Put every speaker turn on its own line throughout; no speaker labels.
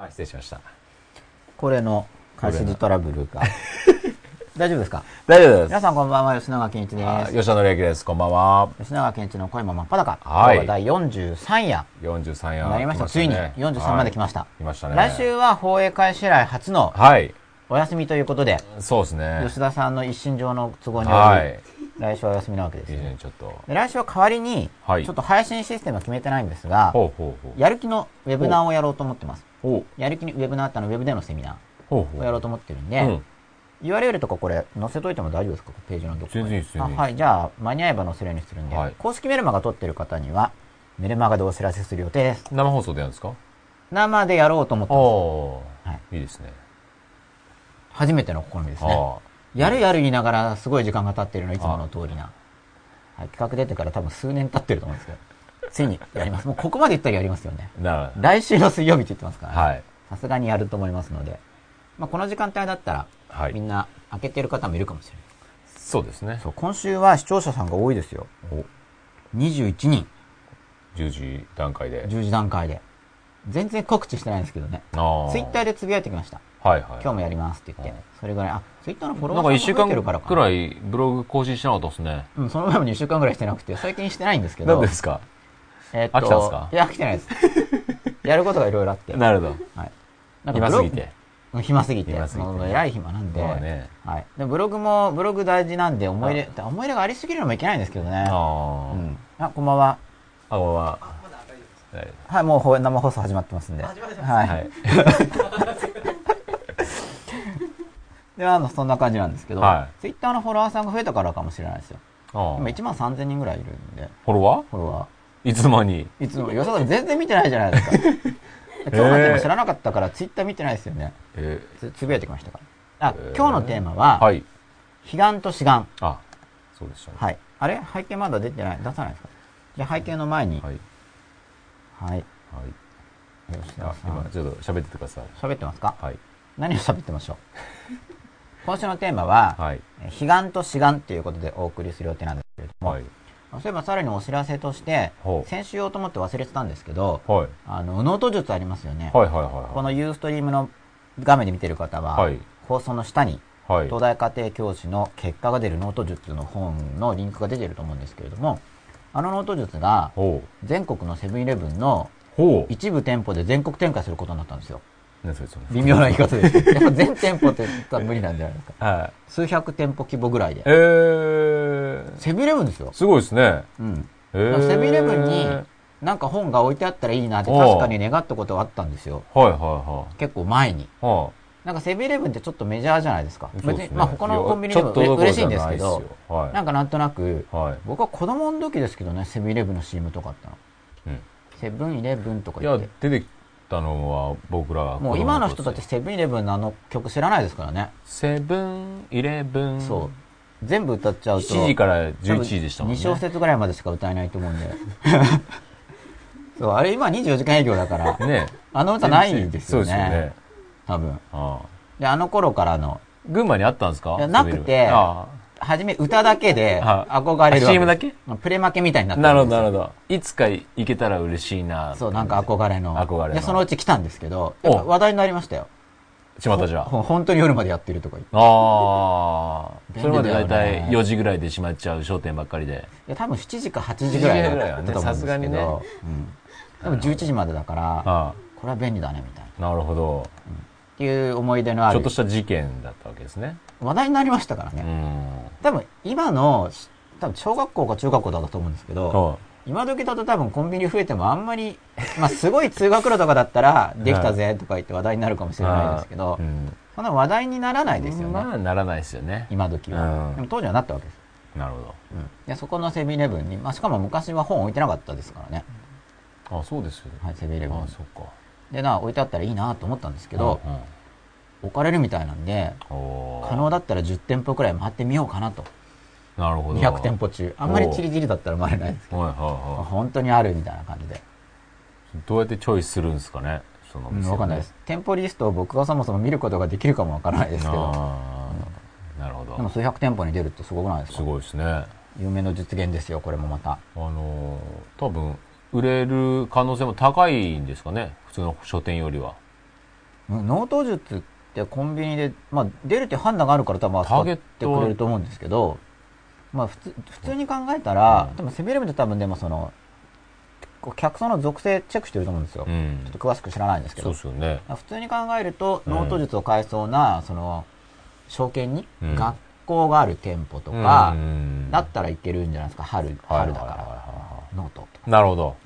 あ、失礼しました。
これの開始時トラブルが。大丈夫ですか？
大丈夫です。
皆さんこんばんは、吉永健一です。
あ吉田紀明です。こんばんは。
吉永健一の恋も真っ裸。
はい
今日は第43夜
43夜。
になりました。ついに43まで来ました。
来ましたね。
来週は放映開始以来初の
はい。
お休みということで、
そうですね。
吉田さんの一身上の都合により、
はい。
来週はお休みなわけです。
ね、ちょっと。
で来週は代わりに、
はい
ちょっと配信システムは決めてないんですが、
ほうほうほう。
やる気のウェブナーをやろうと思ってます。
ほう
やる気にウェブナーってあのウェブでのセミナ
ほうほう。
ーをやろうと思ってるんで、
うん
URL とかこれ載せといても大丈夫ですか？ページのどこかに
全然
はい。じゃあ、間に合えば載せるようにするんで、
はい
公式メルマガ撮ってる方には、メルマガでお知らせする予定です。
生放送でやるんですか？
生でやろうと思ってます。はい。
いいですね。
初めての試みですね。
あ
やるやる言いながら、すごい時間が経ってるの、いつもの通りな。はい。企画出てから多分数年経ってると思うんですけど、ついにやります。もうここまで言ったらやりますよね。来週の水曜日って言ってますから、
はい。
さすがにやると思いますので、まあ、この時間帯だったら、
はい
みんな開けてる方もいるかもしれない。
そうですね。
今週は視聴者さんが多いですよ。
お
21人、
10時段階で。
10時段階で。全然告知してないんですけどね。ツイッターでつぶやいてきました。
はいはい。
今日もやりますって言って
うん。
それぐらい、あ、ツイッターのフォロ
なんか一週
ワーが増え
間
てるからかな。
くらいブログ更新してなかったですね。
うん、その前も2週間ぐらいしてなくて、最近してないんですけど。
何ですか？
えーっと
飽きたんですか？
いや、飽きてないです。やることがいろいろあって。
なるほど。
はい。
暇すぎて。
うん暇すぎて。
暇すぎて
偉い暇なんで。
まあね
はい。でブログも、ブログ大事なんで、思い入れ、思い入れがありすぎるのもいけないんですけどね。
ああ。
うん。あ、こんばんは。
あ、こんばんは。はい
はい、もうほ生放送始まってますんで。はい。
はい。
で、あの、そんな感じなんですけど、
は
ツイッターのフォロワーさんが増えたからかもしれないですよ。今1万3000人ぐらいいるんで、
フォロワ
フォロワ
ーいつの間に？
ー。いつも、吉田さん全然見てないじゃないですか。今日のテーマ知らなかったからツイッター見てないですよね。
え
つつぶやいてきましたから。あ、
えー
今日のテーマは、
はい。
彼岸と志願。
あ、そうでしたね。
はい。あれ？背景まだ出てない？出さないですか？じゃあ背景の前に、
はい。
はい。
はい。
吉田
あ
さん。
今ちょっと喋っててください。
喋ってますか？
はい。
何を喋ってましょう？今週のテーマは、
はい。
えー彼岸と此岸ということでお送りする予定なんですけれども、
はい。
そういえばさらにお知らせとして先週言おうと思って忘れてたんですけど、
はい。
あの、ノート術ありますよね。
はいはいはい。
このユーストリームの画面で見てる方は、
はい
放送の下に、
はい。
東大家庭教師の結果が出るノート術の本のリンクが出てると思うんですけれども、あのノート術が
ほ
全国のセブンイレブンの。一部店舗で全国展開することになったんですよ。微妙な言い方です。やっぱ全店舗って言ったら無理なんじゃないですか。
はい。
数百店舗規模ぐらいで。
えー。
セブンイレブンですよ。
すごいですね。
うん。
えー。
セブンイレブンになんか本が置いてあったらいいなって確かに願ったことがあったんですよ。
はいはいは
結構前に。
い。は
なんかセブンイレブンってちょっとメジャーじゃないですか。
い。
別に、まあ他のコンビニでも嬉しいんですけど、
はい。
なんかなんとなく、
はい。
僕は子供の時ですけどね、セブンイレブンの CM とかあったの。
うん。
セブンイレブンとか
いや
言って。、
出てきたのは僕らは
もう今の人たちセブンイレブンのあの曲知らないですからね。
セブンイレブン。
そう。全部歌っちゃうと。
7時から11時でしたもんね。
2小節ぐらいまでしか歌えないと思うんで。そう、あれ今24時間営業だから、
ね。
あの歌ないですよね。
そうですよね。
多分。
ああ
で、あの頃からの、
群馬にあったんですか？
なくて
あ
はじめ歌だけで
はい
憧れる
CM だけ？
プレ負けみたいにな
あなるほど、なるほど。いつか行けたら嬉しいな。
そう、なんか憧れの。
憧れの
で、そのうち来たんですけど、話題になりましたよ。
巷じゃ。
ほ本当に夜までやってるとか言って。
ああ。
便
それまで
利だよね
だいたい4時ぐらいで閉まっちゃう商店ばっかりで。
いや、多分7時か8時ぐらいだ
7時ぐらいはね
ったと思うんですけ
さすがにね
ど、うん。多分11時までだから、
あ
これは便利だね、みたいな。
あ。なるほど。
っていう思い出のある
ちょっとした事件だったわけですね。
話題になりましたからね。
うん。
多分今の、多分小学校か中学校だったと思うんですけど、
は
今時だと多分コンビニ増えてもあんまり、まあすごい通学路とかだったら、できたぜとか言って話題になるかもしれないですけど
う、ん。
そんな話題にならないですよね。
まあ、ならないですよね。
今時は、
うん
でも当時はなったわけです。
なるほど。
うん、でそこのセブンイレブンに、まあ、しかも昔は本置いてなかったですからね。
あそうですよね。
はい、セブンイレブン
あ
に。
そっか。
でな、置いてあったらいいなと思ったんですけど、
うんうん
置かれるみたいなんで、可能だったら10店舗くらい回ってみようかなと。
なるほど。
200店舗中。あんまりチリチリだったら回れないですけど、
はいはいは
本当にあるみたいな感じで。
い。どうやってチョイスするんですかね？その
うん、
店
わかんないです。店舗リストを僕がそもそも見ることができるかもわからないですけど、
ああ、なるほ
でも
ど。
数百店舗に出るってすごくないですか？
すごいですね。あ
夢の実現ですよ、これもまた。
のー、多分、売れる可能性も高いんですかね？普通の書店よりは。
ノート術ってコンビニで、まあ、出るって判断があるから多分扱ってくれると思うんですけど、まあ、普通普通に考えたら、
うん。
多分セブンイレブンって多分でもその客層の属性チェックしてると思うんですよ、ちょ
うん
っと詳しく知らないんですけど。
ね。
普通に考えると、
うん。
ノート術を買えそうなその商圏に
うん。
学校がある店舗とか、
うん。
だったらいけるんじゃないですか。春
はい
春だから。ノートとか。
いなるほど。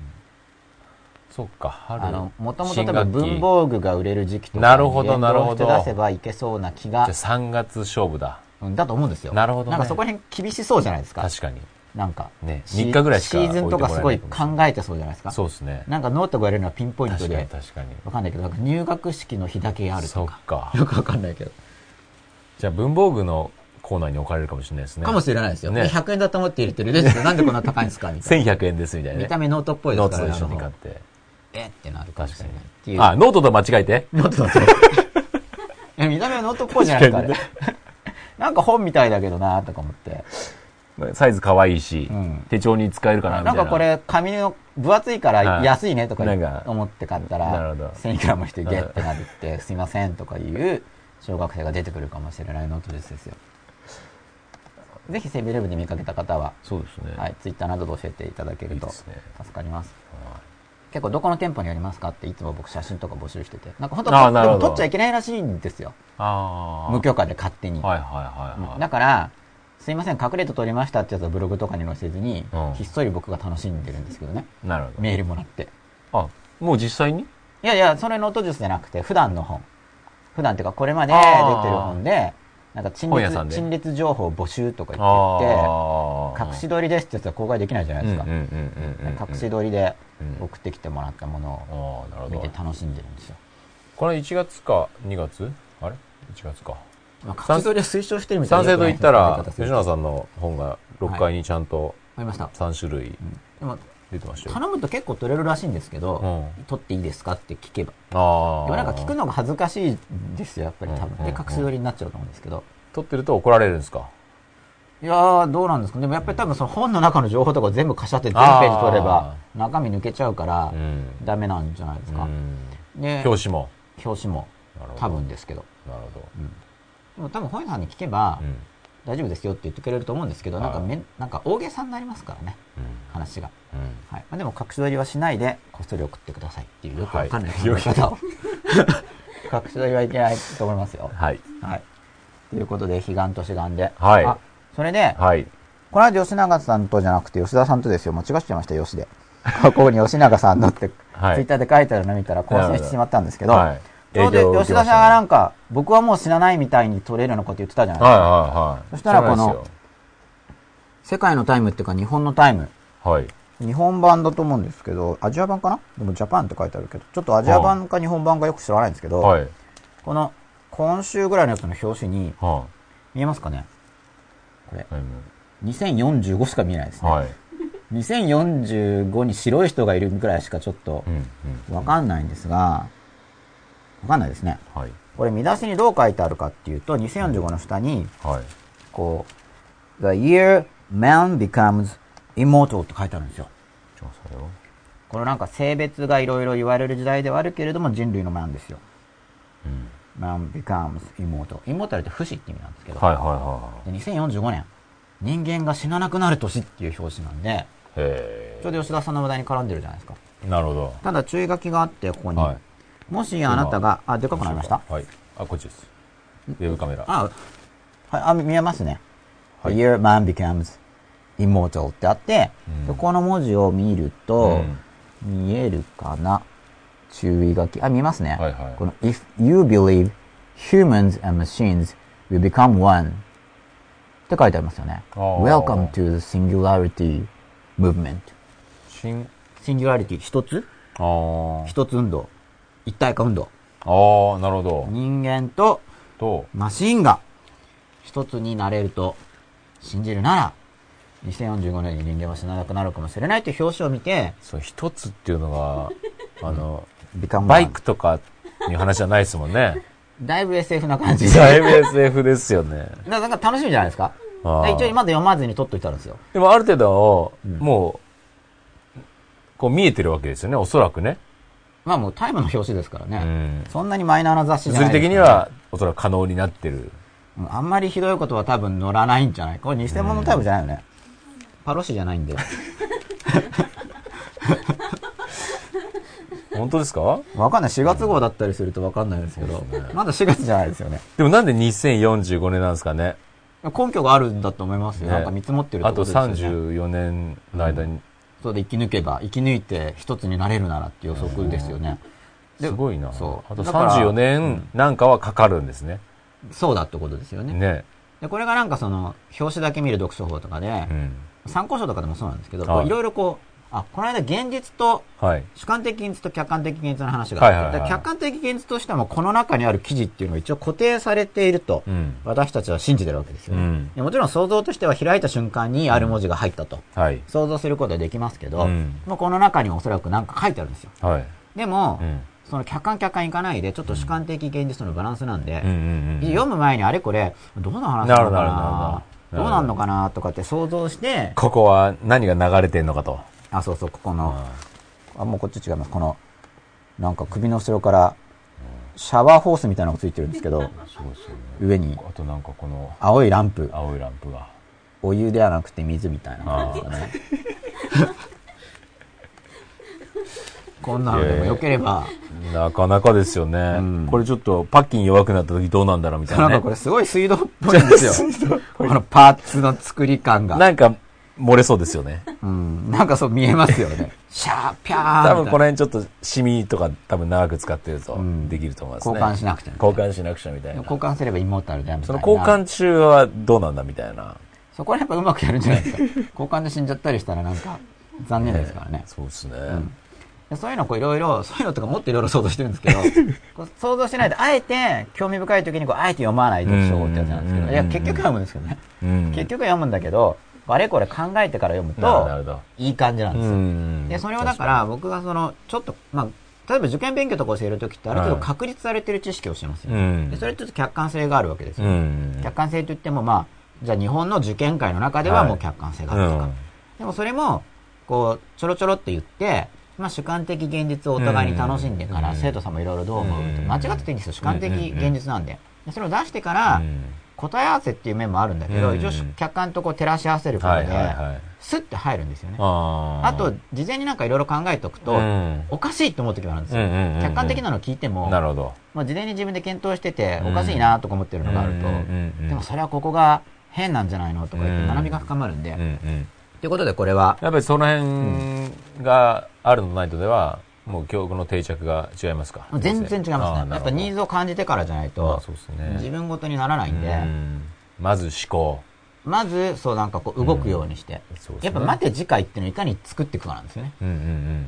そっか、春。
あのもともと多分文房具が売れる時期とか
なるほどなるほど
出せばいけそうな気が
じゃあ3月勝負だ。
うんだと思うんですよ
なるほどね
んかそこら辺厳しそうじゃないですか
確かに。
なんか
ね
シ
3日ぐらいしか
シーズンとかすごい考えてそうじゃないですか
そうですね。
なんかノートがやれるのはピンポイント
確かに
で
確かに。
わかんないけど入学式の日だけある
そっ
とか
か。
よくわかんないけど
じゃあ文房具のコーナーに置かれるかもしれないですね。
かもしれないですよ、
ね
で100円だと思って入れてるですなんでこんな高いんですか？みたいな
1100円ですみたいなね。
見た目ノートっぽいですから
ノートと一緒に買って。
えってなるかもしれないっていう
あ、ノートと間違えて？
ノートだと。いや、見た目はノートっぽいじゃないですか、あれ。なんか本みたいだけどなとか思って。
サイズ可愛いし、
うん
手帳に使えるかなみたな。
ないんかこれ、紙の分厚いから
はい
安いねとか思って買ったら
なるほど、
1000いくらもしてゲッてなるって、すいませんとかいう小学生が出てくるかもしれないノートですですよ。ぜひセブンイレブンで見かけた方は、
そうですね。
はい、ツイッターなどで教えていただけると助かります。
は
結構どこの店舗にありますかっていつも僕写真とか募集してて。なんか本当
あーなるほど
でも撮っちゃいけないらしいんですよ。無許可で勝手に。
はいはいはいはい。
だから、すいません、隠れて撮りましたってやつはブログとかに載せずに、
うん
ひっそり僕が楽しんでるんですけどね。
なるほ
メールもらって。
ど。あ、もう実際に？
いやいや、それノート術じゃなくて、普段の本。普段っていうか、これまで出てる本で、なんか陳列、陳列情報募集とか言って言って、
あ
隠し撮りですってやつは公開できないじゃないですか。隠し撮りで
うん
送ってきてもらったものを。見て楽しんでるんですよ。
これ1月か2月？あれ ?1 月か。
まあ、隠し撮りを推奨してるみたい
三省堂行ったら、吉
吉
永さんの本が6階にちゃんと
ありました。
3種類
でも、
出てましたよ。
頼むと結構取れるらしいんですけど、
うん
取っていいですかって聞けば。でもなんか聞くのが恥ずかしいんですよ、やっぱり多分。で、
うんうんうん
隠し撮りになっちゃうと思うんですけど。
撮ってると怒られるんですか？
いやー、どうなんですか？でもやっぱり多分その本の中の情報とかを全部かしゃって全ページ取れば、中身抜けちゃうから
う、ん。
ダメなんじゃないですか？
うん
で、
表紙も。
表紙も多分ですけど。
なるほど。
でも多分本屋さんに聞けば
う、ん。
大丈夫ですよって言ってくれると思うんですけど、なんかめん、なんか大げさになりますからね、
うん
話が。
うん。
はい。まあ、でも隠し撮りはしないで、こっそり送ってくださいっていう、よくわかんない
はい
方を。隠し撮りはいけないと思いますよ。
はい。
はい。ということで、悲願と志願で。
はい
あ、それで、
はい。
この間吉永さんとじゃなくて吉田さんとですよ。間違っちゃいました、吉で。ここに吉永さんのって、
はい
ツイッターで書いてあるの見たら更新してしまったんですけど、
はい
ちょうど吉田さんがなんか、僕はもう死なないみたいに撮れるようなこと言ってたじゃないです
はい
か。
はいはい。
そしたらこの世界のタイムっていうか日本のタイム。
よはい。
日本版だと思うんですけど、アジア版かな？でもジャパンって書いてあるけど、ちょっとアジア版か日本版かよく知らないんですけど、
はい。
この今週ぐらいのやつの表紙に、
は
見えますかね？これ、
い。はい
2045しか見えないですね。
はい。
2045に白い人がいるぐらいしかちょっと
うんうん。
わかんないんですが、わかんないですね。
はい。
これ見出しにどう書いてあるかっていうと、2045の下に、
はい。
こう、The year man becomes immortal って書いてあるんですよ。これなんか性別がいろいろ言われる時代ではあるけれども人類のマンですよ。
うん。
man becomes immortal。immortal って不死って意味なんですけど。
はいはいは
で2045年、人間が死ななくなる年っていう表紙なんで、ちょうど吉田さんの話題に絡んでるじゃないですか。
え。なるほど。
ただ注意書きがあって、ここに。
はい。
もしあなたが、あ、でかくなりました
はい。あ、こっちです。ウェブカメラ。
あ、はい、あ、見えますね。
はい
year man becomes immortal ってあって、
うん
でこの文字を見ると、
うん
見えるかな注意書き。あ、見えますね。
はいはい
この If you believe humans and machines will become one って書いてありますよね。Welcome to the singularity movement.
新、
singularity 一つ
あー
一つ運動。一体化運動。
あー、なるほど。
人間と
と、
マシンが一つになれると信じるなら、2045年に人間は死ななくなるかもしれないという表紙を見て、
そう、一つっていうのが、あの、バイクとかいう話じゃないですもんね。
だいぶ SF な感じで。
だいぶ SF ですよね。
ななんか楽しみじゃないですか？一応まだ読まずに撮っといたんですよ。
でもある程度、
ん
もう、こう見えてるわけですよね、おそらくね。
まあもうタイムの表紙ですからね。
うん
そんなにマイナーな雑誌じゃ
物理
ないですから
的にはおそらく可能になってる。
うんあんまりひどいことは多分載らないんじゃない？これ偽物タイプじゃないよね。パロシじゃないんで。
本当ですか？
わかんない。4月号だったりするとわかんないですけど、まだ4月じゃないですよね。
でもなんで2045年なんですかね？
根拠があるんだと思いますよ。
ね
なんか見積もってるって
あ
こととですよね。
34年の間に。
そうで生き抜けば、生き抜いて一つになれるならっていう予測ですよね。です
ごいな。
そう
あと
だから
34年なんかはかかるんですね。
そうだってことですよね。
ね。
で、これがなんかその、表紙だけ見る読書法とかで
う、ん。
参考書とかでもそうなんですけど、
い
ろいろこう、あ、この間現実と
はい。
主観的現実と客観的現実の話があって、
はい
客観的現実としてもこの中にある記事っていうのが一応固定されていると、
うん。
私たちは信じてるわけですよね、
うん
でもちろん想像としては開いた瞬間にある文字が入ったと、
はい。
想像することはできますけど、
うん
もうこの中におそらく何か書いてあるんですよ。
はい。
でも、
うん。
その客観客観いかないで、ちょっと主観的現実とのバランスなんで、
うんうんうん。
読む前にあれこれ、どんな話なのか
など
うなんのかなとかって想像して、
ここは何が流れてんのかと。
あ、そうそう、ここの、あ、もうこっち違います。この、なんか首の後ろから、シャワーホースみたいなのがついてるんですけど、
そうですよね。
上に
あとなんかこの
青いランプ、
青いランプが。
お湯ではなくて水みたいな感じですかね。こんなのでも良ければ、
なかなかですよね。
ん
これちょっとパッキン弱くなった時どうなんだろうみたいな、ね。
なんかこれすごい水道っぽいんですよ。このパーツの作り感が。
なんか漏れそうですよね。
うん。なんかそう見えますよね。シャー、ピャー。
多分この辺ちょっとシミとか多分長く使ってると
ん
できると思いますね。
交換しなくちゃ
交換しなくちゃみたいな。
交換すればイモータルだよみた
そ
いな。
の交換中はどうなんだみたいな。
そこはやっぱうまくやるんじゃないですか。交換で死んじゃったりしたらなんか残念ですからね。
そうですね。
でそういうのこういろいろ、そういうのとかもっといろいろ想像してるんですけど、こう想像しないで、あえて興味深い時にこう、あえて読まない読書法ってやつなんですけど、
うん
いや、結局読むんですけどね。
うん。
結局読むんだけど、あれこれ考えてから読むと
ほ、
いい感じなんですよ。
ん
で、それをだから、僕がその、ちょっと、まあ、例えば受験勉強とか教えるときってある程度
はい
確立されてる知識をしてますよ、
うん
で。それちょっと客観性があるわけです
う
よ。
ん。
客観性といっても、まあ、じゃあ日本の受験界の中ではもう客観性があるとか。
うん
でもそれも、こう、ちょろちょろって言って、まあ主観的現実をお互いに楽しんでから、
うん
生徒さんもいろいろどう思う間違ってていいんですよ。主観的現実なんで。でそれを出してから、答え合わせっていう面もあるんだけど、
うん
一応客観とこう照らし合わせることで。スッて入るんですよね。
あ
と、事前になんかいろいろ考えておくと、
うん
おかしいと思う時もあるんですよ。客観的なのを聞いても、
なるほど。
まあ、事前に自分で検討してて、
うん
おかしいなとか思ってるのがあると、でもそれはここが変なんじゃないのとか言って
うん
学びが深まるんで。ということでこれは、
やっぱりその辺があるのとないとでは、もう教育の定着が違いますか？
全然違いますね。やっぱニー
ズ
ズを感じてからじゃないと。自分ごとにならないんで、
うんまず思考。
まず、そうなんかこう動くようにして、やっぱ待て次回っていうのをいかに作っていくかなんですよね。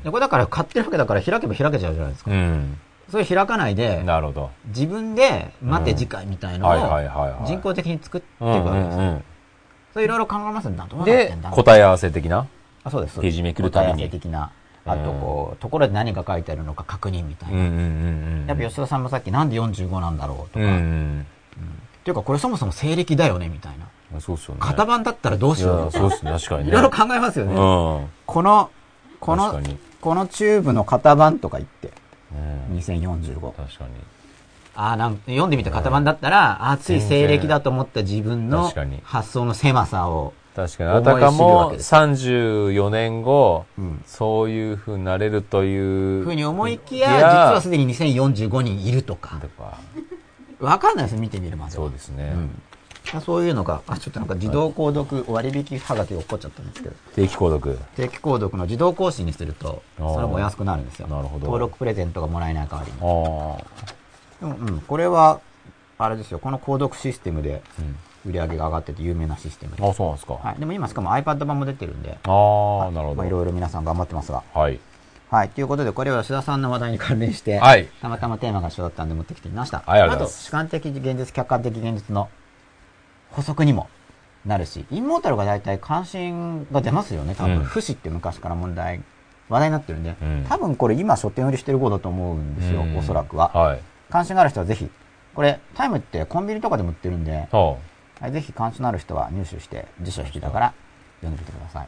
これだから買ってるわけだから開けば開けちゃうじゃないですか。それ開かないで、
なるほど。
自分で待て次回みたいのを人工的に作っていくわけですよ。
ん
それいろいろ考えますんだ。どうなってんだ、
答え合わせ的な？
あそうです。
ページめくるたびに
答え合わせ的な。あとこう、ところで何が書いてあるのか確認みたいな。やっぱ吉田さんもさっきなんで45なんだろうとか。っ
ん
ていうかこれそもそも西暦だよねみたいな。
うん。そうっすよね。
型番だったらどうしよう
そうっすね、確かにね。
いろいろ考えますよね。
うん。
この、このこのチューブの型番とか言って、
うん
2045。
確かに。
ああ、なん読んでみた型番だったら、ああ、つい西暦だと思った自分の発想の狭さを、
確かに。あたか
思い知るわ
も
けです
34年後、
うん
そういう風になれるという。
ふうに思いきや、実はすでに2045人いるとか
と。か。
わかんないです、見てみるまでは。
そうですね。
そういうのが、あ、ちょっとなんか自動購読割引はがきが起こっちゃったんですけど、
定期購読。
定期購読の自動更新にすると、それも安くなるんですよ。
なるほど
登録プレゼントがもらえない代わりに。
あ
でも、うん、これは、あれですよ、この購読システムで
あ。うん。
売り上げが上がってて有名なシステムで。
あ、そうなんですか。
はい。でも今しかも iPad 版も出てるんで、
ああ、なるほ
まあい
ど。
ろいろ皆さん頑張ってますが。
はい。
はい。ということで、これは吉田さんの話題に関連して、
はい
たまたまテーマが一緒だったんで持ってきてみました。
はいありがと
主観的現実、客観的現実の補足にもなるし、インモータルが大体関心が出ますよね、多分。
うん
不死って昔から問題、話題になってるんで、
うん
多分これ今書店売りしてる号だと思うんですよ、
うん
おそらくは。
はい。
関心がある人はぜひ、これ、タイムってコンビニとかでも売ってるんで、
そ
はい、ぜひ関心のある人は入手して辞書引きながら読んでみてください。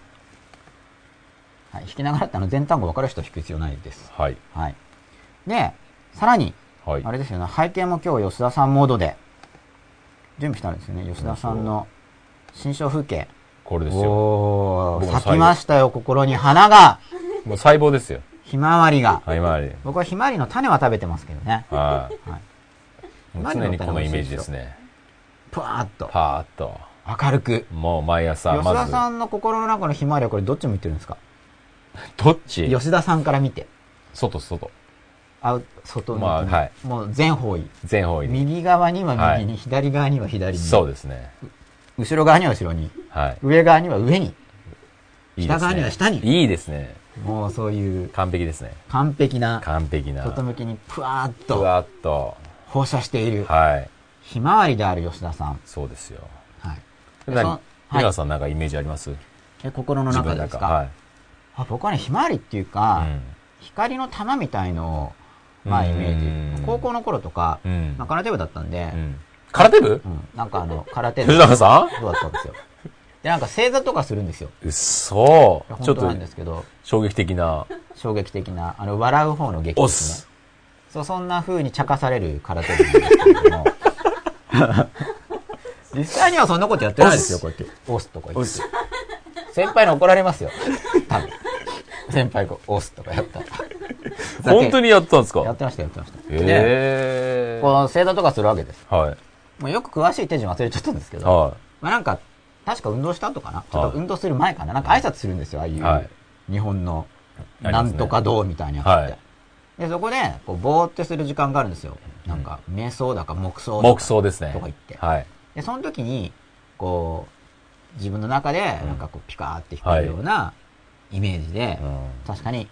はい、引きながらってあの全単語分かる人は引く必要ないです。
う。はい。
はい。で、さらに、
はい
あ。れですよね、背景も今日吉田さんモードで準備したんですよね。吉田さんの新象風景。
これですよ。
咲きましたよ、心に花が。
もう細胞ですよ。
ひまわりが。
はい、今まで。
僕はひまわりの種は食べてますけどね。
はい。
はい。
常にこのイメージですね。
ぷわーっと、
パーッと。
明るく。
もう毎朝、
吉田。さんの心の中のひまわりはこれどっち向いてるんですか？
どっち？
吉田さんから見て。
外、外。
あ外
まあはい
もう全方位。
全方位に。
右側には右に、
は
左側には左に。
そうですね。
後ろ側には後ろに。
はい。
上側には上に。
いいですね
下側には下に
いいですね。
もうそういう
完璧ですね。
完璧な、
完璧な。
外向きにぷわーっ
ふ
と
わっと。
放射している、
はい。
ひまわりである吉田さん。
そうですよ。
はい。
で何？
でそはい
出川さんなんかイメージあります？
え心の中ですか、
はい。
あ僕はね、ひまわりっていうか、光の玉みたいのを、まあイメー
うん
ジ。高校の頃とか、
うん。うん
まあ、空手部だったんで、
うん。空手部？
うんなんかあの、空手部
藤永さ
そうだったんですよ。で、なんか正座とかするんですよ。
んうっそー。ちょっと
本当なんですけど、
衝撃的な。
衝撃的な、あの、笑う方の劇
オ
ですね
ス。。
そう、そんな風に茶化される空手部なんですけれども。実際にはそんなことやってないですよ、こうやって。押すとか言って。先輩に怒られますよ。多分。先輩が押すとかやったら。
本当にやったんですか？
やってました、やってました。で、
ええ
こう、正座とかするわけです。
はい。
もうよく詳しい手順忘れちゃったんですけど、
は
まあなんか、確か運動した後かな？ちょっと運動する前かな？なんか挨拶するんですよ、ああいう、
はい
日本の、なんとか道みたいなやつって。
はい
で、そこで、こう、ぼーってする時間があるんですよ。なんか、瞑想だか黙想
い。
だか
木葬ですね。
とか言って。
はい。
で、その時に、こう、自分の中で、なんかこう、ピカーって光るようなイメージで、
うん
確かに、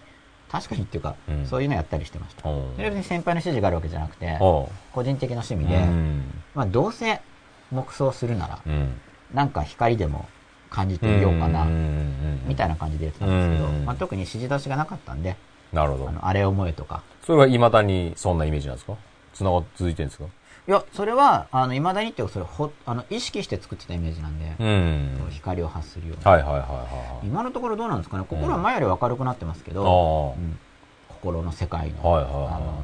確かにっていうか、
うん
そういうのやったりしてました。
うん
それ別に先輩の指示があるわけじゃなくて、個人的な趣味
う
で、
ん。
まあどうせ黙想するなら、
うん。
なんか光でも感じてみようかな、みたい
な。
な感じでやってたんですけど、
うん
まあ、特に指示出しがなかったんで、
なるほど。
あの、あれ思えとか。
それは未だにそんなイメージなんですか？つなが続いてるんですか？
いや、それは、あの、未だにっていうか、それほ、あの、意識して作ってたイメージなんで、
うん。
光を発するような。
はいはいはいはい
今のところどうなんですかね？心は前より明るくなってますけど、
はい。
うん心の世界の、
ああ。はいはい
あの
は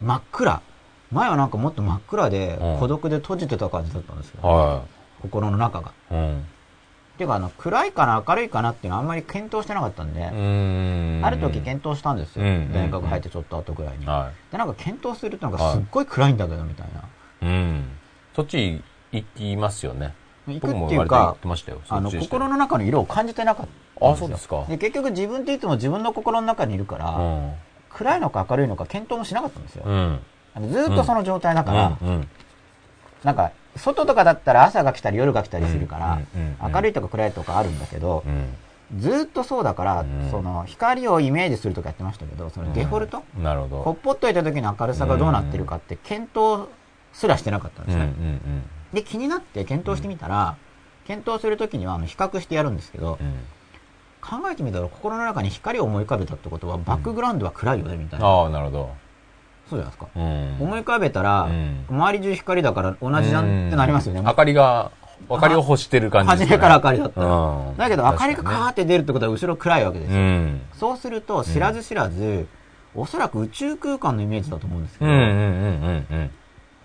真っ暗。前はなんかもっと真っ暗で
うん、
孤独で閉じてた感じだったんですよ。
い。は
心の中が。
い。うん。
っていうか、あの、暗いかな、明るいかなっていうのはあんまり検討してなかったんで、
うん。
ある時検討したんですよ。
うん
大学入ってちょっと後ぐらいに。
は
で、なんか検討するとなんかすっごい暗いんだけど、みたいな。
い。うん。そっち行きますよね。
行くっていうか
割と行っ、てましたよ。
あの、心の中の色を感じてなかったん
あそうですか
で、結局自分っていつも自分の心の中にいるから、
うん。
暗いのか明るいのか検討もしなかったんですよ。
うん。
あのずーっとその状態だから、
うん。うん。
なんか、外とかだったら朝が来たり夜が来たりするから、明るいとか暗いとかあるんだけど
う、ん。
ずーっとそうだから、
うん
その光をイメージするとかやってましたけど、そのデフォルト、
なるほど。
ほっぽっといた時の明るさがどうなってるかって検討すらしてなかったんですね。
ん
で、気になって検討してみたら、検討するときにはあの比較してやるんですけど
う、ん。
考えてみたら心の中に光を思い浮かべたってことは、バックグラウンドは暗いよね、みたいな。
ああ、なるほど。
そうじゃないですか。
うん。
思い浮かべたら、
うん
周り中光だから同じじゃんってなりますよね。
明かりが、明かりを欲してる感じね。
初めから明かりだったら。
うん。
だけど明かりがカーって出るってことは後ろ暗いわけですよ。
うん。
そうすると、知らず知らず、おそらく宇宙空間のイメージだと思うんですけど。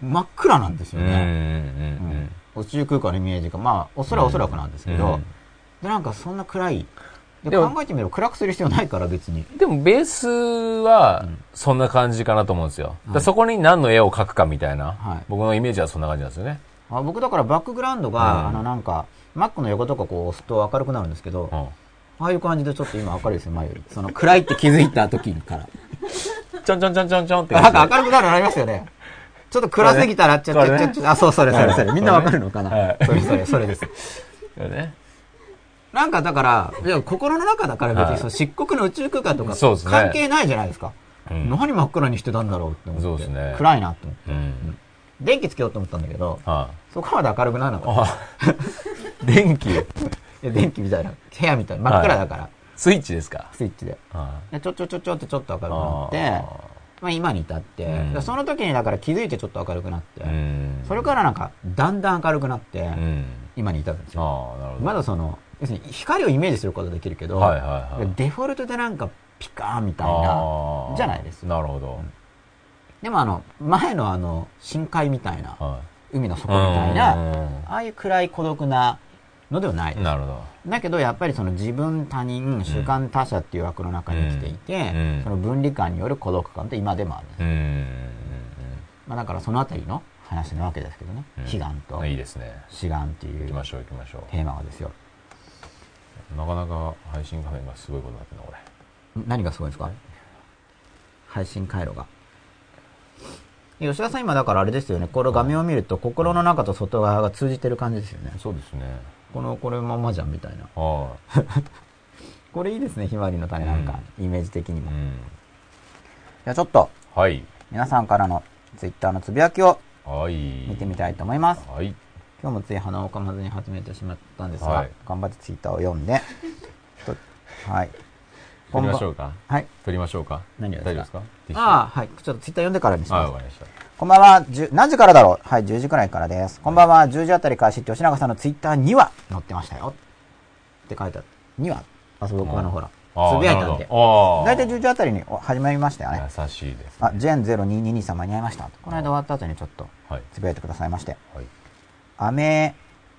真っ暗なんですよね。
うん
宇宙空間のイメージが、まあ、おそらおそらくなんですけど、
うん
で、なんかそんな暗い。で
でも
考えてみれば暗くする必要ないから別に。
うん。でもベースはそんな感じかなと思うんですよ。だからそこに何の絵を描くかみたいな、
はい
僕のイメージはそんな感じなんですよね。
あ僕だからバックグラウンドが、
うん
あのなんか、Mac の横とかこう押すと明るくなるんですけど、
うん。
ああいう感じでちょっと今明るいですよ、前より。その暗いって気づいた時から。
ちょんちょんちょんちょんちょんって
なんか明るくなるのありますよね。ちょっと暗すぎたら、ちょ
これね
ちょちょちょあ、そう、それそれそれ。みんなわかるのかな？
はい
それそれ、それです。
よね。
なんかだから、いや心の中だから別
はい
にその漆黒の宇宙空間とか関係ないじゃないですか。
うん
何真っ暗にしてたんだろうって思って。
ね
暗いなって思って。
うん。
電気つけようと思ったんだけど、
は
そこまで明るくならなか
電気、
電気みたいな、部屋みたいな、真っ暗だから、
スイッチですか？
スイッチで。
は
でちょちょちょちょってちょっと明るくな
あ
って、まあ今に至って、
うん
でその時にだから気づいてちょっと明るくなって、
うん。
それからなんか、だんだん明るくなって、
うん。
今に至るんですよ。まだその、要するに光をイメージすることはできるけど、
はいはいはい
デフォルトでなんかピカーンみたいな、じゃないです
なるほど。
でもあの、前のあの、深海みたいな、
は
海の底みたいな、
うん
ああいう暗い孤独なのではない
い。。なるほど。
だけどやっぱりその自分他人習慣他者っていう枠の中に生きていて、
うん
その分離感による孤独感って今でもある、
うん。
まあ、だからそのあたりの話なわけですけどね、
うん
悲願と
いいですね。
志願っていう
行きましょう行きましょ
テーマがですよ
う。なかなか配信画面がすごいことになってるな、これ。
何がすごいですか？配信回路が吉田さん今だからあれですよねこの画面を見ると心の中と外側が通じてる感じですよね
そうですね。
このこれままじゃんみたいな
は
これいいですねひまわりの種なんか、イメージ的に
い。
も、じ
うん。
ゃあちょっと
はい。
皆さんからのツイッターのつぶやきを
はい。
見てみたいと思います
はい。
今日もつい鼻をかまずに始めてしまったんですが、
はい
頑張ってツイッターを読んで とはい
撮りましょうか？
はい
撮りましょうか？
何を
大丈夫ですか？
ああはいちょっとツイッター読んでからにし
ああ、
ます
わかりました。
こんばんは。10何時からだろう？はい、10時くらいからです。こんばんは。10時あたり開始って吉永さんのツイッターには載ってましたよ。って書いてある。にはあ、そう、僕あのほら、
ああ
つぶやいたんで。
なるほど
だいたい10時あたりにお始まりましたよね。
優しいです。
あ、ジェン0222さん間に合いました。この間終わった後にちょっと
はい。
つぶやいてくださいまして。
はい。
雨、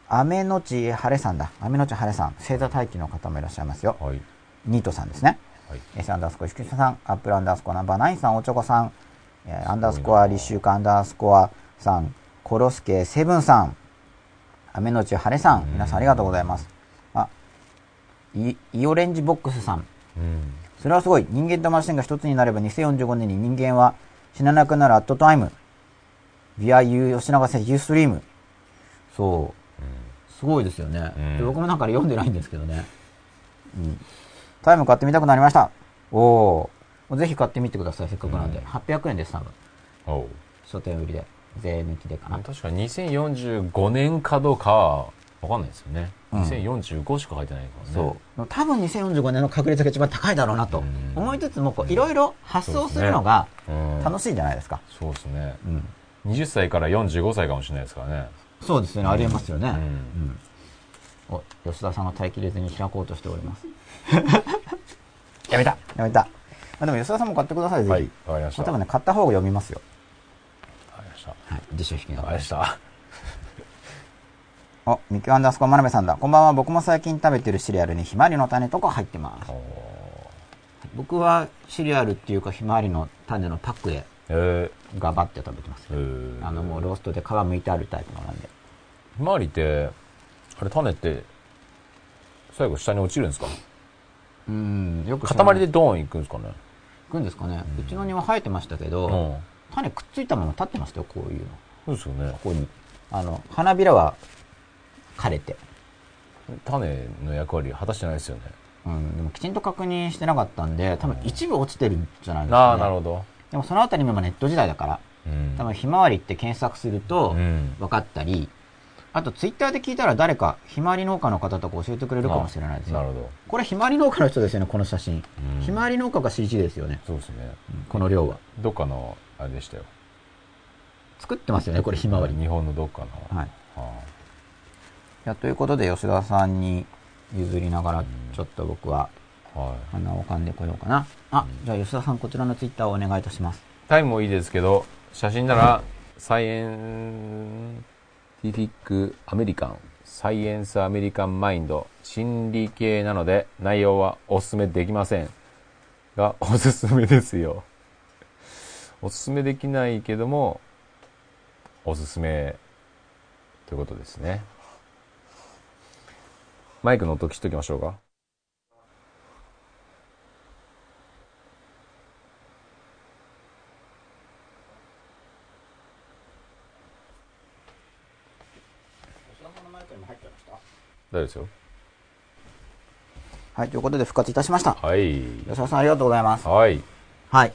雨のち晴れさんだ。雨のち晴れさん。星座待機の方もいらっしゃいますよ。
はい。
ニートさんですね。
はい。
S アンダースコア、石さん、アップルアンダースコアナンバーナインさん、おちょこさん、えーアンダースコア、立秋アンダースコアさん、コロスケ、セブンさん、雨のち晴れさん、皆さんありがとうございます。あ、イイオレンジボックスさん、
うん。
それはすごい。人間とマシンが一つになれば2045年に人間は死ななくなるアットタイム。via U 吉永選手 Ustream。そう。すごいですよね。僕もなんか読んでないんですけどね。うん。タイム買ってみたくなりました。おお。ぜひ買ってみてください。せっかくなんで。
うん
800円です、多分。書店売りで。税抜きでかな。
確か2045年かどうかはわかんないですよね。
うん
2045しか書いてないからね。
そう。多分2045年の確率が一番高いだろうなと
うん
思いつつも、いろいろ発想するのが
うん。
楽しいじゃないですか。
そうですね。
うん。
20歳から45歳かもしれないですからね。
そうですよね。ありえますよね。
うん
うんお、吉田さんが耐えきれずに開こうとしております。
やめた
やめた。あでも吉田さんも買ってください、ぜひ。
はい。わかりました。わか
多分ね、買った方が読みますよ。
りました。
はい。辞書引きな
わ
が
からりました。
お、ミキアンダースコア真鍋さんだ。こんばんは。僕も最近食べてるシリアルにひまわりの種とか入ってます僕はシリアルっていうかひまわりの種のパックで
え
ガバって食べてます
ー、え。ー
あの、もうローストで皮剥いてあるタイプのなんで。
ひまわりって、あれ種って、最後下に落ちるんですか？
うん、よく
塊でドーンいくんですかね？
いくんですかね。うちの庭生えてましたけど、
うん。
種くっついたまま立ってましたよ、こういうの。
そうですよね
こ。こに。あの、花びらは枯れて。
種の役割果たしてないですよね。
うん、でもきちんと確認してなかったんで、多分一部落ちてるんじゃないですか、ね。
ああ、なるほど。
でもそのあたりも今ネット時代だから、
うん。
多分ひまわりって検索すると
うん
分かったり、あとツイッターで聞いたら誰かひまわり農家の方とか教えてくれるかもしれないですよ。
なるほど。
これひまわり農家の人ですよね、この写真。
うん
ひまわり農家が CG ですよね、
そうですね。
この量は。
どっかの、あれでしたよ。
作ってますよね、これひまわり。
日本のどっかの。
はい。
あ
いやということで吉田さんに譲りながら、ちょっと僕は
あはい。
鼻をかんでこようかな。あ、じゃあ吉田さんこちらのツイッターをお願いいたします。
タイムもいいですけど、写真なら、サイエンティフィックアメリカン、サイエンスアメリカンマインド、心理系なので内容はおすすめできません。が、おすすめですよ。おすすめできないけども、おすすめということですね。マイクの音切っときましょうか。大丈夫？ですよ。
はい、ということで復活いたしました。
はい。
吉田さんありがとうございます。
はい。
はい。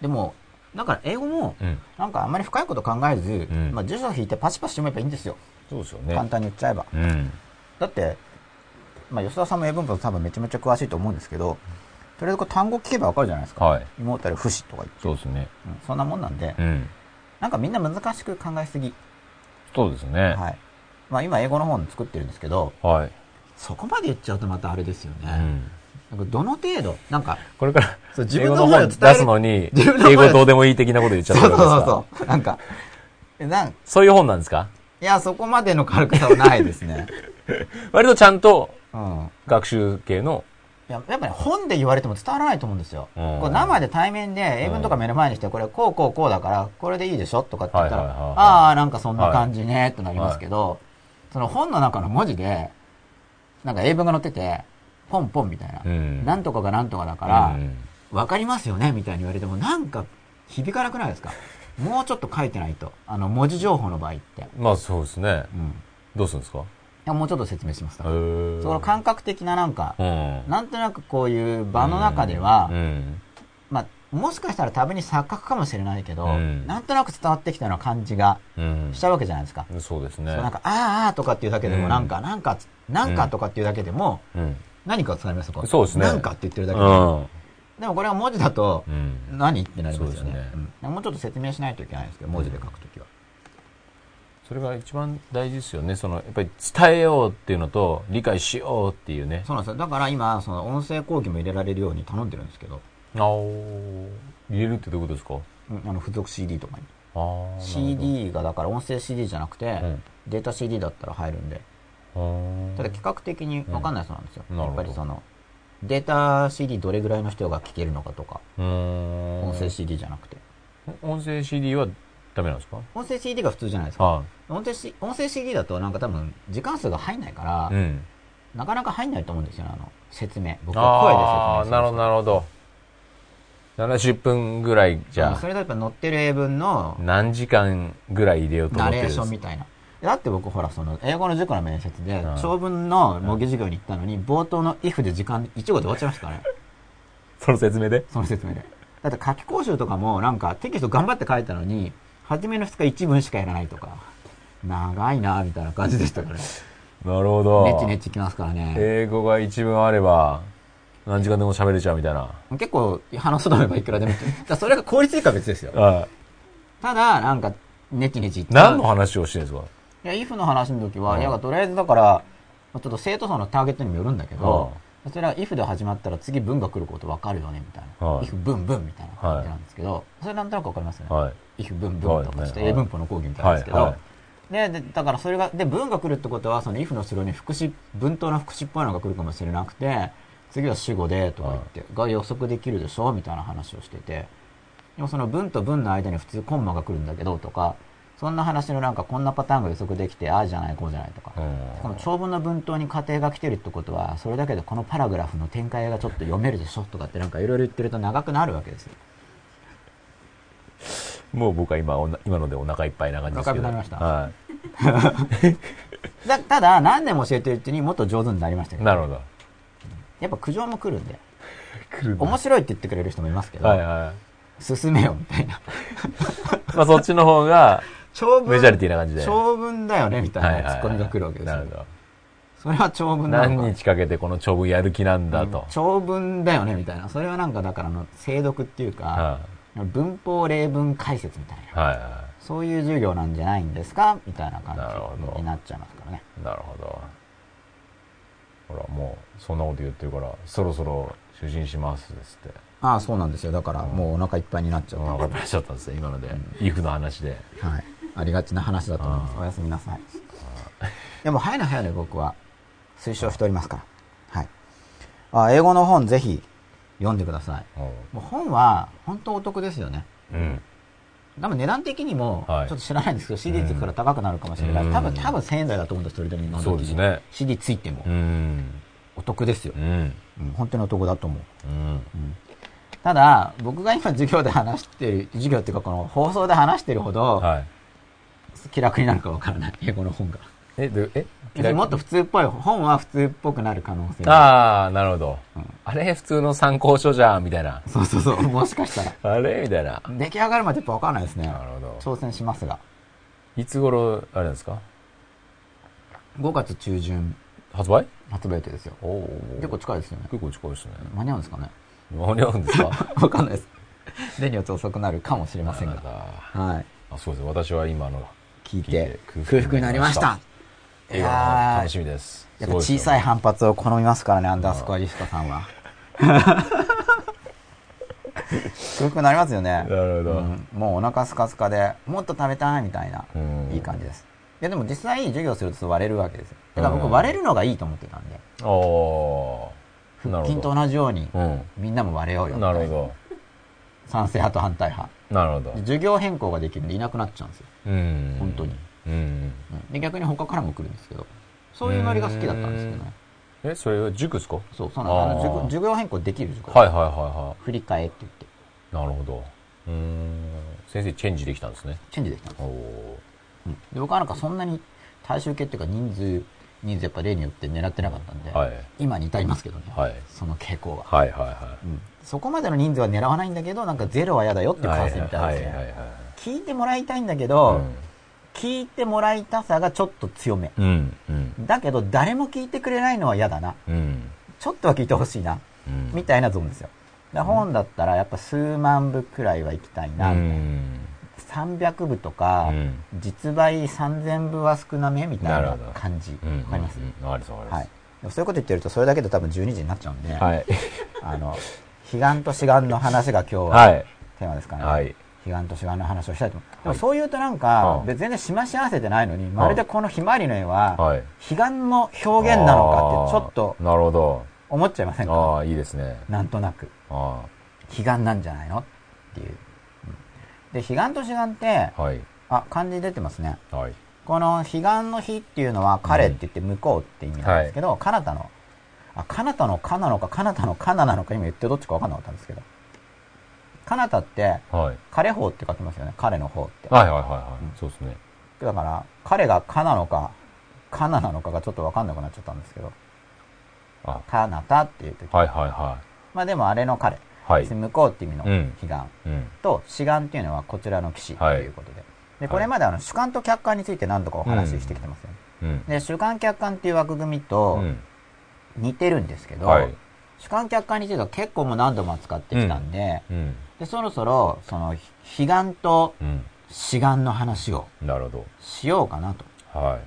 でも、だから英語も、
うん。
なんかあんまり深いこと考えず、
ん
まあ辞書引いてパチパチ読めばいいんですよ。
そうですよね。
簡単に言っちゃえば。
うん。
だって、まあ吉田さんも英文法多分めちゃめちゃ詳しいと思うんですけど、とりあえずこう単語聞けばわかるじゃないですか。
はい。
イモータル不死とか言って、
そうですね。
うんそんなもんなんで、
うん。
なんかみんな難しく考えすぎ。
そうですね。
はい。まあ今英語の本作ってるんですけど、
はい。
そこまで言っちゃうとまたあれですよね。
うん。
なんかどの程度、なんか、
これから
そう、自
英
分
語の本
の思いを伝える
出すのに、英語どうでもいい的なこと言っちゃ
そうそうそうそう。なんか、えなん
そういう本なんですか？
いや、そこまでの軽くさはないですね。
割とちゃんと
うん。
学習系の、
いややっぱり本で言われても伝わらないと思うんですよ。
うん
こう生で対面で英文とか目の前にして、これこうこうこうだから、これでいいでしょ？とかって言ったら、
はいはいはいはい
ああ、なんかそんな感じね、となりますけど、その本の中の文字で、なんか英文が載ってて、ポンポンみたいな。
うん
なんとかがなんとかだから、
うん
わかりますよねみたいに言われても、なんか響かなくないですか？もうちょっと書いてないと。あの、文字情報の場合って。
まあそうですね。
うん。い
どうするんですか？
や、もうちょっと説明します
へ
か。
ー
その感覚的ななんか、
うん。
なんとなくこういう場の中では、
うん。
まあ、もしかしたら多分に錯覚かもしれないけど、
うん
なんとなく伝わってきたような感じが
うん
しちゃうわけじゃないですか。
そうですね。
なんか、あーあーとかっていうだけでも、
うん
なんか、なんか、なんかとかっていうだけでも、
うん。
何か伝わりますか
そうですね
なんかって言ってるだけで。
うん。
でもこれは文字だと、
うん。
何ってなりますよね
そうですね
うんもうちょっと説明しないといけないんですけど、文字で書くときは。
それが一番大事ですよね。その、やっぱり伝えようっていうのと、理解しようっていうね。
そうなんですよ。だから今、その音声講義も入れられるように頼んでるんですけど、
あお入れるってどういうことですか？
うんあの、付属 CD とかに。
ああ。
CD がだから音声 CD じゃなくて、
うん
データ CD だったら入るんで、
な
ただ企画的に分かんないそうなんですよ。やっ
うんなるほど
ぱりその、データ CD どれぐらいの人が聞けるのかとか。音声 CD じゃなくて。
音声 CD はダメなんですか？
音声 CD が普通じゃないですか。
は
音声 C- 音声 CD だとなんか多分時間数が入んないから、
い。うん。
なかなか入んないと思うんですよね、あの、説明。僕は声で説明する。
なるほど、なるほど。70分ぐらいじゃ
それだとやっぱ載ってる英文の
何時間ぐらい入れようと思
ナレー
ってるんです
ションみたいな。だって僕ほら、その、英語の塾の面接で
うん、
長文の模擬授業に行ったのに、冒頭の if で時間1号で終わっちゃいましたからね。
その説明で？
その説明で。だって書き講習とかもなんかテキスト頑張って書いたのに、初めの2日1文しかやらないとか、長いなみたいな感じでしたからね。
なるほど。
ネチネチきますからね。
英語が一文あれば、何時間でも喋れちゃうみたいな。
結構話そうと思えばいくらでも。だそれが効率いいかは別ですよ。
あ
ただ、なんか、ネチネチ
何の話をしてるんですか？
いや、if の話の時は、
うん
いや、とりあえずだから、まあちょっと生徒層のターゲットにもよるんだけど、それは if で始まったら次文が来ること分かるよね、みたいな。
はい
if 文文みたいな感じなんですけど、それなんとなく分かりますよね。
はい。
if 文文とか、
はい
ちょっと英文法の講義みたいなんですけど、
はいは
でで、だからそれが、で、文が来るってことは、その if の後ろに副詞、文頭の副詞っぽいのが来るかもしれなくて、次は主語で、とか言って、が予測できるでしょみたいな話をしてて、でもその文と文の間に普通コンマが来るんだけど、とか、そんな話のなんかこんなパターンが予測できて、ああじゃない、こうじゃないとか。この長文の文頭に仮定が来てるってことは、それだけでこのパラグラフの展開がちょっと読めるでしょとかってなんかいろいろ言ってると長くなるわけですよ。
もう僕は今今のでお腹いっぱいな感じですけど。
お腹いっぱい
はい。
だただ、何年も教えてるうちにもっと上手になりましたけど、
なるほど。
やっぱ苦情も来るんで、
来るんだ
面白いって言ってくれる人もいますけど、
はいはい。
進めよみたいな。
まあそっちの方が、
長文、
メジャリティな感じで。
長文だよねみた
はい
なツッコミが来るわけですよ。
なるほど。
それは長文なのか
何日かけてこの長文やる気なんだと。
長文だよねみたいな。それはなんかだからあの、精読っていうか、
は
文法例文解説みたいな。
いはいは
そういう授業なんじゃないんですかみたいな感
なるほど
じになっちゃいますからね。
い。なるほど。そんなこと言ってるから、そろそろ就寝しますですって。
ああ、そうなんですよ。だからもうお腹いっぱいになっちゃった。
お腹いっぱいにしちゃったんですよ、今ので。イフの話で。
はい。ありがちな話だと思います。
あ
おやすみなさい。でも早いの早いの僕は推奨しておりますから。はい。あ英語の本ぜひ読んでください。もう本は本当お得ですよね。
うん。
多分値段的にも、ちょ
はい
っと知らないんですけど、CD つくから高くなるかもしれない。
うん
多分、多分1000円台だと思うんです、それでも今の時
そうですね
CD ついても
う。ん。
お得ですよ
う。ん。
うん本当にお得だと思う。
うん。
ただ、僕が今授業で話してる、授業っていうかこの放送で話してるほど、
はい。
気楽になるかわからない、英語の本が。
え、で、え
もっと普通っぽい、本は普通っぽくなる可能性が
ああ、なるほど。
うん
あれ、普通の参考書じゃん、みたいな。
そうそうそう、もしかしたら。
あれみたいな。
出来上がるまでやっぱわかんないですね。
なるほど。
挑戦しますが。
いつ頃、あれですか
？5月中旬
発売？
発売予定ですよ。
おお。
結構近いですよね。
結構近いですね。
間に合うんですかね？
間に合うんですか？
わかんないです。例によって遅くなるかもしれませんが。
あ
はい。
あ、そうです。私は今の
聞いて空腹になりました。いやー
楽しみです。
やっぱ小さい
い
反発を好みますからね、アンダースコアリストさんは。空腹になりますよね。
なるほど。
うんもうお腹スカスカで、もっと食べたいみたいな、
うん
いい感じです。いやでも実際授業すると割れるわけですよ。だから僕
うん
割れるのがいいと思ってたんで、
おー。なるほど。
腹筋と同じように
うん。
みんなも割れようよ。
なるほ
賛成派と反対派。
ど。なるほど
で。授業変更ができるんでいなくなっちゃうんですよ。
うん。
本当に。
うん。
うんで逆に他からも来るんですけど、そういうノリが好きだったんですけどね。
え、それは塾ですか？
そう、そうなんです授授業変更できる塾。
はいはいはいは
振り替えって言って、
い。なるほど。うーん。先生チェンジできたんですね。
チェンジできたんです
おー。
うんで僕はなんかそんなに大衆系っていうか人数、人数やっぱ例によって狙ってなかったんで、
はい
今に至りますけどね、
はい
その傾向が、
はいはいは
うんそこまでの人数は狙わないんだけど、なんかゼロは嫌だよって
い。
いう感性みたいですね。
はいはいはいはい。
聞いてもらいたいんだけど、
うん
聞いてもらいたさがちょっと強め。
うん。うん。
だけど誰も聞いてくれないのは嫌だな。
うん。
ちょっとは聞いてほしいな。
うん。
みたいなゾーンですよ。本だったらやっぱ数万部くらいは行きたいな。
うん。
300部とか、
うん
実売3000部は少なめみたいな感じ。
うん。
わかります、そういうこと言ってるとそれだけで多分12時になっちゃうんで、
はい。
あの、彼岸と志願の話が今日は
はい。
テーマですからね。
はい。
彼岸と志願の話をしたいと思う。でも
はい
そう言うとなんか、全然しまし合わせてないのに、まるでこのひまわりの絵は、
はい。
彼岸の表現なのかってちょっと
なるほど。
思っちゃいませんか？
ああ、いいですね。
なんとなく。
あ
彼岸なんじゃないの？っていう。うんで、彼岸と志願って、
あ。はい。
あ、漢字出てますね。
はい。
この彼岸の日っていうのは彼って言って向こうって意味なんですけど、彼方の、あ、彼方のかなのか彼方のかななのか今言ってどっちか分かんなかったんですけど。彼方って、
はい。
彼方って書きますよね。彼の方って。
はいはいはいはい。そうですね。
だから、彼がかなのか、かななのかがちょっと分かんなくなっちゃったんですけど、
あ、
かなたっていう時。
はいはいは
まあでもあれの彼。
い。はい。
向こうって意味の
うん
彼岸。
うん。
と、志願っていうのはこちらの騎士と
はい
いうことで。で、これまであの主観と客観について何度かお話ししてきてますよね。
うん。
で、主観客観っていう枠組みと
うん。
似てるんですけど、
はい。
主観客観については結構もう何度も扱ってきたんで、
うん。
で、そろそろ、その、彼岸と
うん。
志願の話をしようかなと
ど。は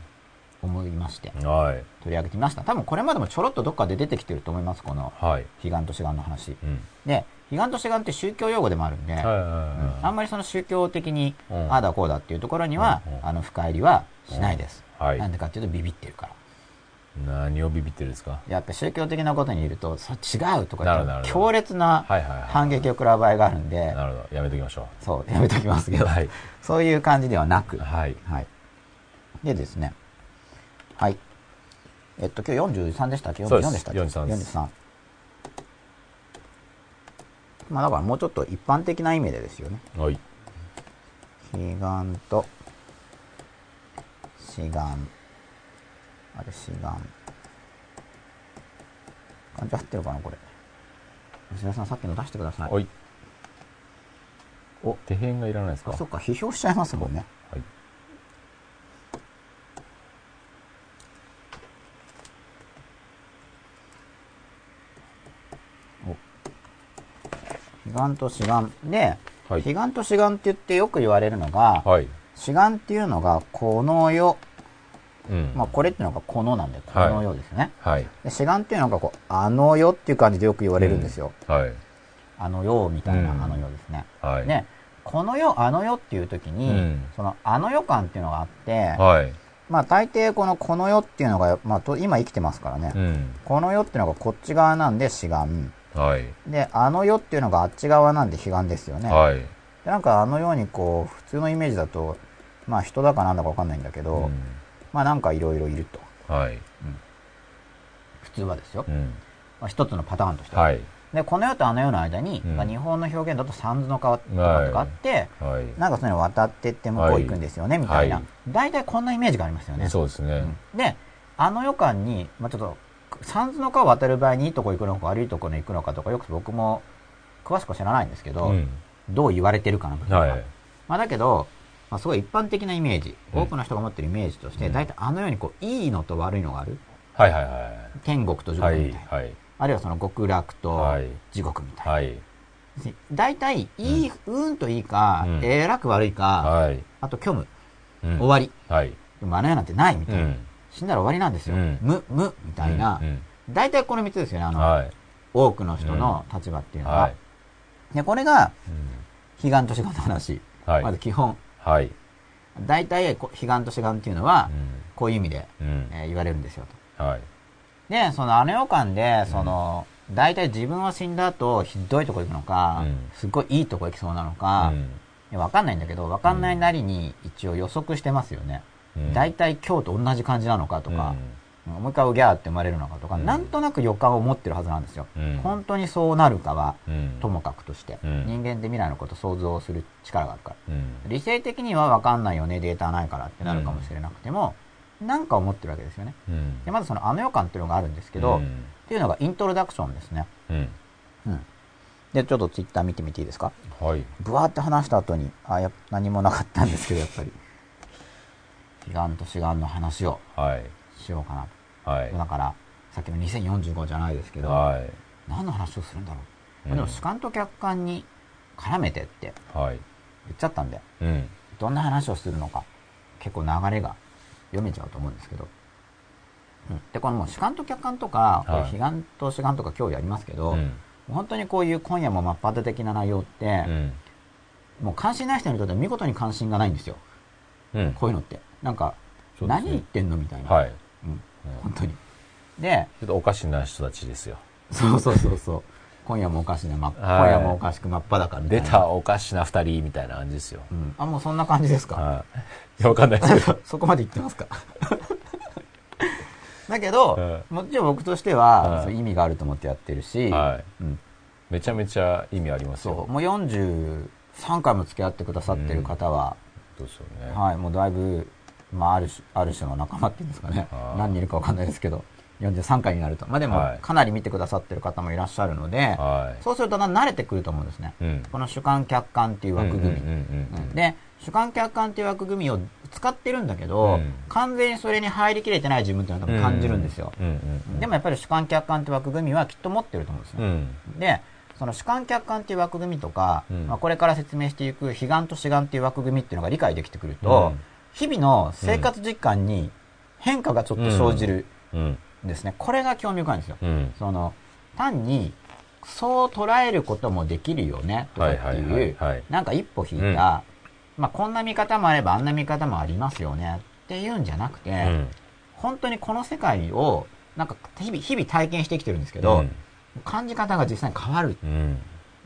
思いまして、
い。はい。
取り上げてみました。多分これまでもちょろっとどっかで出てきてると思います、この、
はい。
彼岸と志願の話。
うん。
で、彼岸と志願って宗教用語でもあるんで、あ
は
んまりその宗教的に、
うん
ああだこうだっていうところには、あの、深入りはしないです。
はい
なんでかっていうとビビってるから。
い。何をビビってるんですか？
やっぱ宗教的なことにいると、そ違うとか強烈な反撃を食らう場合があるんで、
なるほど。やめときましょ
そう、やめときますけ
う。
ど、
はい。
そういう感じではなく、
はい。
はい。でですね、はい。えっと、今日43でしたっけ？
そうです
?44 でしたっけ
？43です
43。まあだからもうちょっと一般的な意味でですよね。
はい。
彼岸と志願あれ志願漢字合ってるかなこれ。吉田さんさっきの出してください。
はい。
お。
手辺がいらないですか？
あそっか批評しちゃいますもんね
はい。
彼岸と志願で、
はい
彼岸と志願って言ってよく言われるのが、
はい。
志願っていうのがこの世
うん。
まあこれっていうのがこのなんでこの世ですね、
はい。
で志願っていうのがこうあの世っていう感じでよく言われるんですよ、
はい。
あの世みたいな
うん
あの世ですね、
はい。
でこの世あの世っていう時に、
うん
そのあの世感っていうのがあって、
はい。
まあ大抵このこの世っていうのが、まあ、と今生きてますからね、
うん。
この世っていうのがこっち側なんで志願
はい。
であの世っていうのがあっち側なんで彼岸ですよね、
はい。
でなんかあのようにこう普通のイメージだとまあ人だかなんだかわかんないんだけど、
うん
まあなんかいろいろいると
はい。
普通はですよ、
うん。
まあ、一つのパターンとしては、
はい。
でこの世とあの世の間に、
うん
まあ日本の表現だと三途の川とかとかあって、
はい。
なんかそういうの渡ってって向こう行くんですよね、みたいな、
はい
大体こんなイメージがありますよね
そうですね。
うんであの予感に、まあ、ちょっと三途の川を渡る場合にいいとこ行くのか悪いとこに行くのかとかよく僕も詳しくは知らないんですけど、
うん。
どう言われてるかな部分が
はい。
まあ、だけど、まあ、すごい一般的なイメージ、
うん
多くの人が持ってるイメージとして、
うん
大体あのようにこういいのと悪いのがある
はいはいは
天国と地
い。はい
獄みたいな、。
はい。
あるいはその極楽と
はい
地獄みたいな、
はい。
大体いい、うん、といいか、
うん
えらく悪いか、
はい。
あと虚無、
うん
終わり
はい。
でもあの世なんてないみたいな、
うん。
死んだら終わりなんですよ、
うん
無無みたいな、
うん
大体この3つですよねあの、
はい。
多くの人の立場っていうのは。
はい。
で、これが、
うん
悲願と志願の話。
はい
まず基本。
はい。
大体、こ悲願と志願っていうのは、
うん
こういう意味で、言われるんですよと。
はい。
で、そのあの世間で、その、大体自分は死んだ後、ひどいとこ行くのか、
うん
すっごいいいとこ行きそうなのか、わかんないんだけど、わかんないなりに一応予測してますよね。
うん
大体今日と同じ感じなのかとか、もう一回ギャーって生まれるのかとか、
うん
なんとなく予感を持ってるはずなんですよ。
うん
本当にそうなるかは、
うん
ともかくとして、
うん
人間って未来のことを想像する力があるから。
うん
理性的にはわかんないよね、データないからってなるかもしれなくても、なんか思ってるわけですよね。
うん
でまずそのあの予感っていうのがあるんですけど、
うん
っていうのがイントロダクションですね。
うん
うん。で、ちょっとツイッター見てみていいですか？
はい。
ブワーって話した後に、あ、や何もなかったんですけど、やっぱり。悲願と志願の話を
はい。
しようかなと。
はい。
だから、さっきの2045じゃないですけど、
はい。
何の話をするんだろう。
うん
でも主観と客観に絡めてって
はい。
言っちゃったんで、
うん。
どんな話をするのか、結構流れが読めちゃうと思うんですけど。うん、で、このもう主観と客観とか、こ
はい
う悲願と志願とか今日やりますけど、
うん
本当にこういう今夜も真っ裸的な内容って、
うん。
もう関心ない人にとっては見事に関心がないんですよ。
うん。
こういうのって。なんか、
そうですね
何言ってんのみたいな。
はい。
うん。本当に。で、
ちょっとおかしな人たちですよ。
そうそうそうそう。今夜もおかしな、ま、今
はい
夜もおかしく真っ裸みたいな。
出たおかしな二人みたいな感じですよ。
うん。あ、もうそんな感じですか？
はい。いや、わかんないですけど。
そこまで言ってますか？だけど、
は
もちろん僕としては、
はい
そう意味があると思ってやってるし、
はい。
うん、
めちゃめちゃ意味ありますよ。
そう、もう43回も付き合ってくださってる方は、
ですよね。
はい、もうだいぶ、まあ、ある種、ある種の仲間っていうんですかね
は。い
何人いるかわかんないですけど、43回になると。まあでも
はい、
かなり見てくださってる方もいらっしゃるので、
はい。
そうすると慣れてくると思うんですね。
うん。
この主観客観っていう枠組み。で、主観客観っていう枠組みを使ってるんだけど、
うん
完全にそれに入りきれてない自分っていうのは多分感じるんですよ。でもやっぱり主観客観っていう枠組みはきっと持ってると思うんですね。
うん。
で、その主観客観っていう枠組みとか、
うん
まあ、これから説明していく悲願と志願っていう枠組みっていうのが理解できてくると、
うん
日々の生活実感に変化がちょっと生じる
うん。
んですね。これが興味深いんですよ。
うん。
その、単に、そう捉えることもできるよね、とかって
はいはい
いう
はいはい、
なんか一歩引いた、まあこんな見方もあればあんな見方もありますよねっていうんじゃなくて、
うん。
本当にこの世界を、なんか日々、日々体験してきてるんですけど、
うん
感じ方が実際に変わる
うん。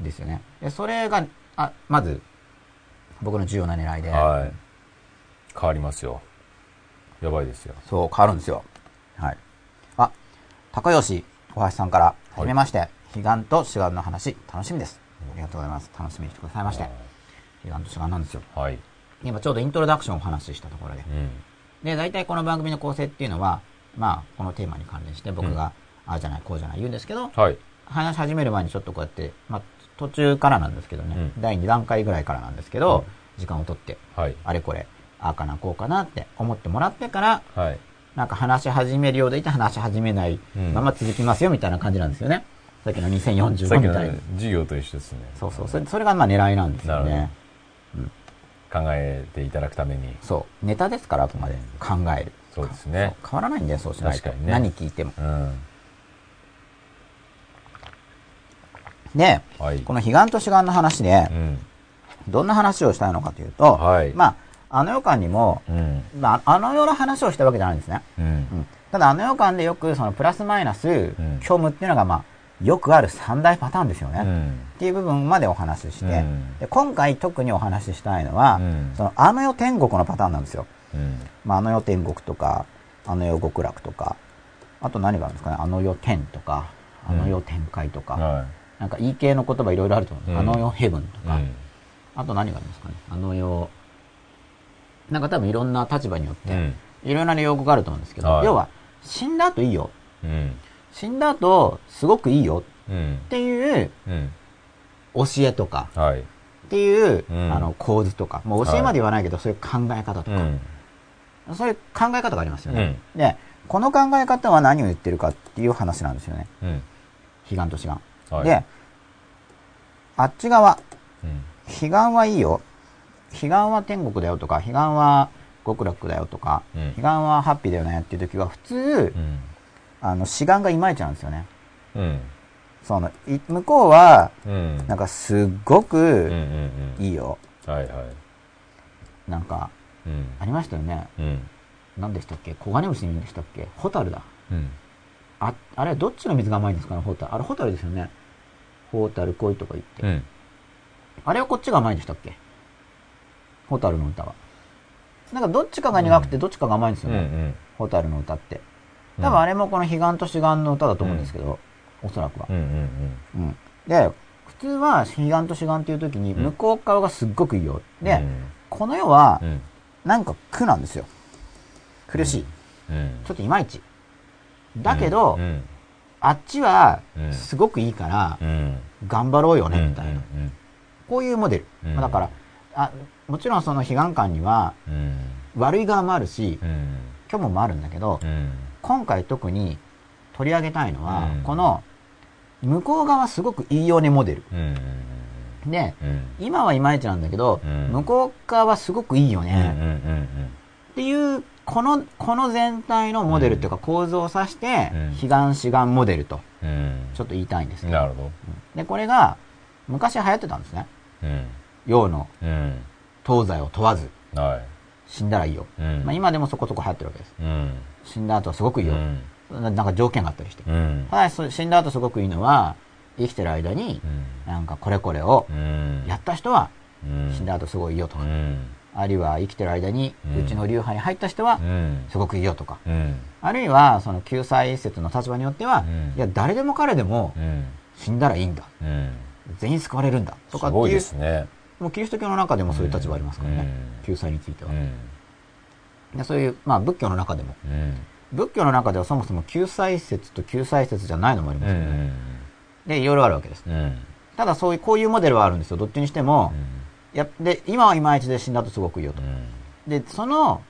んですよね。で、それが、あ、まず、僕の重要な狙いで、
はい。変わりますよ。やばいですよ。
そう、変わるんですよ。はい。あ、高吉小橋さんから、はじめまして、悲願と志願の話、楽しみです。ありがとうございます。楽しみにしてくださいまして。悲願と志願なんですよ。
はい。
今ちょうどイントロダクションをお話ししたところで。
うん。
で、大体この番組の構成っていうのは、まあ、このテーマに関連して僕が、ああじゃない、こうじゃない言うんですけど、
はい。
話し始める前にちょっとこうやって、まあ、途中からなんですけどね、
うん
第2段階ぐらいからなんですけど、時間をとって、
はい。
あれこれ、ああかな、こうかなって思ってもらってから、
はい。
なんか話し始めるようでいて話し始めない
うん
まま続きますよみたいな感じなんですよね。さっきの
さ
2045
っきの
みたいに。
授業と一緒ですね。
そうそう。それそれがまあ狙いなんですよね。
考えていただくために。
そう。ネタですから、あくまで。考える。
そうですね。
変わらないんだよ、そうしないと。
確かにね
何聞いても。
うん。
で、
はい。
この悲願と志願の話で
う、ん。
どんな話をしたいのかというと、
はい
まあ、あの世間にも、
うん。
まあ、あの世の話をしたわけじゃないんですね。
うん
う。ん。ただ、あの世間でよく、そのプラスマイナス、
ん
虚無っていうのが、まあ、よくある三大パターンですよね。
うん。
っていう部分までお話しして、
うん
で今回特にお話ししたいのは、
うん
そのあの世天国のパターンなんですよ。
うん。
まあ、あの世天国とか、あの世極楽とか、あと何があるんですかね、あの世天とか、あの世天界とか、
は
なんかいい系の言葉いろいろあると思う
うん
あの世ヘブンと
い。う
か、
ん。
あと何があるんですかね、あの世、なんか多分いろんな立場によって、
うん。
いろんな用語があると思うんですけど、
はい
要は、死んだ後いいよ。
うん。
死んだ後、すごくいいよ
うん
っ。ていう
うん。
教えとか、
はい。
っていう、
うん
あの構図とか、もう教えまで言わないけど、そういう考え方とか、
うん。
そういう考え方がありますよね、
う
で、この考え方は何を言ってるかっていう話なんですよね。
うん。
悲願と志願。
はい。
で、あっち側、
うん。
悲願はいいよ。悲願は天国だよとか、悲願は極楽だよとか、
うん
悲願はハッピーだよねっていう時は普通、
うん。
あの、志願がいまいちなんですよね。
うん。
その、い向こうは、
うん。
なんかすっごく。いいよ。
はいはい。
なんか、
うん。
ありましたよね。
うん。
何でしたっけ？黄金虫でしたっけ？ホタルだ。
うん。
あ、あれどっちの水が甘いんですかね？ホタル。あれホタルですよね。ホタル恋とか言って。
うん。
あれはこっちが甘いんでしたっけ？ホタルの歌は。なんかどっちかが苦くてどっちかが甘いんですよね。
うんうん。
ホタルの歌って。多分あれもこの彼岸と志願の歌だと思うんですけど、おそらくは
う。んうん
うん。で、普通は彼岸と志願っていう時に向こう側がすっごくいいよ。
うん。
で、この世は
う、ん。
なんか苦なんですよ。苦しい。
うん。
ちょっといまいち。だけど、
うん。
あっちは
うん
すごくいいから
う、ん。
頑張ろうよ
うん。
ね、みたいな。
うん。
こういうモデル。だから、あ、もちろんその悲願感には
うん。
悪い側もあるし
う、ん。
虚無もあるんだけど
う、ん。
今回特に取り上げたいのは
うん、
この、向こう側すごくいいよねモデル。
うん。
で、
うん。
今はいまいちなんだけど、
うん
向こう側はすごくいいよ。ね。っていう、この、この全体のモデルっていうか構造を指して
うん、
悲願志願モデルと、
うん。
ちょっと言いたいんです
なるほど。
で、これが、昔流行ってたんですね。
うん。
洋の
うん。
東西を問わず、
はい。
死んだらいいよ。
うん。
まあ今でもそこそこ流行ってるわけです。
うん。
死んだ後はすごくいいよ。
うん。
ななんか条件があったりして。
うん。
ただし死んだ後すごくいいのは、生きてる間に
う、ん。
なんかこれこれを
うん。
やった人は、
うん。
死んだ後すごいいいよとか、
うん。
あるいは生きてる間に
う
ちの流派に入った人は
う、ん。
すごくいいよとか、
うん。
あるいはその救済説の立場によっては、
うん
いや誰でも彼でも
うん。
死んだらいいんだ。
うん。
全員救われるんだ。とかっていう
すね。
もうキリスト教の中でもそういう立場ありますからね。
うん
救済については
う。ん。
でそういう、まあ仏教の中でも。
うん。
仏教の中ではそもそも救済説と救済説じゃないのもありま
う
すよね。
ん。
で、いろいろあるわけです。
うん。
ただそういう、こういうモデルはあるんですよ。どっちにしても、やで、今はいまいちで死んだ後すごくいいよと。で、その、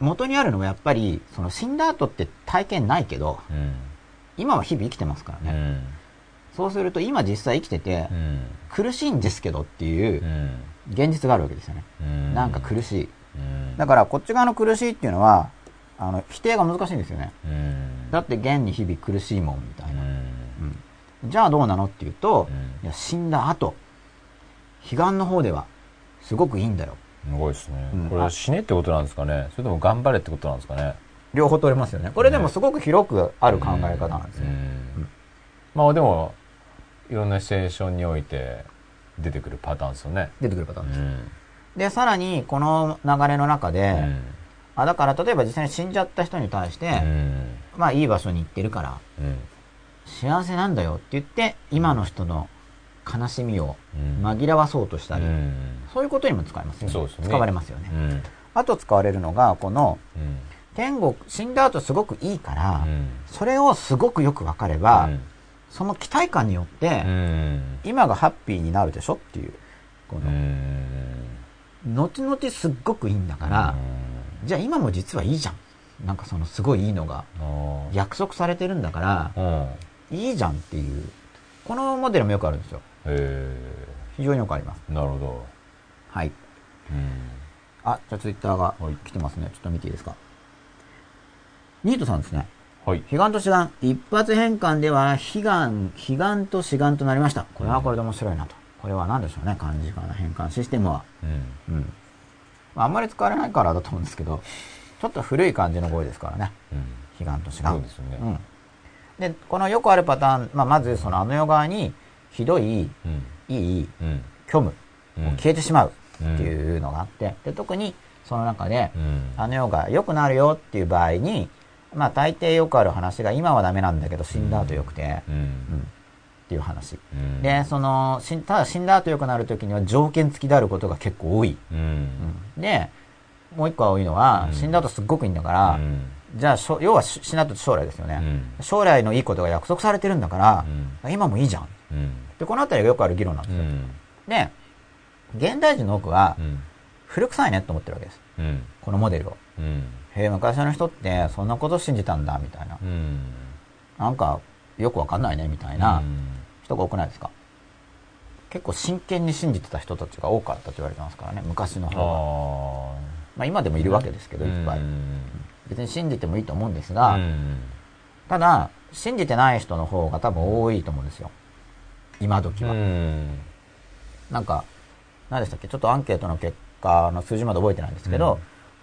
元にあるのはやっぱり、その死んだ後って体験ないけど、
うん。
今は日々生きてますからね。
うん。
そうすると今実際生きてて
う、ん。
苦しいんですけどっていう
うん。
現実があるわけですよね。
うん。
なんか苦しい。
うん。
だからこっち側の苦しいっていうのは、あの、否定が難しいんですよね。
うん。
だって現に日々苦しいもんみたいな。
うん。
うんじゃあどうなのっていうと、
うん
いや死んだ後、彼岸の方ではすごくいいんだよ。
すごいですね
うん。
これは死ねってことなんですかね？それとも頑張れってことなんですかね？
両方取れますよね。これでもすごく広くある考え方なんです
う
よ。
んまあでも、いろんなシチュエーションにおいて出てくるパターンですよね。
出てくるパターンです。
うん。
で、さらにこの流れの中で、
うん
あ、だから例えば実際に死んじゃった人に対して、
うん。
まあいい場所に行ってるから、
うん。
幸せなんだよって言って、今の人の悲しみを
うん
紛らわそうとしたり、
うん。
そういうことにも使えますよね。
ね
使われますよね。
うん。
あと使われるのが、この、
うん。
天国、死んだ後すごくいいから、
うん
それをすごくよくわかれば、
うん
その期待感によって、
うん。
今がハッピーになるでしょっていう。こ
う
の、
ん。
後々すっごくいいんだから、じゃあ今も実はいいじゃん。なんかそのすごいいいのが
うん。
約束されてるんだから、
うん。
いいじゃんっていう。このモデルもよくあるんですよ。
へ
非常によくあります。
え。なるほど。
はい。
うん。
あ、じゃあツイッターが
はい
来てますね。ちょっと見ていいですか？ニートさんですね。
はい。
彼岸と志願。一発変換では、悲願、悲願と志願となりました。これはこれで面白いなと。これは何でしょうね？漢字かな変換システムは。
うん。
うん。まあ、あんまり使われないからだと思うんですけど、ちょっと古い漢字の語彙ですからね。
うん。
悲願と志願。
そうですよね
うん。で、このよくあるパターン、まあ、まずそのあの世側に、ひどい、
うん。
いい、
うん。
虚無、消えてしまうっていうのがあって、で、特にその中で、
うん。
あの世が良くなるよっていう場合に、まあ大抵よくある話が今はダメなんだけど死んだ後良くて、
う
うん
ん。
っていう話。
うん。
で、その、ただ死んだ後良くなる時には条件付きであることが結構多い。
うん。
で、もう一個多いのは、
うん
死んだ後すっごくいいんだから、
うん。
じゃあしょ、要はし死んだ後将来ですよね、
うん
将来のいいことが約束されてるんだから、
うん
今もいいじゃん。
うん。
で、このあたりがよくある議論なんですよ。
うん。
で、現代人の多くは
う、ん。
古臭いねと思ってるわけです。
うん。
このモデルを。
うん。
へえ、昔の人ってそんなこと信じたんだ、みたいな。
うん。
なんか、よくわかんないね、みたいな人が多くないですか？結構真剣に信じてた人たちが多かったと言われてますからね、昔の
あ
方が。
あ。
まあ今でもいるわけですけど、いっぱい。別に信じてもいいと思うんですが、ただ、信じてない人の方が多分多いと思うんですよ。今時は。
うん。
なんか、何でしたっけ？ちょっとアンケートの結果の数字まで覚えてないんですけど、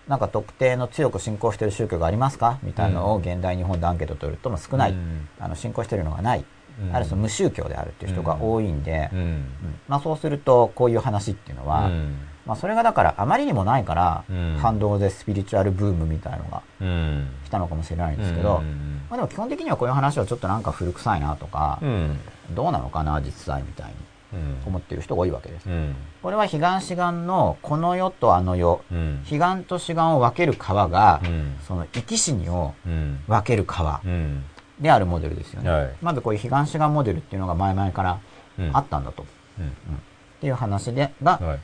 なんか特定の強く信仰している宗教がありますか？みたいなのを現代日本でアンケートを取ると、まあ、少ない、
うん。
あの信仰しているのがない、
うん。
あるいはその無宗教であるっていう人が多いんで、
うん。
うん。まあ、そうするとこういう話っていうのは、
うん
まあ、それがだからあまりにもないから、
うん
反動でスピリチュアルブームみたいのが
うん。
来たのかもしれないんですけど、
うん
まあ、でも基本的にはこういう話はちょっとなんか古臭いなとか、
うん。
どうなのかな実際みたいに
うん。
思っている人が多いわけです。
うん。
これは彼岸志願のこの世とあの世、
うん。
彼岸と志願を分ける川が、
うん
その生き死にを
うん。
分ける川
うん。
であるモデルですよね。
はい
まずこういう彼岸志願モデルっていうのが前々から
うん
あったんだと。
うん。
っていう話で、が、
はい。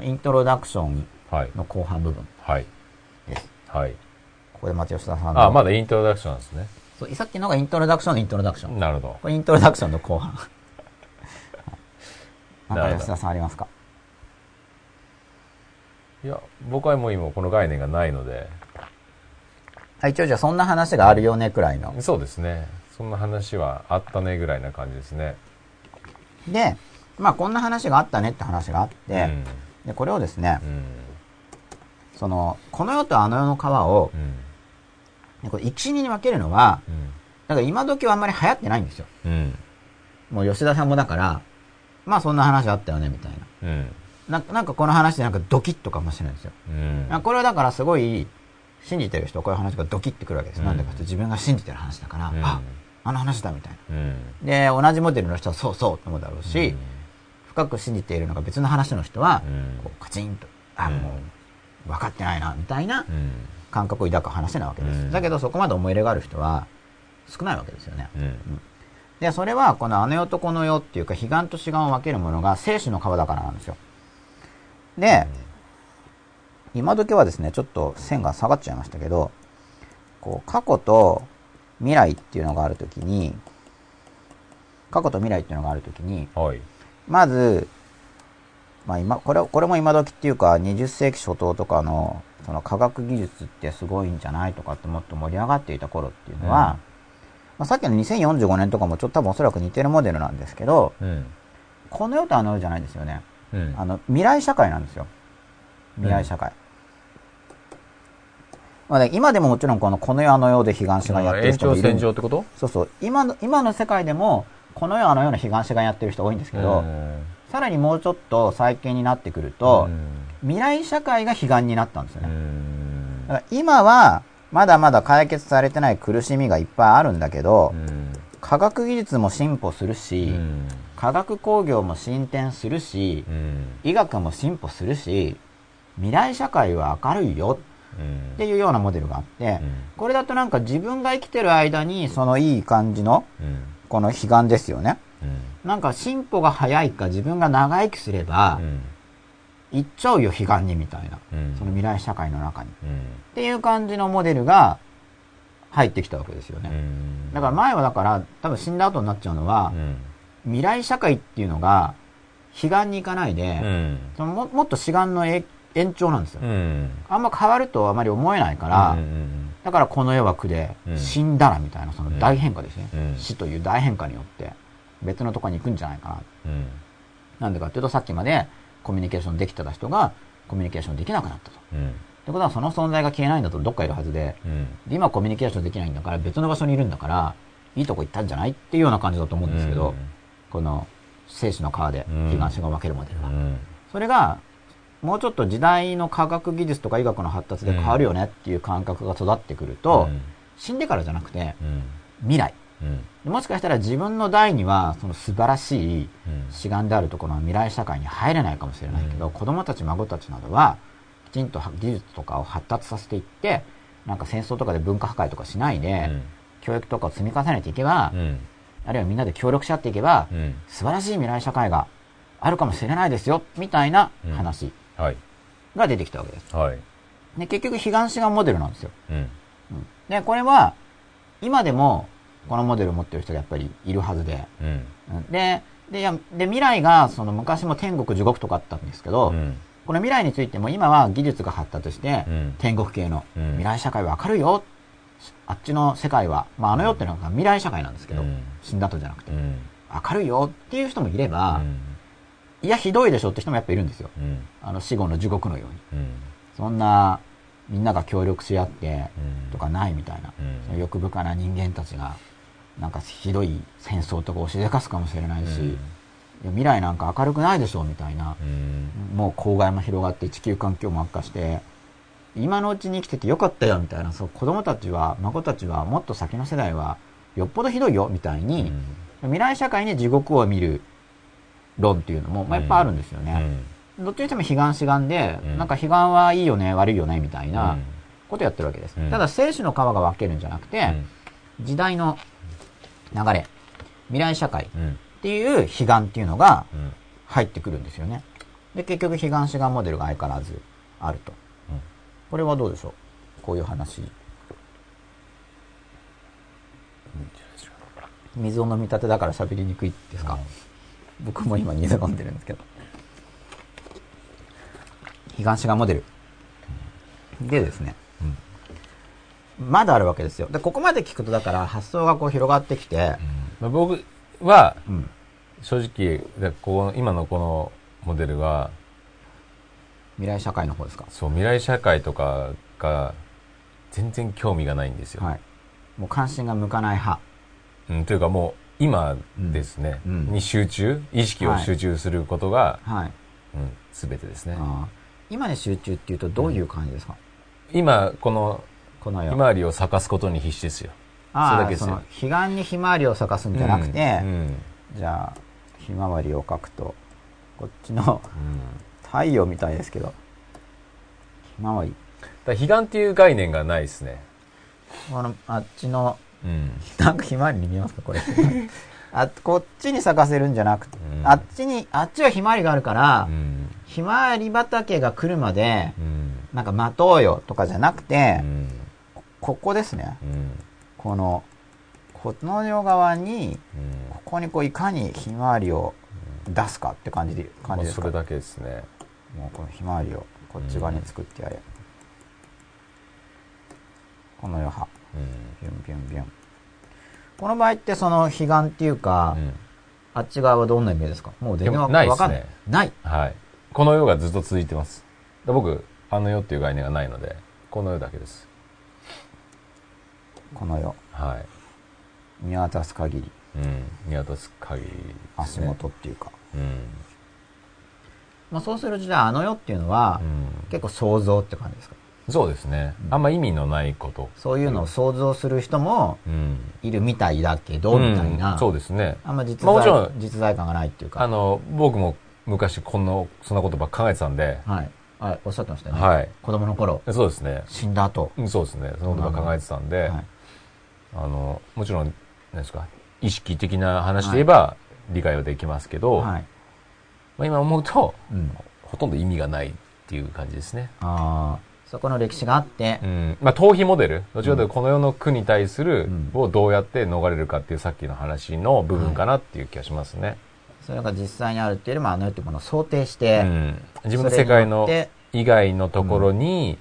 イントロダクション
はい。
の後半部分
はい。
です。
はい。
ここで松吉田さんの。
あ、まだイントロダクションなんですね。
そうさっきのがイントロダクションのイントロダクション。
なるほど。
これイントロダクションの後半。は いなんか吉田さんありますか？
いや、僕はもう今この概念がないので、
はい、一応じゃあそんな話があるよねくらいの。
そうですね。そんな話はあったねぐらいな感じですね。
で、まあこんな話があったねって話があって、
うん。
でこれをですね
う、ん。
その、この世とあの世の川を
う、ん。
ねこれ生き死にに分けるのは、
うん。
だから今時はあんまり流行ってないんですよ。
うん。
もう吉田さんもだから、まあそんな話あったよね、みたいな。
うん。
ななんかこの話でなんかドキッとかもしれないんですよ。
うん。
これはだからすごい、信じてる人はこういう話がドキッてくるわけです。
うん
なんでかって自分が信じてる話だから、
うん
あ、あの話だみたいな。
うん。
で、同じモデルの人はそうそうと思うだろうし、深く信じているのが別の話の人は、
うん
こうカチンと、あ、
うん
もう、分かってないな、みたいな
うん。
感覚を抱く話なわけです。
うん
だけどそこまで思い入れがある人は少ないわけですよね。
うん。
で、それはこのあの世とこの世っていうか、彼岸と志願を分けるものが生死の川だからなんですよ。で、今時はですね、ちょっと線が下がっちゃいましたけど、こう、過去と未来っていうのがあるときに、過去と未来っていうのがあるときに、
はい。
まず、まあ今、これ、これも今時っていうか、20世紀初頭とかの、その科学技術ってすごいんじゃないとかってもっと盛り上がっていた頃っていうのは、
うん
まあ、さっきの2045年とかもちょっと多分おそらく似てるモデルなんですけど、
うん。
この世とあの世じゃないですよね。
うん。
あの、未来社会なんですよ。未来社会。まあね、今でももちろんこのこの世あの世で彼岸志願やってる
延長
人もいるん
線上ってこと？
そうそう。今の、今の世界でも、この世あの世の彼岸志願やってる人多いんですけど、
うん
さらにもうちょっと最近になってくると、
うん。
未来社会が彼岸になったんですよ
う
ね。
ん
だから今は、まだまだ解決されてない苦しみがいっぱいあるんだけど、
うん。
科学技術も進歩するし、
うん。
科学工業も進展するし、
うん。
医学も進歩するし、未来社会は明るいよ
うん。
っていうようなモデルがあって、
うん。
これだとなんか自分が生きてる間にそのいい感じの
うん
この彼岸ですよね。
うん。
なんか進歩が早いか自分が長生きすれば、
うん。
行っちゃうよ彼岸にみたいな、
うん。
その未来社会の中に。っ
うん。
ていう感じのモデルが入ってきたわけですよね。
うん。
だから前はだから多分死んだ後になっちゃうのは、
うん。
未来社会っていうのが彼岸に行かないで、
うん。
そのももっと志願の延延長なんですよ。
うん。
あんま変わるとあまり思えないから、
うん
だからこの世は苦で、
うん。
死んだらみたいなその大変化ですね、
うん。
死という大変化によって別のところに行くんじゃないかな。
うん。
なんでかっていうとさっきまでコミュニケーションできてた人がコミュニケーションできなくなったと。
うん。
ってことはその存在が消えないんだとどっかいるはずで、
うん。
で今コミュニケーションできないんだから別の場所にいるんだから、いいとこ行ったんじゃないっていうような感じだと思うんですけど、この生死の川で
うん。
彼岸死が分けるモデルは。
うん。
それが、もうちょっと時代の科学技術とか医学の発達で変わるよねっていう感覚が育ってくると、
うん。
死んでからじゃなくて
うん。
未来。
うん。
もしかしたら自分の代にはその素晴らしい
うん。
志願であるところの未来社会に入れないかもしれないけど、子供たち孫たちなどはきちんと技術とかを発達させていってなんか戦争とかで文化破壊とかしないで、教育とかを積み重ねていけば、
うん。
あるいはみんなで協力し合っていけば、
うん。
素晴らしい未来社会があるかもしれないですよみたいな話
はい
が出てきたわけです。
はい。
で結局彼岸志願モデルなんですよ。
うん。
うん。でこれは今でもこのモデルを持ってる人がやっぱりいるはずで、
うん。
うん。ででで未来がその昔も天国地獄とかあったんですけど、
うん。
この未来についても今は技術が発達して、
うん。
天国系の
うん。
未来社会は明るいよ、あっちの世界は、まあ、あの世っていうのが未来社会なんですけど、
うん。
死んだ後じゃなくて、
うん。
明るいよっていう人もいれば、
うん
いや、ひどいでしょって人もやっぱいるんですよ。
うん。
あの死後の地獄のように。
うん。
そんな、みんなが協力し合って
うん。
とかないみたいな、
うん。
その欲深な人間たちが、なんかひどい戦争とかをしでかすかもしれないし、未来なんか明るくないでしょみたいな、
うん。
もう公害も広がって地球環境も悪化して、今のうちに生きててよかったよみたいな、そう子供たちは、孫たちは、もっと先の世代は、よっぽどひどいよみたいに、未来社会に地獄を見る論っていうのも、まあ、やっぱあるんですよね。どっちにしても悲願志願で、
うん。
なんか悲願はいいよね、悪いよね、みたい
うん。
なことやってるわけです。
うん。
ただ、生死の川が分けるんじゃなくて、時代の流れ、未来社会っ
うん。うん
ていう悲願っていうのが
うん。
入ってくるんですよね。で、結局、悲願志願モデルが相変わらずあると。
うん。
これはどうでしょう？こういう話。水を飲み立てだから喋りにくいですか、僕も今水飲んでるんですけど。悲願志願モデル。でですね、まだあるわけですよ。で、ここまで聞くとだから発想がこう広がってきて、
まあ僕は
うん。
正直でこの今のこのモデルは
未来社会の方ですか？
そう未来社会とかが全然興味がないんですよ、
はい。もう関心が向かない派。
うん、というかもう今ですね、
うん。うん。
に集中意識を集中することが、
はい。
うん、全てですね。
今に集中っていうとどういう感じですか、
今この
この世。
ひまわりを咲かすことに必死ですよ。
ああ、
それだけで
彼岸にひまわりを咲かすんじゃなくて、
うん。うん。
じゃあ、ひまわりを描くと、こっちの
うん。
太陽みたいですけど、ひまわり。
だ彼岸っていう概念がないですね、
この、あっちの、
うん。
なんかひまわりに見えますかこれ。あ、こっちに咲かせるんじゃなくて、
うん。
あっちに、あっちはひまわりがあるから、
うん。
ひまわり畑が来るまで、
うん。
なんか待とうよとかじゃなくて、
うん。
ここですね。
うん。
この、この世側に、
うん。
ここにこういかにひまわりを出すかって感じで、感じですか、
まあそれだけですね。
もうこのひまわりをこっち側に作ってやれ。この余波。
うん
ビュンビュンビュン。この場合ってその彼岸っていうか、
うん
あっち側はどんな意味ですか？もう全然わ
でもないね
わかんない。ない。
はい。この世がずっと続いてます。で僕、あの世っていう概念がないので、この世だけです。
この世。
はい。
見渡す限り、
うん。見渡す限りです
足
ね。
元っていうか。
うん。
まあそうするとじゃああの世っていうのは、
うん。
結構想像って感じですか？
そうですね。あんま意味のないこと。
そういうのを想像する人も
うん。
いるみたいだけど、みたいな。
うんそうですね。
あんま実在,、
まあもちろん
実在感がないっていうか。
あの、僕も昔こんな、そんなことばっか考えてたんで、
はい。はい、おっしゃってましたよね。
はい。
子供の頃、
そうですね。
死んだ後。
うんそうですね。そのこと考えてたんで、
はい。
あの、もちろん、何ですか、意識的な話で言えば理解はできますけど、
はい。
まあ、今思うと、
うん。
ほとんど意味がないっていう感じですね。
ああ、そこの歴史があって
う、ん。まあ、逃避モデル、どちらかというとこの世の苦に対する
うん、
をどうやって逃れるかっていうさっきの話の部分かなっていう気がしますね。
それが実際にあるっていうよりも、あの世っていうものを想定して、
うん。自分の世界の以外のところに、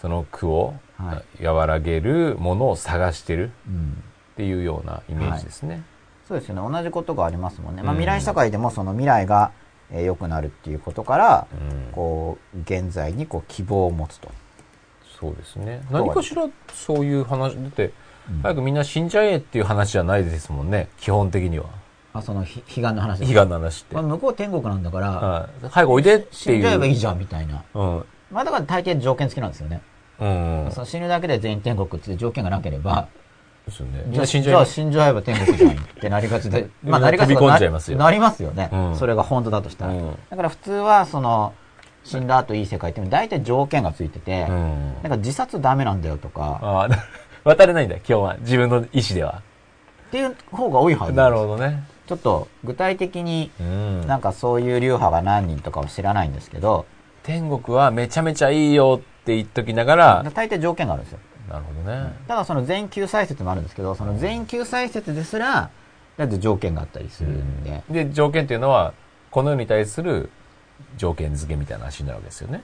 その苦を
は
和らげるものを探してる
うん。
っていうようなイメージですね。
そうですよね。同じことがありますもんね。まあ、
うん
未来社会でもその未来がえー良くなるっていうことから、
うん
こう、現在にこう希望を持つと。
そうですね。何かしらそういう話、だって、早くみんな死んじゃえっていう話じゃないですもんね、基本的には。
あ、そのひ彼岸の話
悲願の話って。
まあ、向こう天国なんだから、
はい早くおいでって
死ん
いう。
じゃえばいいじゃんみたいな。
うん。
まあだから大抵条件付きなんですよね。
うん。
その死ぬだけで全員天国っていう条件がなければ、
ですよね。
じゃあ
な死んじゃえば
死んじゃえば天国じゃんってなりがちで。まあなりがち
飛び込んじゃいますよ
ななりますよね、
うん
それが本当だとしたら。
うん
だから普通はその、死んだ後いい世界って大体条件がついてて、
うん。
なんか自殺ダメなんだよとか、
渡れないんだ、今日は。自分の意思では。
っていう方が多いはず
なる
ど。
ほどね。
ちょっと具体的に
うん。
なんかそういう流派が何人とかは知らないんですけど、
天国はめちゃめちゃいいよって言っときながら、
大体条件があるんですよ。
なるほどね。
ただその全救済説もあるんですけど、その全救済説ですら、だって条件があったりするんで、
で、条件っていうのは、この世に対する条件付けみたいな話になるわけですよね。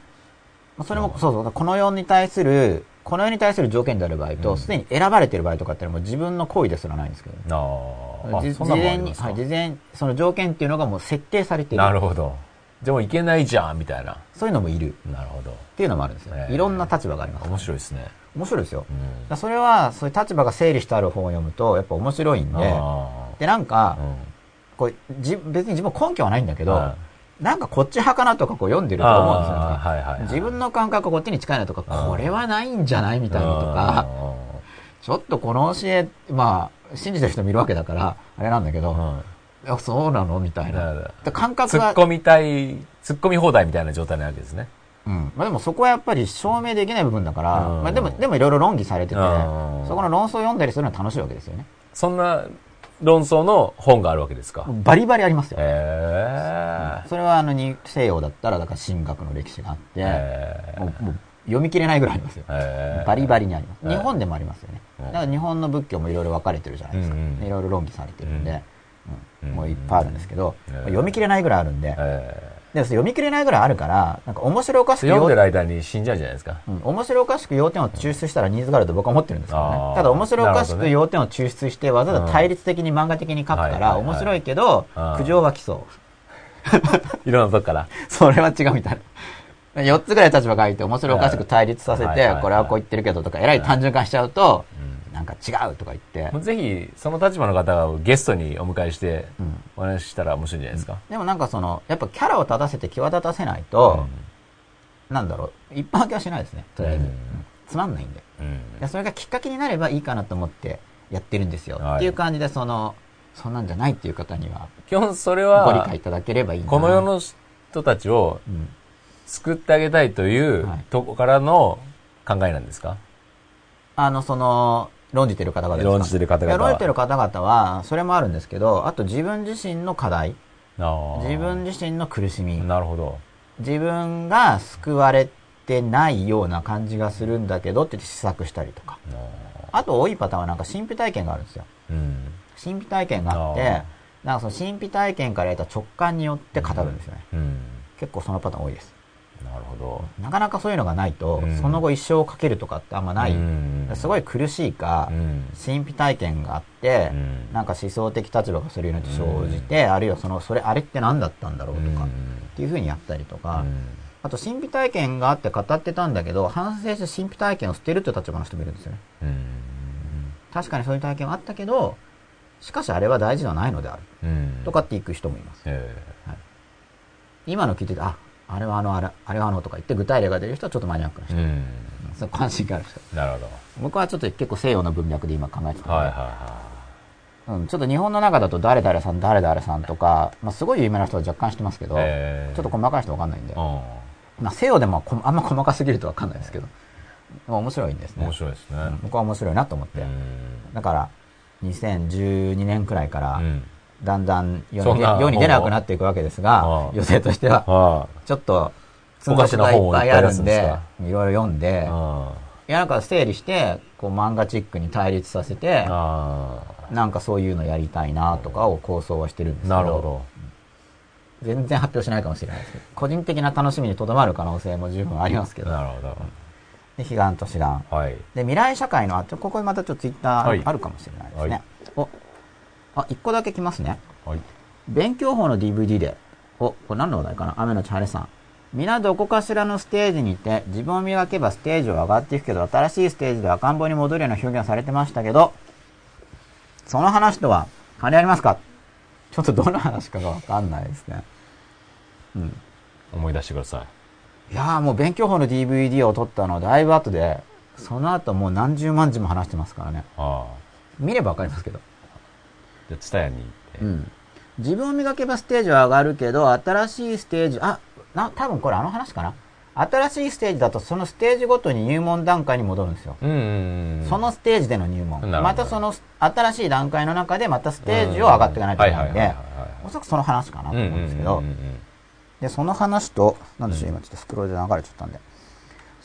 まあそれも、そうそう、この世に対する、この世に対する条件である場合と、すで、に選ばれてる場合とかっていうのはもう自分の行為ですらないんですけど、
ああ。あ
じ
そんな
事前に、はい、事前、その条件っていうのがもう設定されている。
なるほど。でもいけないじゃん、みたいな。
そういうのもいる
なるほど。
っていうのもあるんですよ。
ええ
いろんな立場があります。
面白いですね。
面白いですよ。それは、そういう立場が整理してある本を読むと、やっぱ面白いんで、
あ
で、なんか。こうじ別に自分根拠はないんだけど、
は
なんかこっち派かなとかこう読んでると思うんですよ、
あーはいはいはい
自分の感覚がこっちに近いなとか、これはないんじゃないみたいなとか、ちょっとこの教え、まあ、信じてる人もいるわけだから、あれなんだけど、
うん
そうなのみたいな。感覚が、
突っ込みたい、突っ込み放題みたいな状態なわけですね。
うん。まあでもそこはやっぱり証明できない部分だから、
うん
まあでも、でもいろいろ論議されてて、
うん
そこの論争を読んだりするのは楽しいわけですよね。
そんな論争の本があるわけですか。
バリバリありますよ。それはあのに西洋だったら、だから神学の歴史があって、
へ
もうもう読み切れないぐらいありますよ。
え。
バリバリにあります。日本でもありますよね。
うん
だから日本の仏教もいろいろ分かれてるじゃないですか。いろいろ論議されてるんで、うん
うん
もういっぱいあるんですけど、
うん
読み切れないぐらいあるんで、
え
で読み切れないぐらいあるから、なんか面白おかしく要
読んでる間に死んじゃうんじゃないですか。
うん面白おかしく要点を抽出したらニーズがあると僕は思ってるんですけどね。ただ面白おかしく要点を抽出してわざわざ対立的に漫画的に書くから面白いけど苦情は来そう。
いろんなとこから。
それは違うみたいな。4つぐらい立場書いて面白おかしく対立させてこれはこう言ってるけどとか、えらい単純化しちゃうと
うん、
なんか違うとか言って
も。うぜひ、その立場の方をゲストにお迎えして
うん、
お話ししたら面白いんじゃないですか？
でもなんかその、やっぱキャラを立たせて際立たせないと、なんだろう、一般受けはしないですね、とりあえず。
うん
うんつまんないんで。
うん。
でそれがきっかけになればいいかなと思ってやってるんですよ。
はい
っていう感じで、その、そんなんじゃないっていう方には、
基本それ
ご理
は
解い、ただければいいな
この世の人たちを
うん
救ってあげたいという
はい
とこからの考えなんですか？
あの、その、論じてる方々ですか？
論じてる方々
論じてる方々は、それもあるんですけど、あと自分自身の課題、自分自身の苦しみ、
なるほど。
自分が救われてないような感じがするんだけどって試作したりとか。あと多いパターンはなんか神秘体験があるんですよ。
うん。
神秘体験があってなんかその神秘体験から得た直感によって語るんですよね。
うん。
結構そのパターン多いです。
なるほど。
なかなかそういうのがないと、
うん。
その後一生をかけるとかってあんまない。
うん。
すごい苦しいか、
うん。
神秘体験があって、
うん。
なんか思想的立場がそれによって生じて、あるいはその、それ、あれって何だったんだろうとか、
うん。
っていうふうにやったりとか、
うん。
あと神秘体験があって語ってたんだけど、反省して神秘体験を捨てるっていう立場の人もいるんですよね。
うん。
確かにそういう体験はあったけど、しかしあれは大事ではないのである。
うん。
とかっていく人もいます。
え
今の聞いてて、あ、あれはあの、あれあれはあのとか言って具体例が出る人はちょっとマニアックな人。
えうん。
その関心がある人。
なるほど。
僕はちょっと結構西洋の文脈で今考えてたんで、
はいはいは
うん、ちょっと日本の中だと誰々さん、誰々さんとか、まあ、すごい有名な人は若干知ってますけど、
ええ。
ちょっと細かい人わかんないんで、
うん。
まあ、西洋でもこあんま細かすぎるとわかんないですけど、まあ、面白いんですね。
面白いですね。
うん僕は面白いなと思って。
うん。
だから、2012年くらいから、
うん
だんだん世に世に出なくなっていくわけですが
う、ん
女性としては、
あ
ちょっと、
おかしな本を
いっぱいあるんで
い
ろいろ読んで、
あ
いや、なんか整理して、こう漫画チックに対立させて、
あ
なんかそういうのやりたいなとかを構想はしてるんですけど、
なるほど。
全然発表しないかもしれないですけど、個人的な楽しみにとどまる可能性も十分ありますけど、
なるほど。
で、悲願と志願。
はい。
で、未来社会の、あ、ちょ、ここにまたちょっとツイッタ
はい。
ーあるかもしれないですね。
はい。
お、あ、一個だけ来ますね。
はい
勉強法の DVD で、お、これ何の話題かな？雨のち晴れさん。皆どこかしらのステージにて、自分を磨けばステージを上がっていくけど、新しいステージで赤ん坊に戻るような表現をされてましたけど、その話とは関連ありますか？ちょっとどの話かがわかんないですね。うん。
思い出してください
いやーもう勉強法の DVD を撮ったのはだいぶ後で、その後もう何十万字も話してますからね。
ああ
見ればわかりますけど。
じゃあ蔦屋に行って
うん。自分を磨けばステージは上がるけど、新しいステージ、あ、な、多分これあの話かな？新しいステージだとそのステージごとに入門段階に戻るんですよ。
うんうんうん
そのステージでの入門。またその新しい段階の中でまたステージを上がっていかないといけないんでおそらくその話かなと
うん
思うんですけど
うんうん、うん
で、その話と、なんでしょう、今ちょっとスクロールで流れちゃったんで。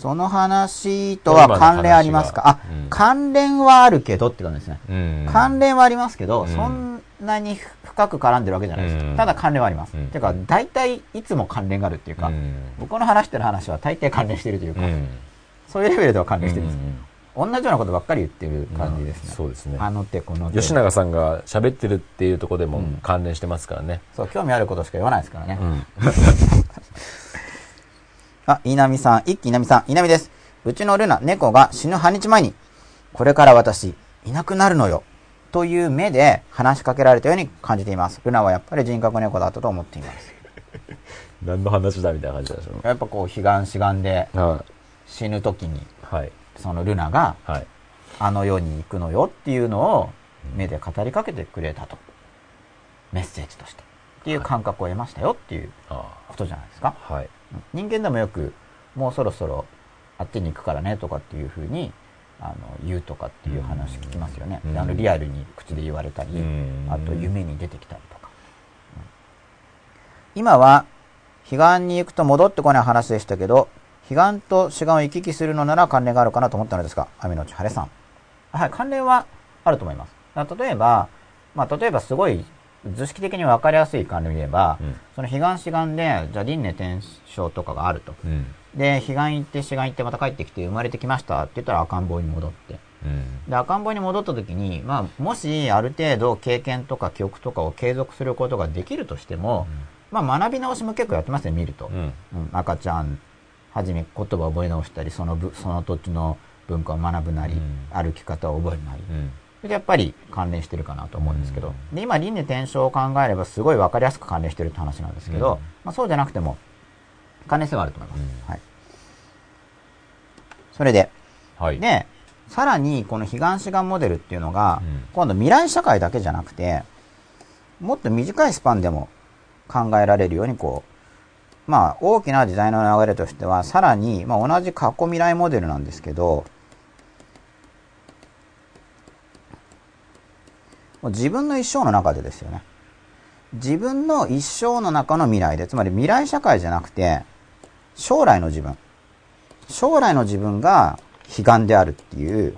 その話とは関連ありますか？あ
うん、
関連はあるけどって感じですね。
うん
関連はありますけど、
うん
そんなに深く絡んでるわけじゃないです。
うん
ただ関連はあります。
うん
てか、大体いつも関連があるっていうか、
うん
僕の話してる話は大抵関連してるというか、
うん。
そういうレベルでは関連してるんです。
うん
同じようなことばっかり言ってる感じですね。
そうですね。
あの手この手。
吉永さんが喋ってるっていうところでも
うん
関連してますからね。
そう、興味あることしか言わないですからね。
うん。
あ、稲見さん、一気稲見さん、稲見です。うちのルナ、猫が死ぬ半日前に、これから私、いなくなるのよ。という目で話しかけられたように感じています。ルナはやっぱり人格猫だったと思っています。
何の話だみたいな感じでしょ。
やっぱこう、悲願志願で
は
死ぬ時に、
い。はい。
そのルナが
はい。
あの世に行くのよっていうのを目で語りかけてくれたと。メッセージとして。っていう感覚を得ましたよっていう
あ
ことじゃないですか。
あ。はい。
人間でもよく、もうそろそろあっちに行くからねとかっていうふうに、あの、言うとかっていう話聞きますよね。
うん
であの、リアルに口で言われたり、
うん
あと夢に出てきたりとか。うん今は、彼岸に行くと戻ってこない話でしたけど、彼岸と志願を行き来するのなら関連があるかなと思ったのですが、雨のち晴れさん。はい、関連はあると思います。例えば、まあ、例えばすごい図式的に分かりやすい関連で言えば、
うん
その彼岸志願で、じゃあ輪廻転生とかがあると。
うん。
で、彼岸行って志願行ってまた帰ってきて生まれてきましたって言ったら赤ん坊に戻って。
うん。
で、赤ん坊に戻った時に、まあ、もしある程度経験とか記憶とかを継続することができるとしても、まあ、学び直しも結構やってますね、見ると。
うん。
うん赤ちゃん、はじめ言葉を覚え直したり、そのぶ、その土地の文化を学ぶなり、
うん
歩き方を覚えるなり。
うん。
それでやっぱり関連してるかなと思うんですけど、で、今、輪廻転生を考えればすごい分かりやすく関連してるって話なんですけど、
うん
まあ、そうじゃなくても、関連性はあると思います。
うん
はい。それで、
はい。
で、さらにこの彼岸志願モデルっていうのが、
うん
今度未来社会だけじゃなくて、もっと短いスパンでも考えられるようにこう、まあ大きな時代の流れとしては、さらに、まあ同じ過去未来モデルなんですけど、もう自分の一生の中でですよね。自分の一生の中の未来で、つまり未来社会じゃなくて、将来の自分。将来の自分が悲願であるっていう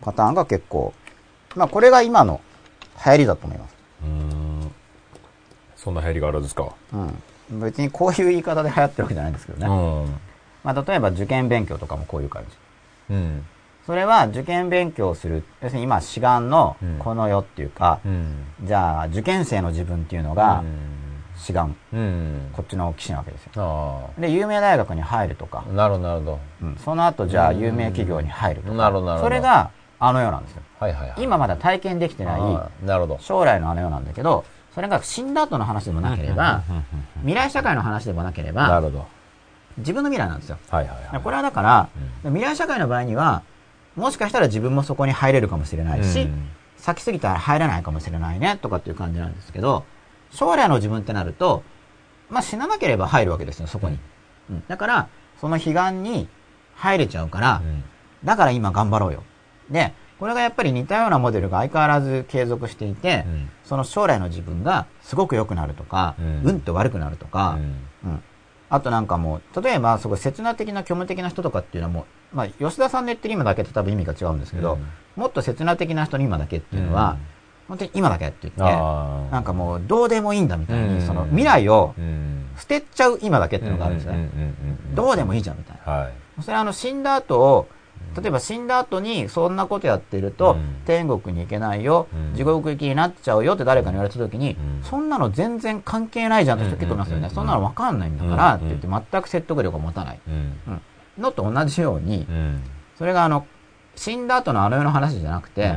パターンが結構、まあこれが今の流行りだと思います。
うーん。そんな流行りがあるんですか。
うん。別にこういう言い方で流行ってるわけじゃないんですけどね。
うん。
まあ例えば受験勉強とかもこういう感じ。
うん。
それは受験勉強をする。要するに今志願の
うん
この世っていうか、
うん。
じゃあ受験生の自分っていうのが志願。
うん。
こっちの騎士なわけですよ。
あ
で、有名大学に入るとか
あ。、なるほど、なるほど。
うん、その後じゃあ有名企業に入るとか。
なるほどなるほど
それがあの世なんですよ。
はいはいはい。
今まだ体験できてない
なるほど。
将来のあの世なんだけど、それが死んだ後の話でもなければ未来社会の話でもなければ、
なるほど。
自分の未来なんですよ。
はいはいはい。
これはだから、未来社会の場合には、もしかしたら自分もそこに入れるかもしれないし、
うん。
先過ぎたら入れないかもしれないね、とかっていう感じなんですけど、将来の自分ってなると、まあ死ななければ入るわけですよ、そこに。うん。だから、その悲願に入れちゃうから、
うん。
だから今頑張ろうよ。で、これがやっぱり似たようなモデルが相変わらず継続していて、
うん。
その将来の自分がすごく良くなるとか、
う
うんん、と悪くなるとか、
うん。
うん。あとなんかもう、例えば、すごい刹那的な虚無的な人とかっていうのはもう、まあ、吉田さんの言ってる今だけって多分意味が違うんですけど、
うん。
もっと刹那的な人の今だけっていうのは、
うん。
本当に今だけって言って、なんかもう、どうでもいいんだみたいに、
うん。
その未来を
うん。
捨てちゃう今だけっていうのがあるんですね。どうでもいいじゃんみたいな。
はい。
それはあの死んだ後を、例えば死んだ後にそんなことやってると、
うん。
天国に行けないよ、
うん。
地獄行きになっちゃうよって誰かに言われた時に、
うん。
そんなの全然関係ないじゃんって人結構いますよね。そんなのわかんないんだからって
うん。
言って全く説得力を持たない。
うん。
うんのと同じように
う、ん
それがあの、死んだ後のあの世の話じゃなくて、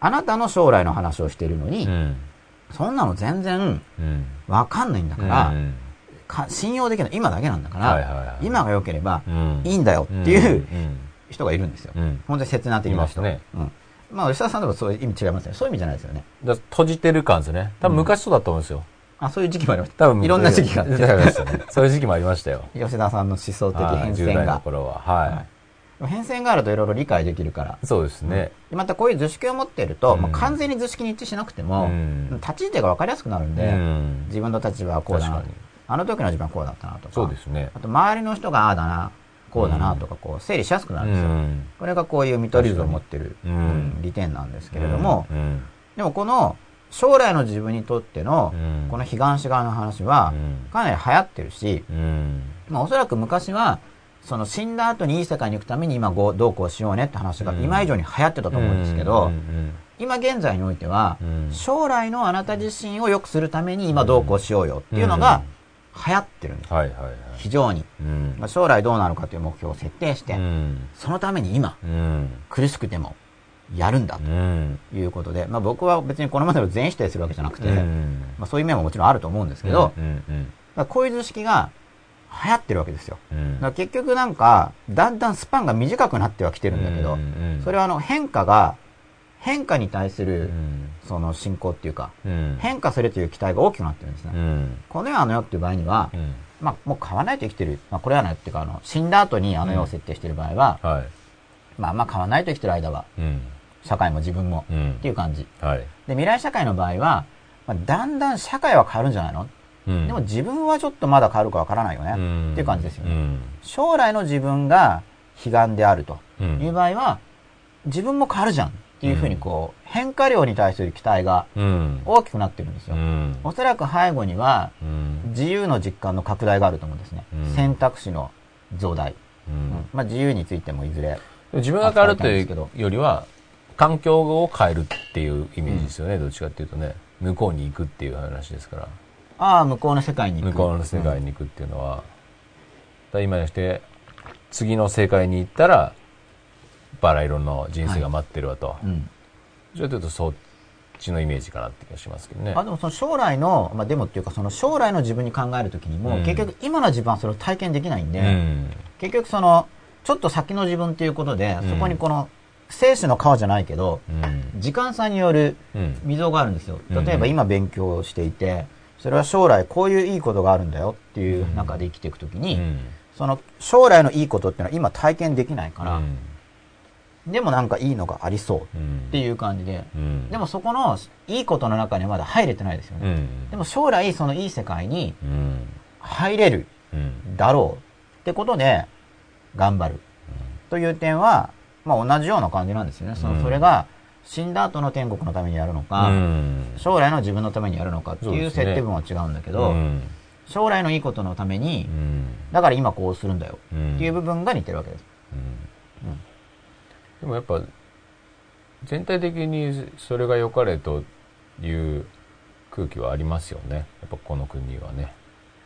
あなたの将来の話をしているのに、
うん
そんなの全然
うん
わかんないんだから、
うん
か信用できない。今だけなんだから、
はいはいはい
今が良ければ
うん
いいんだよっていう
うん
人がいるんですよ。
うん
本当に切な的な人。
いますね
うん。まあ、吉田さんでもそういう意味違いますね。そういう意味じゃないですよね。
閉じてる感ですよね。多分昔そうだと思うんですよ。
あ、そういう時期もありました。
多分
いろんな時期があって。
そういう時期もありましたよ。
吉田さんの思想的
はい
変
10代の
遷が。
頃は。は
変遷があるといろいろ理解できるから。
い。そうですね。
でまたこういう図式を持っていると、
うん
まあ、完全に図式に一致しなくても、
うん
立ち位置が分かりやすくなるんで、
うん
自分の立場はこうだな。あの時の自分はこうだったなとか。
そうですね。
あと周りの人がああだな、こうだなとか、こう整理しやすくな
う
るんですよ。
ん。
これがこういう見取り図を持ってる、利点なんですけれども、
うん
でもこの将来の自分にとっての
うん
この彼岸側の話は
うん
かなり流行ってるし、
うん。
まあおそらく昔はその死んだ後にいい世界に行くために今ごどうこうしようねって話が
うん
今以上に流行ってたと思うんですけど、
うん
今現在においては
うん
将来のあなた自身を良くするために今どうこうしようよっていうのが流行ってるんです。非常に。将来どうなるかという目標を設定して、
うん。
そのために今
うん。
苦しくてもやるんだ
うん。
ということで、まあ僕は別にこのまでを全否定するわけじゃなくて、
うん。
まあそういう面ももちろんあると思うんですけど、こういう図式が流行ってるわけですよ。
うん。
だから結局なんか、だんだんスパンが短くなってはきてるんだけど、
うんうん
それはあの変化が、変化に対す
う
る、
ん。
その進行っていうか、
うん。
変化するという期待が大きくなってるんですね。
うん。
この世あの世っていう場合には、
うん。
まあもう買わないと生きてる。まあこれはないっていうか、あの、死んだ後にあの世を設定してる場合は、
はい。
まあまあ買わないと生きてる間は、
うん
社会も自分も、
うん。
っていう感じ。
はい。
で、未来社会の場合は、まあ、だんだん社会は変わるんじゃないの？
うん。
でも自分はちょっとまだ変わるかわからないよね。
うん。
っていう感じですよね。
うん。
将来の自分が悲願であると。
うん。
いう場合は、自分も変わるじゃん。っていうふうにこう、変化量に対する期待が
うん。
大きくなってるんですよ。
うん。
おそらく背後には、
うん。
自由の実感の拡大があると思うんですね。
うん。
選択肢の増大。まあ自由についてもいずれ。
自分が変わるというよりは環境を変えるっていうイメージですよねどっちかっていうとね。向こうに行くっていう話ですから。
ああ、向こうの世界に行く。
向こうの世界に行くっていうのは、だから今にして次の世界に行ったらバラ色の人生が待ってるわと、
うん。うん。
ちょっというとそっちのイメージかなって気がしますけどね。
あでもその将来の、まあでもっていうかその将来の自分に考えるときにも、
うん。
結局今の自分はそれを体験できないんで、
うん。
結局その、ちょっと先の自分っていうことで、
うん。
そこにこの、生死の川じゃないけど、
うん。
時間差による
うん。
溝があるんですよ。
うん
例えば今勉強していて、それは将来こういういいことがあるんだよっていう中で生きていくときに、
うん。
その将来のいいことっていうのは今体験できないから、
うん。
でもなんかいいのがありそう
うん。
っていう感じで、
うん。
でもそこのいいことの中にはまだ入れてないですよね。
うん。
でも将来そのいい世界に
うん。
入れる
うん。
だろうってことで頑張るという点は、まあ同じような感じなんですよね。そ
うん。
のそれが死んだ後の天国のためにやるのか、
うん。
将来の自分のためにやるのかっていう設定分は違うんだけど、
うん。
将来のいいことのために
う、ん。
だから今こうするんだよ。
うん。
っていう部分が似てるわけです。
でもやっぱ全体的にそれが良かれという空気はありますよね。やっぱこの国はね。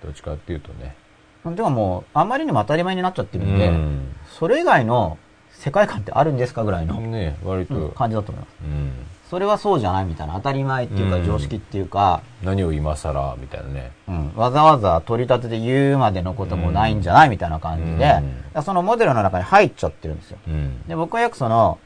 どっちかっていうとね。
でももう、あまりにも当たり前になっちゃってるんで、
うん。
それ以外の世界観ってあるんですかぐらいの、
ね割と、
うん感じだと思います。
うん。
それはそうじゃないみたいな、当たり前っていうか
うん。
常識っていうか、
何を今更みたいなね。
うん、わざわざ取り立てて言うまでのこともないんじゃないみたいな感じで、そのモデルの中に入っちゃってるんですよ。
うん。
で、僕はよくその、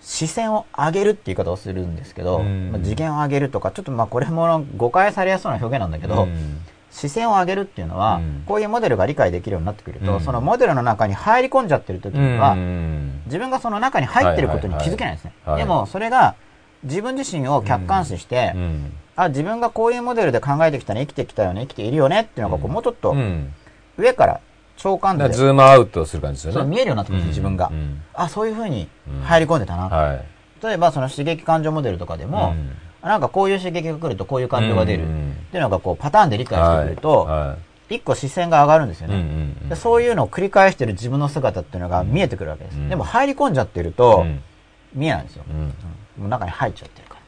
視線を上げるって言い方をするんですけど、
うん。
まあ次元を上げるとか、ちょっとまあこれも誤解されやすそうな表現なんだけど、
うん
視線を上げるっていうのは、
うん。
こういうモデルが理解できるようになってくると、
うん。
そのモデルの中に入り込んじゃってる時には、
うん。
自分がその中に入ってることに気づけないんですね。
はいはいはい
でも、それが自分自身を客観視して、
うん。
あ、自分がこういうモデルで考えてきたね、生きてきたよね、生きているよねっていうのがこう、
うん。
もうちょっと
うん。
上から長官で。
ズームアウトする感じですよね。
そう見えるようになってくる自分が。
う。ん。
あ、そういう風に入り込んでたな。
はい。
例えば、その刺激感情モデルとかでも、なんかこういう刺激が来るとこういう感情が出る。
うん
っていうのがこう、パターンで理解してくると、
はいは
一個視線が上がるんですよ
いうんう
ね。そういうのを繰り返してる自分の姿っていうのが見えてくるわけです。
うん
でも入り込んじゃってると、
うん
見えないんですよ。
うん
もう中に入っちゃってるから。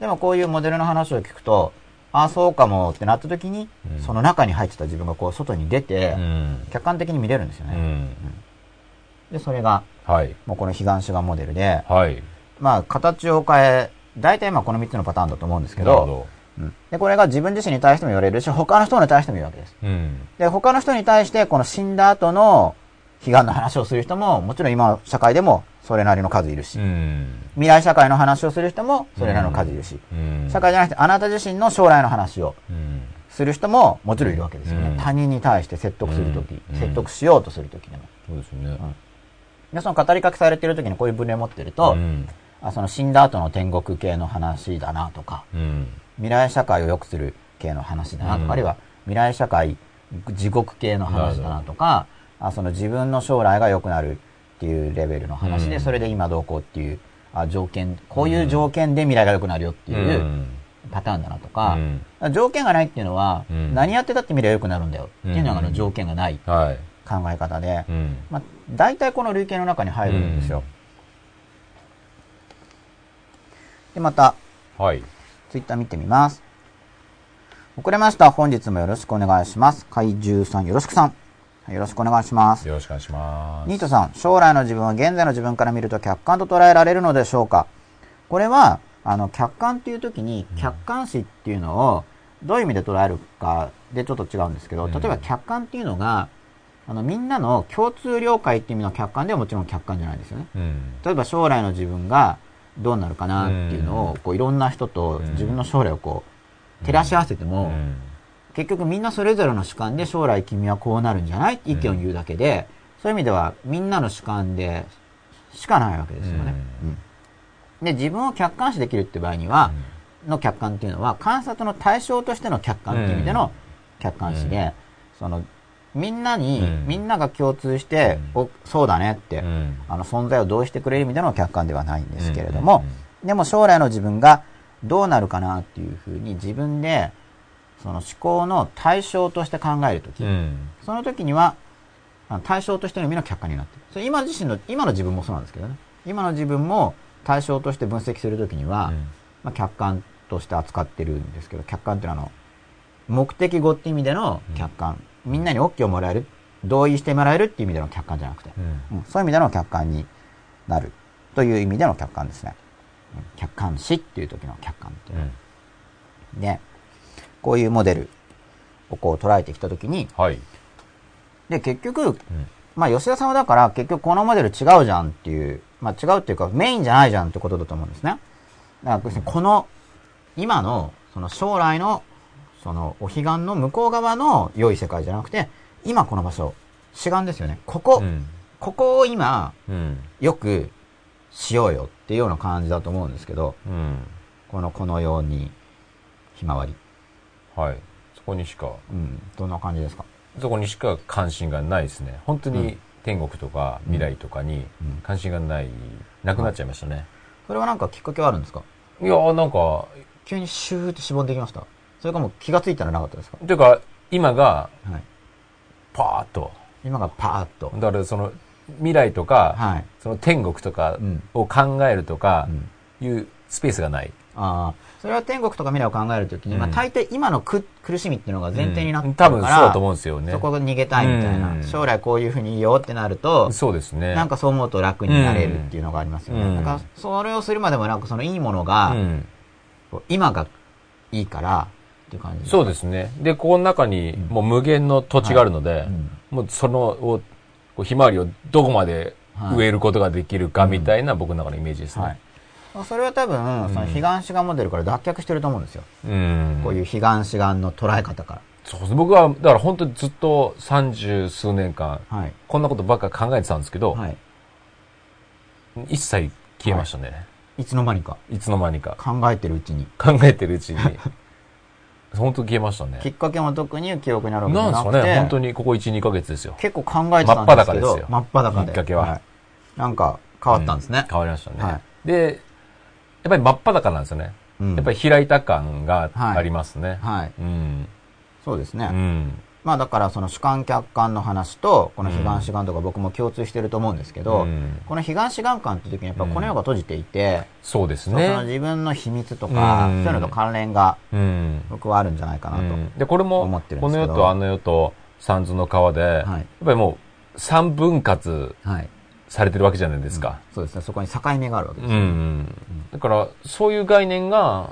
でもこういうモデルの話を聞くと、ああ、そうかもってなった時に、
うん
その中に入ってた自分がこう外に出て、
うん
客観的に見れるんですよね。
うん
で、それが、
はい
もうこの彼岸主眼モデルで、
はい
まあ、形を変え、大体まあこの3つのパターンだと思うんですけど、うん。で、これが自分自身に対しても言われるし、他の人に対しても言うわけです。
うん。
で、他の人に対して、この死んだ後の悲願の話をする人も、もちろん今の社会でもそれなりの数いるし、
うん。
未来社会の話をする人もそれなりの数いるし、
うん。
社会じゃなくてあなた自身の将来の話を
うん
する人ももちろんいるわけですよね。
うん。
他人に対して説得するとき、
うん。
説得しようとするときでも。
そうですね。
で、その語りかけされてるときにこういう分類を持ってると、
うん
あその死んだ後の天国系の話だなとか、
うん。
未来社会を良くする系の話だなとか、
うん。
あるいは未来社会地獄系の話だなとか、あその自分の将来が良くなるっていうレベルの話で、
うん。
それで今どうこうっていうあ条件、こういう条件で未来が良くなるよっていうパターンだなとか、
うん。
条件がないっていうのは、
うん。
何やってたって未来が良くなるんだよっていうのがあの条件がない
はい。
考え方で、
うん。
まあ、大体この類型の中に入るんですよ。で、また、
はい。
ツイッター見てみます。遅れました。本日もよろしくお願いします。怪獣さん、よろしくさん。はいよろしくお願いします。
よろしくお願いします。
ニートさん、将来の自分は現在の自分から見ると客観と捉えられるのでしょうか？これは、あの、客観っていう時に、客観視っていうのを、どういう意味で捉えるかでちょっと違うんですけど、
うん
例えば客観っていうのが、あの、みんなの共通了解っていう意味の客観ではもちろん客観じゃないですよね。
うん。
例えば将来の自分がどうなるかなっていうのを、こういろんな人と
うん
自分の将来をこう、照らし合わせても、
うん。
結局みんなそれぞれの主観で将来君はこうなるんじゃない？って意見を言うだけで、そういう意味ではみんなの主観でしかないわけですよね。うん。で、自分を客観視できるって場合には、の客観っていうのは観察の対象としての客観っていう意味での客観視で、その、みんなに、
うん
みんなが共通して、おそうだねって、
うん
あの存在を同意してくれる意味での客観ではないんですけれども、でも将来の自分がどうなるかなっていうふうに自分でその思考の対象として考えるとき、
うん。
その時には対象としての意味の客観になってる。それ今自身の、今の自分もそうなんですけどね。今の自分も対象として分析するときには、まあ、客観として扱ってるんですけど、客観っていうのはあの、目的語って意味での客観。みんなに OK をもらえる、同意してもらえるっていう意味での客観じゃなくて、
うん。
うんそういう意味での客観になるという意味での客観ですね。うん客観視っていう時の客観っていうのはで、こういうモデルをこう捉えてきたときに、
はい。
で、結局、まあ吉田さんはだから結局このモデル違うじゃんっていう、まあ違うっていうかメインじゃないじゃんってことだと思うんですね。だからこの、今の、その将来の、そのお彼岸の向こう側の良い世界じゃなくて、今この場所、志願ですよね。ここ、
うん。
ここを今、
うん。
よくしようよっていうような感じだと思うんですけど、
うん。
この、このように、ひまわり。
はい。そこにしか、
うん、どんな感じですか？
そこにしか関心がないですね。本当に天国とか未来とかに
うん
関心がない、なくなっちゃいましたね。
それはなんかきっかけはあるんですか？
いや、なんか、
急にシューってしぼんできましたそれかもう気がついたらなかったですか？
というか、今が、
はい。
パーッと。
今がパーッと。
だからその、未来とか、
はい。
その天国とか
うん
を考えるとか
う、ん
いうスペースがない。
ああ、それは天国とか未来を考えるときに、まあ
うん
大抵今の苦苦しみっていうのが前提になって
うん
るから、
多分そうだと思うんですよね。
そこが逃げたいみたいな、
うん
将来こういうふうにいいよってなると、
そうですね。
なんかそう思うと楽になれるっていうのがありますよね。
うん
だからそれをするまでもなく、そのいいものが、今がいいからって感じ
そうですね。で、ここの中にもう無限の土地があるので、
うん
もうその、をこうひまわりをどこまで植えることができるかみたいな僕の中のイメージですね。
はい。それは多分、その彼岸志願モデルから脱却してると思うんですよ。
うん。
こういう彼岸志願の捉え方か
そうです僕は、だから本当にずっと三十数年間、
ら。はい。
こんなことばっか考えてたんですけど、
はい。
一切消えましたね、
いつの間にか
い。つの間にか。
考えてるうちに。
考えてるうちに。本当消えましたね
き。っかけも特に記憶になるわけじ
なん
ゃなくて、
ですかね、本当にここ1、2ヶ月ですよ。
結構考えてたんですけど、
真っ裸ですよ
真っ裸で。
きっかけは
なんか変わったんですね。
変わりましたね。
は
で、やっぱり真っ裸なんですよね。
うん
やっぱり開いた感がありますね。
はい。
うん。
そうですね。
うん。
まあだからその主観客観の話と、この彼岸志願とか僕も共通してると思うんですけど、
うん
この彼岸志願観っていう時にやっぱこの世が閉じていて、
そうです
そうその
ね。
自分の秘密とか、
うん
そういうのと関連が
うん。
僕はあるんじゃないかなと。
うんで、これも、
思ってるん
この世とあの世と三途の川で、やっぱりもう三分割
はい。
されてるわけじゃないですか。
そうですね。そこに境目があるわけで
うん。
す。
うんだから、そういう概念が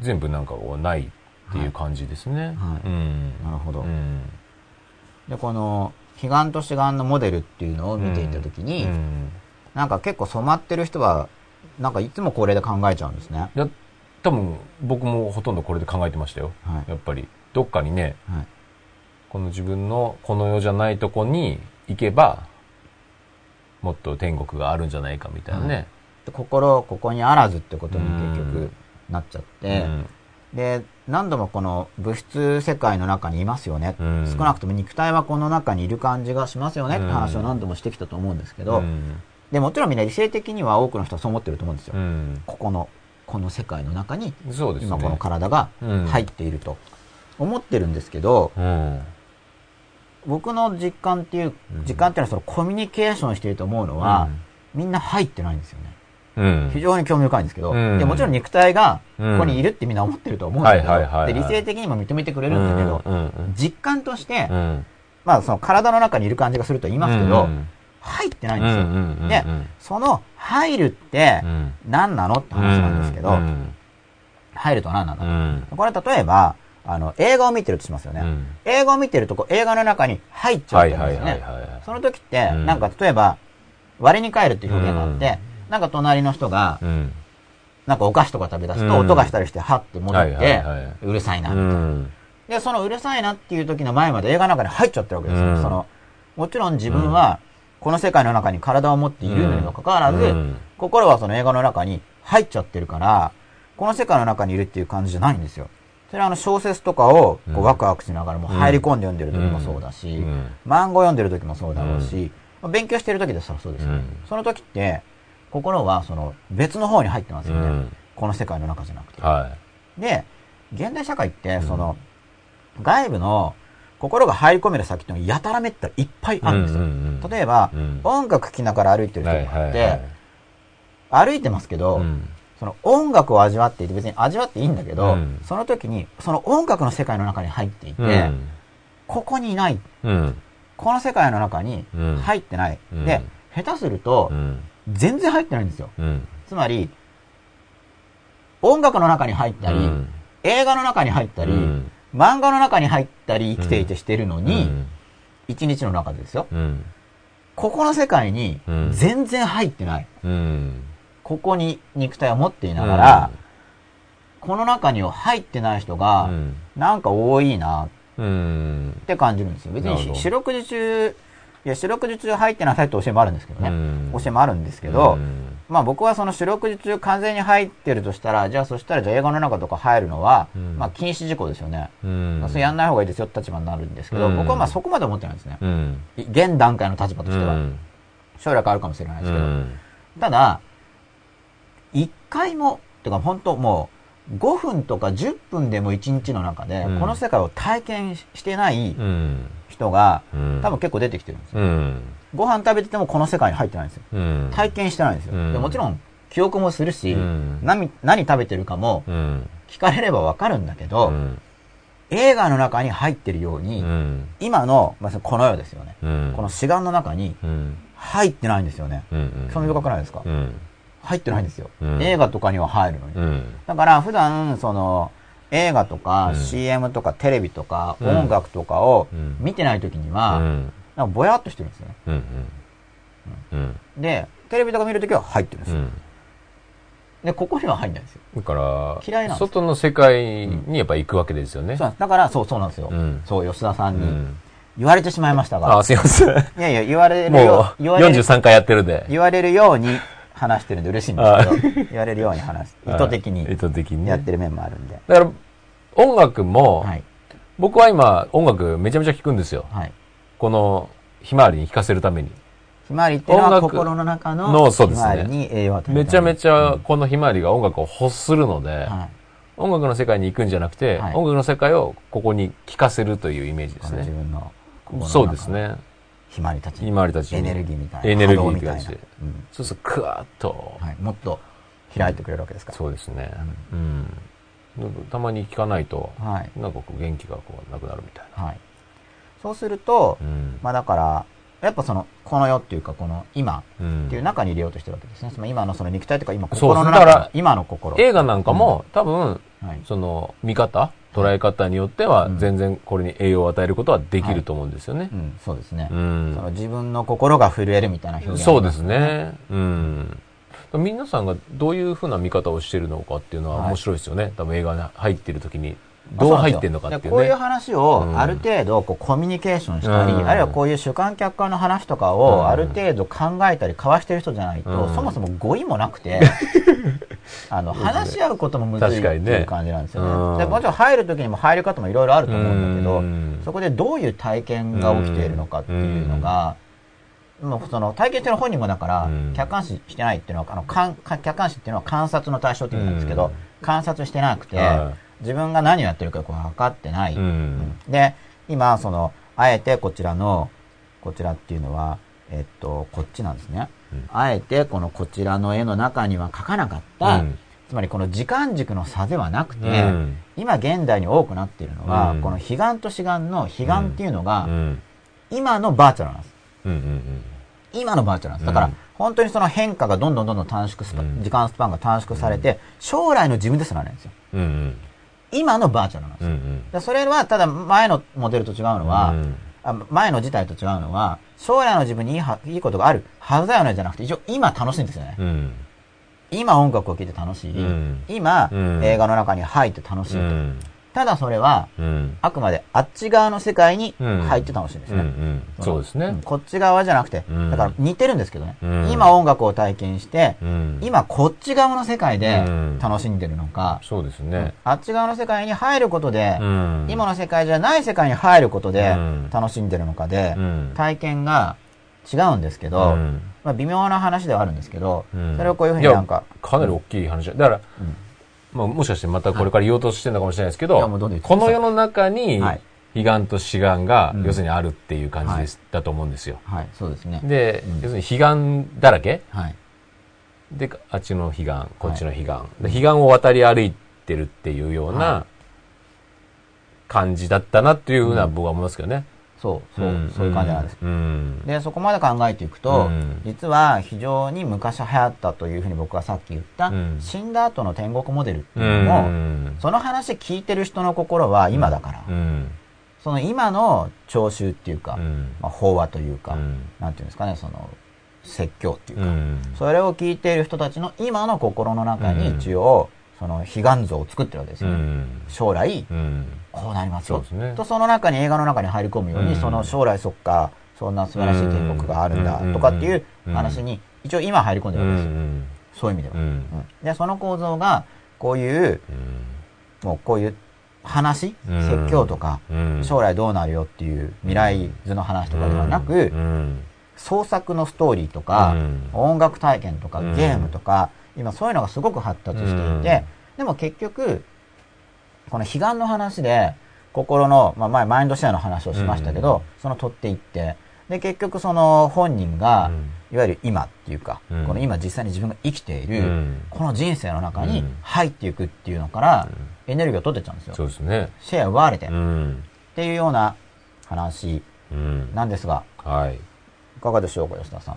全部なんかこうないっていう感じですね。
はい
うん。
なるほど。
うん。
で、この、彼岸と志願のモデルっていうのを見ていたときに、
うん
なんか結構染まってる人は、なんかいつもこれで考えちゃうんですね。
いや、多分僕もほとんどこれで考えてましたよ。
はい。
やっぱり、どっかにね、
はい。
この自分のこの世じゃないとこに行けば、もっと天国があるんじゃないかみたいなね。
で心、ここにあらずってことに結局
うん
なっちゃって、
うん
で、何度もこの物質世界の中にいますよね。
うん
少なくとも肉体はこの中にいる感じがしますよねって話を何度もしてきたと思うんですけど、
うん
で、もちろんみんな理性的には多くの人はそう思ってると思うんですよ。
うん。
ここの、この世界の中に。今この体が
うん
入っていると思ってるんですけど、
うん。
僕の実感っていう
うん、
実感っていうのはそのコミュニケーションしていると思うのは、みんな入ってないんですよね。
うん。
非常に興味深いんですけど、
うん。
でもちろん肉体が
うん。
ここにいるってみんな思ってると思うんだけど、で理性的にも認めてくれるんだけど、
うんうん
実感として、
うん。
まあその体の中にいる感じがすると言いますけど、
うん
入ってないんですよ。
うんうんうんうん
で、その入るって
うん。
何なのって話なんですけど、
うん。
入ると何なの、
うん。
これ例えば、あの、映画を見てるとしますよね。
うん。
映画を見てるとこう映画の中に入っちゃ
はい
ってるんですよね。その時って、
うん。
なんか例えば、割に帰るっていう表現があって、なんか隣の人が、
うん。
なんかお菓子とか食べ出すと
うん。
音がしたりして、はって戻って、
う
るさいな、
うん。
で、そのうるさいなっていう時の前まで映画の中に入っちゃってるわけですよ。
うん。
その、もちろん自分は、この世界の中に体を持っているのにもかかわらず、
うん。
心はその映画の中に入っちゃってるから、この世界の中にいるっていう感じじゃないんですよ。それはあの小説とかをこ
う
うんワクワクしながらも入り込んで読んでる時もそうだし、
うん。
漫画を読んでる時もそうだろうし、まあ勉強してる時でしたらそうですよ。ね、
うん。
その時って、心はその別の方に入ってますよね。
うん
この世界の中じゃなくて。
は
で、現代社会って、その、外部の心が入り込める先っていうのがやたらめったらいっぱい
い。
あるんですよ。
うんうんうん
例えば、
うん
音楽聴きながら歩いてる人
はい
とかって、
はいはい
歩いてますけど、
うん
その音楽を味わっていて別に味わっていいんだけど、
うん
その時にその音楽の世界の中に入っていて、
うん
ここにいない。
うん
この世界の中に
うん
入ってない。
うん
で、下手すると
う、ん
全然入ってないんですよ。
うん。
つまり、音楽の中に入ったり、
うん。
映画の中に入ったり、
うん。
漫画の中に入ったり生きていてしてるのに、
うん。
一日の中でですよ。
うん。
ここの世界に
うん。
全然入ってない。
うん。
ここに肉体を持っていながら、この中には入ってない人が、
うん。
なんか多いな
うん。
って感じるんですよ。別に四六時中、いや四六時中入ってなさいって教えもあるんですけどね。
うん
教えもあるんですけど、
うん
まあ僕はその四六時中完全に入ってるとしたら、じゃあそしたらじゃあ映画の中とか入るのは、
うん
まあ禁止事項ですよね。それやんない方がいいですよって立場になるんですけど、
うん
僕はまあそこまで思ってないんですね。
うん
現段階の立場としては。
うん
将来変わるかもしれないですけど。
うん
ただ、一回も、てか本当もう、5分とか10分でも1日の中で、
うん。
この世界を体験ししてない
うん
人が、
うん。
多分結構出てきてるんですよ。
うん。
ご飯食べててもこの世界に入ってないんですよ。
うん。
体験してないんですよ。
うん。
でもちろん、記憶もするし、
うん。
何、何食べてるかも
うん。
聞かれればわかるんだけど、
うん。
映画の中に入ってるよう
う
に、
ん。
今の、まあ、この世ですよね。
うん。
この志願の中に
うん。
入ってないんですよね。
うん。
興味深くないですか、
うん
入ってないんですよ、
うん。
映画とかには入るのに。
うん。
だから普段、その、映画とか
うん。
CM とかテレビとか
うん。
音楽とかを
うん。
見てない時には、
うん。
なんかぼやっとしてるんですよね。で、テレビとか見るときは入ってるんですよ。
うん。
で、ここには入んないんですよ。
だから
嫌いなんです。
外の世界にやっぱ行くわけですよね。
そうなんです。だから、そう、そうなんですよ。
うん。
そう、吉田さんに
うん。
言われてしまいましたが、
あすいません。
いやいや、言われる
も
よ
う
言われる。
43回やってるで。
言われるように話してるんで嬉しいんですけど、言われるように話す。意図的に
意図的にね
やってる面もあるんで。
だから音楽も
はい。
僕は今音楽めちゃめちゃ聴くんですよ
はい。
このひまわりに聴かせるために
ひまわりっていうのは心の中の
のそうですね
ひまわりに栄養を与える
めちゃめちゃ
うん
このひまわりが音楽を欲するので、
はい。
音楽の世界に行くんじゃなくて、
はい
音楽の世界をここに聴かせるというイメージですね。
分の
そうですね。
ひまわりたち
ひまわりたちに
エネルギーみたいな。
エネルギー
みたいな
そうすると、クワーッと、
はい。もっと開いてくれるわけですか？ら。
そうですね。うん。たまに聴かないと、
はい。
なんかこう元気がこうなくなるみたいな。
はい。そうすると、
うん。
まあだから、やっぱその、この世っていうか、この今
うん
っていう中に入れようとしてるわけですね。その今のその肉体とか、今
そう
心の
だから
中の、今の心。
映画なんかも、多分、
はい。
その見方、捉え方によっては
うん
全然これに栄養を与えることはできると思うんですよね
う。ん、そうですね。
うん
その自分の心が震えるみたいな表現ありま
そうですね。うん。皆さんがどういうふうな見方をしてるのかっていうのは
はい
面白いですよね。多分映画に入ってる時に。どう入ってんのかっていうね。
でこういう話を
うん
ある程度こうコミュニケーションしたり、
うん。
あるいはこういう主観客観の話とか
うん。
をある程度考えたり交わしてる人じゃないと、
うん。
そもそも語彙もなくて、あの、話し合うこともむずいっていう感じなんですよ
うん。
ね。でもちろん入る時にも入り方もいろいろあると思うんだけど、
うん。
そこでどういう体験が起きているのかっていうのが、もうその体験してる本人もだから
うん、
客観視してないっていうのは、あの、かんか客観視っていうのは観察の対象っていう意味なんですけど、
うん。
観察してなくて
は、
自分が何をやってるかこう分かってない。
うん。
で、今、その、あえてこちらの、こちらっていうのは、えっと、こっちなんですね。
うん
あえて、このこちらの絵の中には描かなかった、
うん
つまりこの時間軸の差ではなくて、
うん
今現代に多くなっているのは、
うん
この彼岸と志願の彼岸っていうのが、
うん。
今のバーチャルなんです。
うん。うん。
今のバーチャルなんです。だから、
うん
本当にその変化がどんどんどんどん短縮スパ、
うん
時間スパンが短縮されて、将来の自分ですらないんですよ。
うん。うん。
今のバーチャルなんですよ。
うん。
でそれは、ただ前のモデルと違うのは、
うん
あ前の事態と違うのは、将来の自分にいいはいいことがあるはずだよねじゃなくて、一応今楽しいんですよね。
うん。
今音楽を聴いて楽しい。
うん
今、
うん
映画の中に入って楽しいと。
うん。
ただそれは、
うん。
あくまであっち側の世界に
うん
入って楽しいんです
うん。う
ね。
ん。そうですね
ん。こっち側じゃなくて、
うん
だから似てるんですけどね。
うん
今音楽を体験して、
うん。
今こっち側の世界で
うん
楽しんでるのか、
そうですね。
あっち側の世界に入ることで、
うん。
今の世界じゃない世界に入ることで
うん
楽しんでるのかで、
うん。
体験が違うんですけど、
うん
まあ微妙な話ではあるんですけど、
うん
それをこういうふうになんか、
かなり大きい話だ。だから、まあ、もしかしてまたこれから言おうとしてるのかもしれないですけど、この世の中に、
はい
彼岸と志願が、
うん
要するにあるっていう感じです、だと思うんですよ。
はい、そうですね。
で、
うん
要するに彼岸だらけ？
はい。
で、あっちの彼岸、こっちの彼岸。で彼岸を渡り歩いてるっていうよう
は
な感じだったなっていうふうな僕は思いますけどね。
そう、そう、そういう感じなんです。
うん。
で、そこまで考えていくと、
うん
実は非常に昔流行ったというふうに僕がさっき言った、
うん
死んだ後の天国モデルって
う
いうのも、
ん。
その話聞いてる人の心は今だから、
うん。
その今の聴衆っていうか、
うん
まあ、法話というか、
うん
なんていうんですかね、その、説教っていうか、
うん。
それを聞いている人たちの今の心の中に
うん
一応、その彼岸像を作ってるわけですよ、
うん。
将来、
うん。
こうなりますよ。
すね
と、その中に映画の中に入り込むように、
うん
その将来そっか、そんな素晴らしい天国があるんだ
うん
とかっていう話に、一応今入り込んで
う
るわけです。そういう意味では。で、その構造が、こういう、もうこういう話、
うん
説教とか、
うん。
将来どうなるよっていう未来図の話とかではなく、
うん。
創作のストーリーとか、
うん
音楽体験とか、
うん
ゲームとか、今そういうのがすごく発達していて、
うん
でも結局、この彼岸の話で、心の、まあ前、マインドシェアの話をしましたけど、
うん
その取っていって、で、結局その本人が、
うん
いわゆる今っていうか、
うん
この今実際に自分が生きている、
うん
この人生の中に
うん
入っていくっていうのから、エネルギーを取ってっちゃうんですよ。
そうですね。
シェア奪われて、
う
っ
ん。
ていうような話
うん。
なんですが、
はい。
いかがでしょうか、吉田さ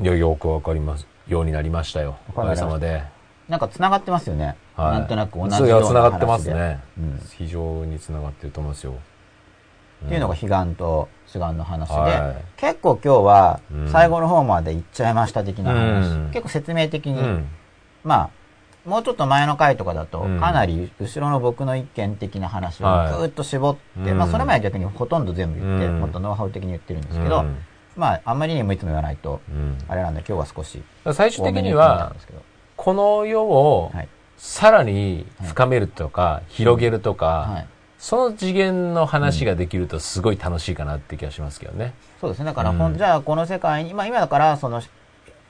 ん。
いや、よくわかります。ようになりましたよ。おかげさまで。
なんか繋がってますよね。
はい。
なんとなく同じような話で。
繋がってますね
うん。
非常に繋がってると思いますよ。
っていうのが彼岸と志願の話で、
はい
結構今日は
うん
最後の方まで行っちゃいました的な話、
うん
結構説明的に、
うん。
まあ、もうちょっと前の回とかだと、
うん
かなり後ろの僕の一見的な話を
はい
ぐーっと絞って、
うん
まあそれまで逆にほとんど全部言って、
うん
もっとノウハウ的に言ってるんですけど、
うん
まああんまりにもいつも言わないと、
うん
あれなんで今日は少し
最終的には
で、すけど、
この世を
はい。
さらに深めるとか、広げるとか、
はい。
その次元の話ができるとすごい楽しいかなって気がしますけどね。
そうですね。だから、
うん
じゃあこの世界に、まあ今だから、その、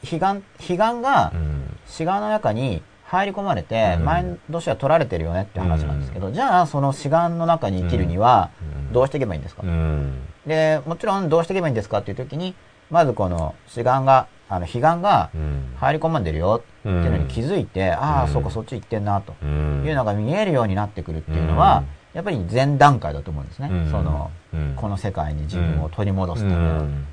彼岸、彼岸が
うん。
志願の中に入り込まれて、
うん
マインドシェア取られてるよねって話なんですけど、じゃあその志願の中に生きるには
うん
どうしていけばいいんですか、
うん。
で、もちろんどうしていけばいいんですかっていう時に、まずこの志願が、あの、彼岸が
うん。
入り込んでるよっていうのに気づいて、ああ、
うん。
そうかそっち行ってんなと。
うん。
いうのが見えるようになってくるっていうのは、やっぱり前段階だと思うんですね。
うん。
その、
うん。
この世界に自分を取り戻すための。
うん。
うん。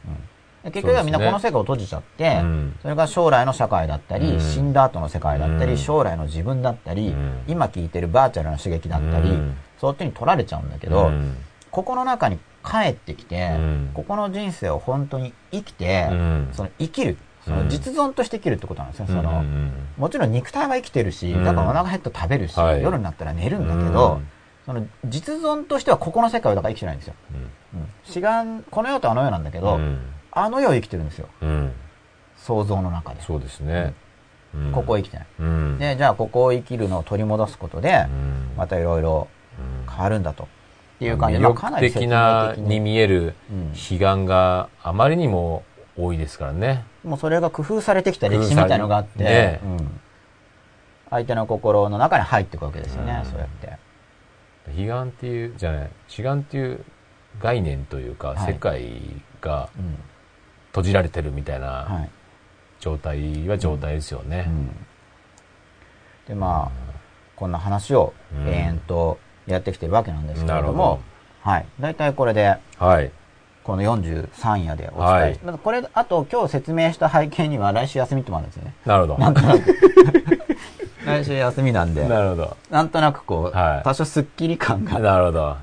で結局はみんなこの世界を閉じちゃって、
うん。
それが将来の社会だったり、
うん。
死んだ後の世界だったり、
うん。
将来の自分だったり、
うん。
今聞いてるバーチャルな刺激だったり、
うん。
そっちに取られちゃうんだけど、
うん。
ここの中に帰ってきて、
うん
ここの人生を本当に生きて、
うん
その生きる、その実存として生きるってことなんですね。その
うん
もちろん肉体は生きてるし、
うん
だからお腹減ったら食べるし、
はい
夜になったら寝るんだけど、
うん
その実存としてはここの世界をだから生きてないんですよ。うん死願、この世とあの世なんだけど、
うん
あの世を生きてるんですよ。
うん。
想像の中で。
そうですね。うん
ここを生きてない。
うん。
で、じゃあここを生きるのを取り戻すことで、
うん
またいろいろ変わるんだと。っていう感じ。
魅力的
な
に見える
うん
彼岸があまりにも多いですからね。
もうそれが工夫されてきた歴史みたいのがあって、
ね。
うん。相手の心の中に入っていくわけですよね、
うん。
そうやって。
悲願っていう、じゃない、志願っていう概念というか、
はい。
世界が
うん。
閉じられてるみたいな
はい。
状態は状態ですよね。
うん。でまあこんな話を
うん。
延々とやってきてるわけなんですけれども、はい、大体これで
はい。
この43夜でお伝え。し、
はい。
これあと今日説明した背景には来週休みってもあるんですよね。
なるほど。
なんとなく。来週休みなんで。
なるほど。
なんとなくこう、
はい。
多少スッキリ感が。
なるほど。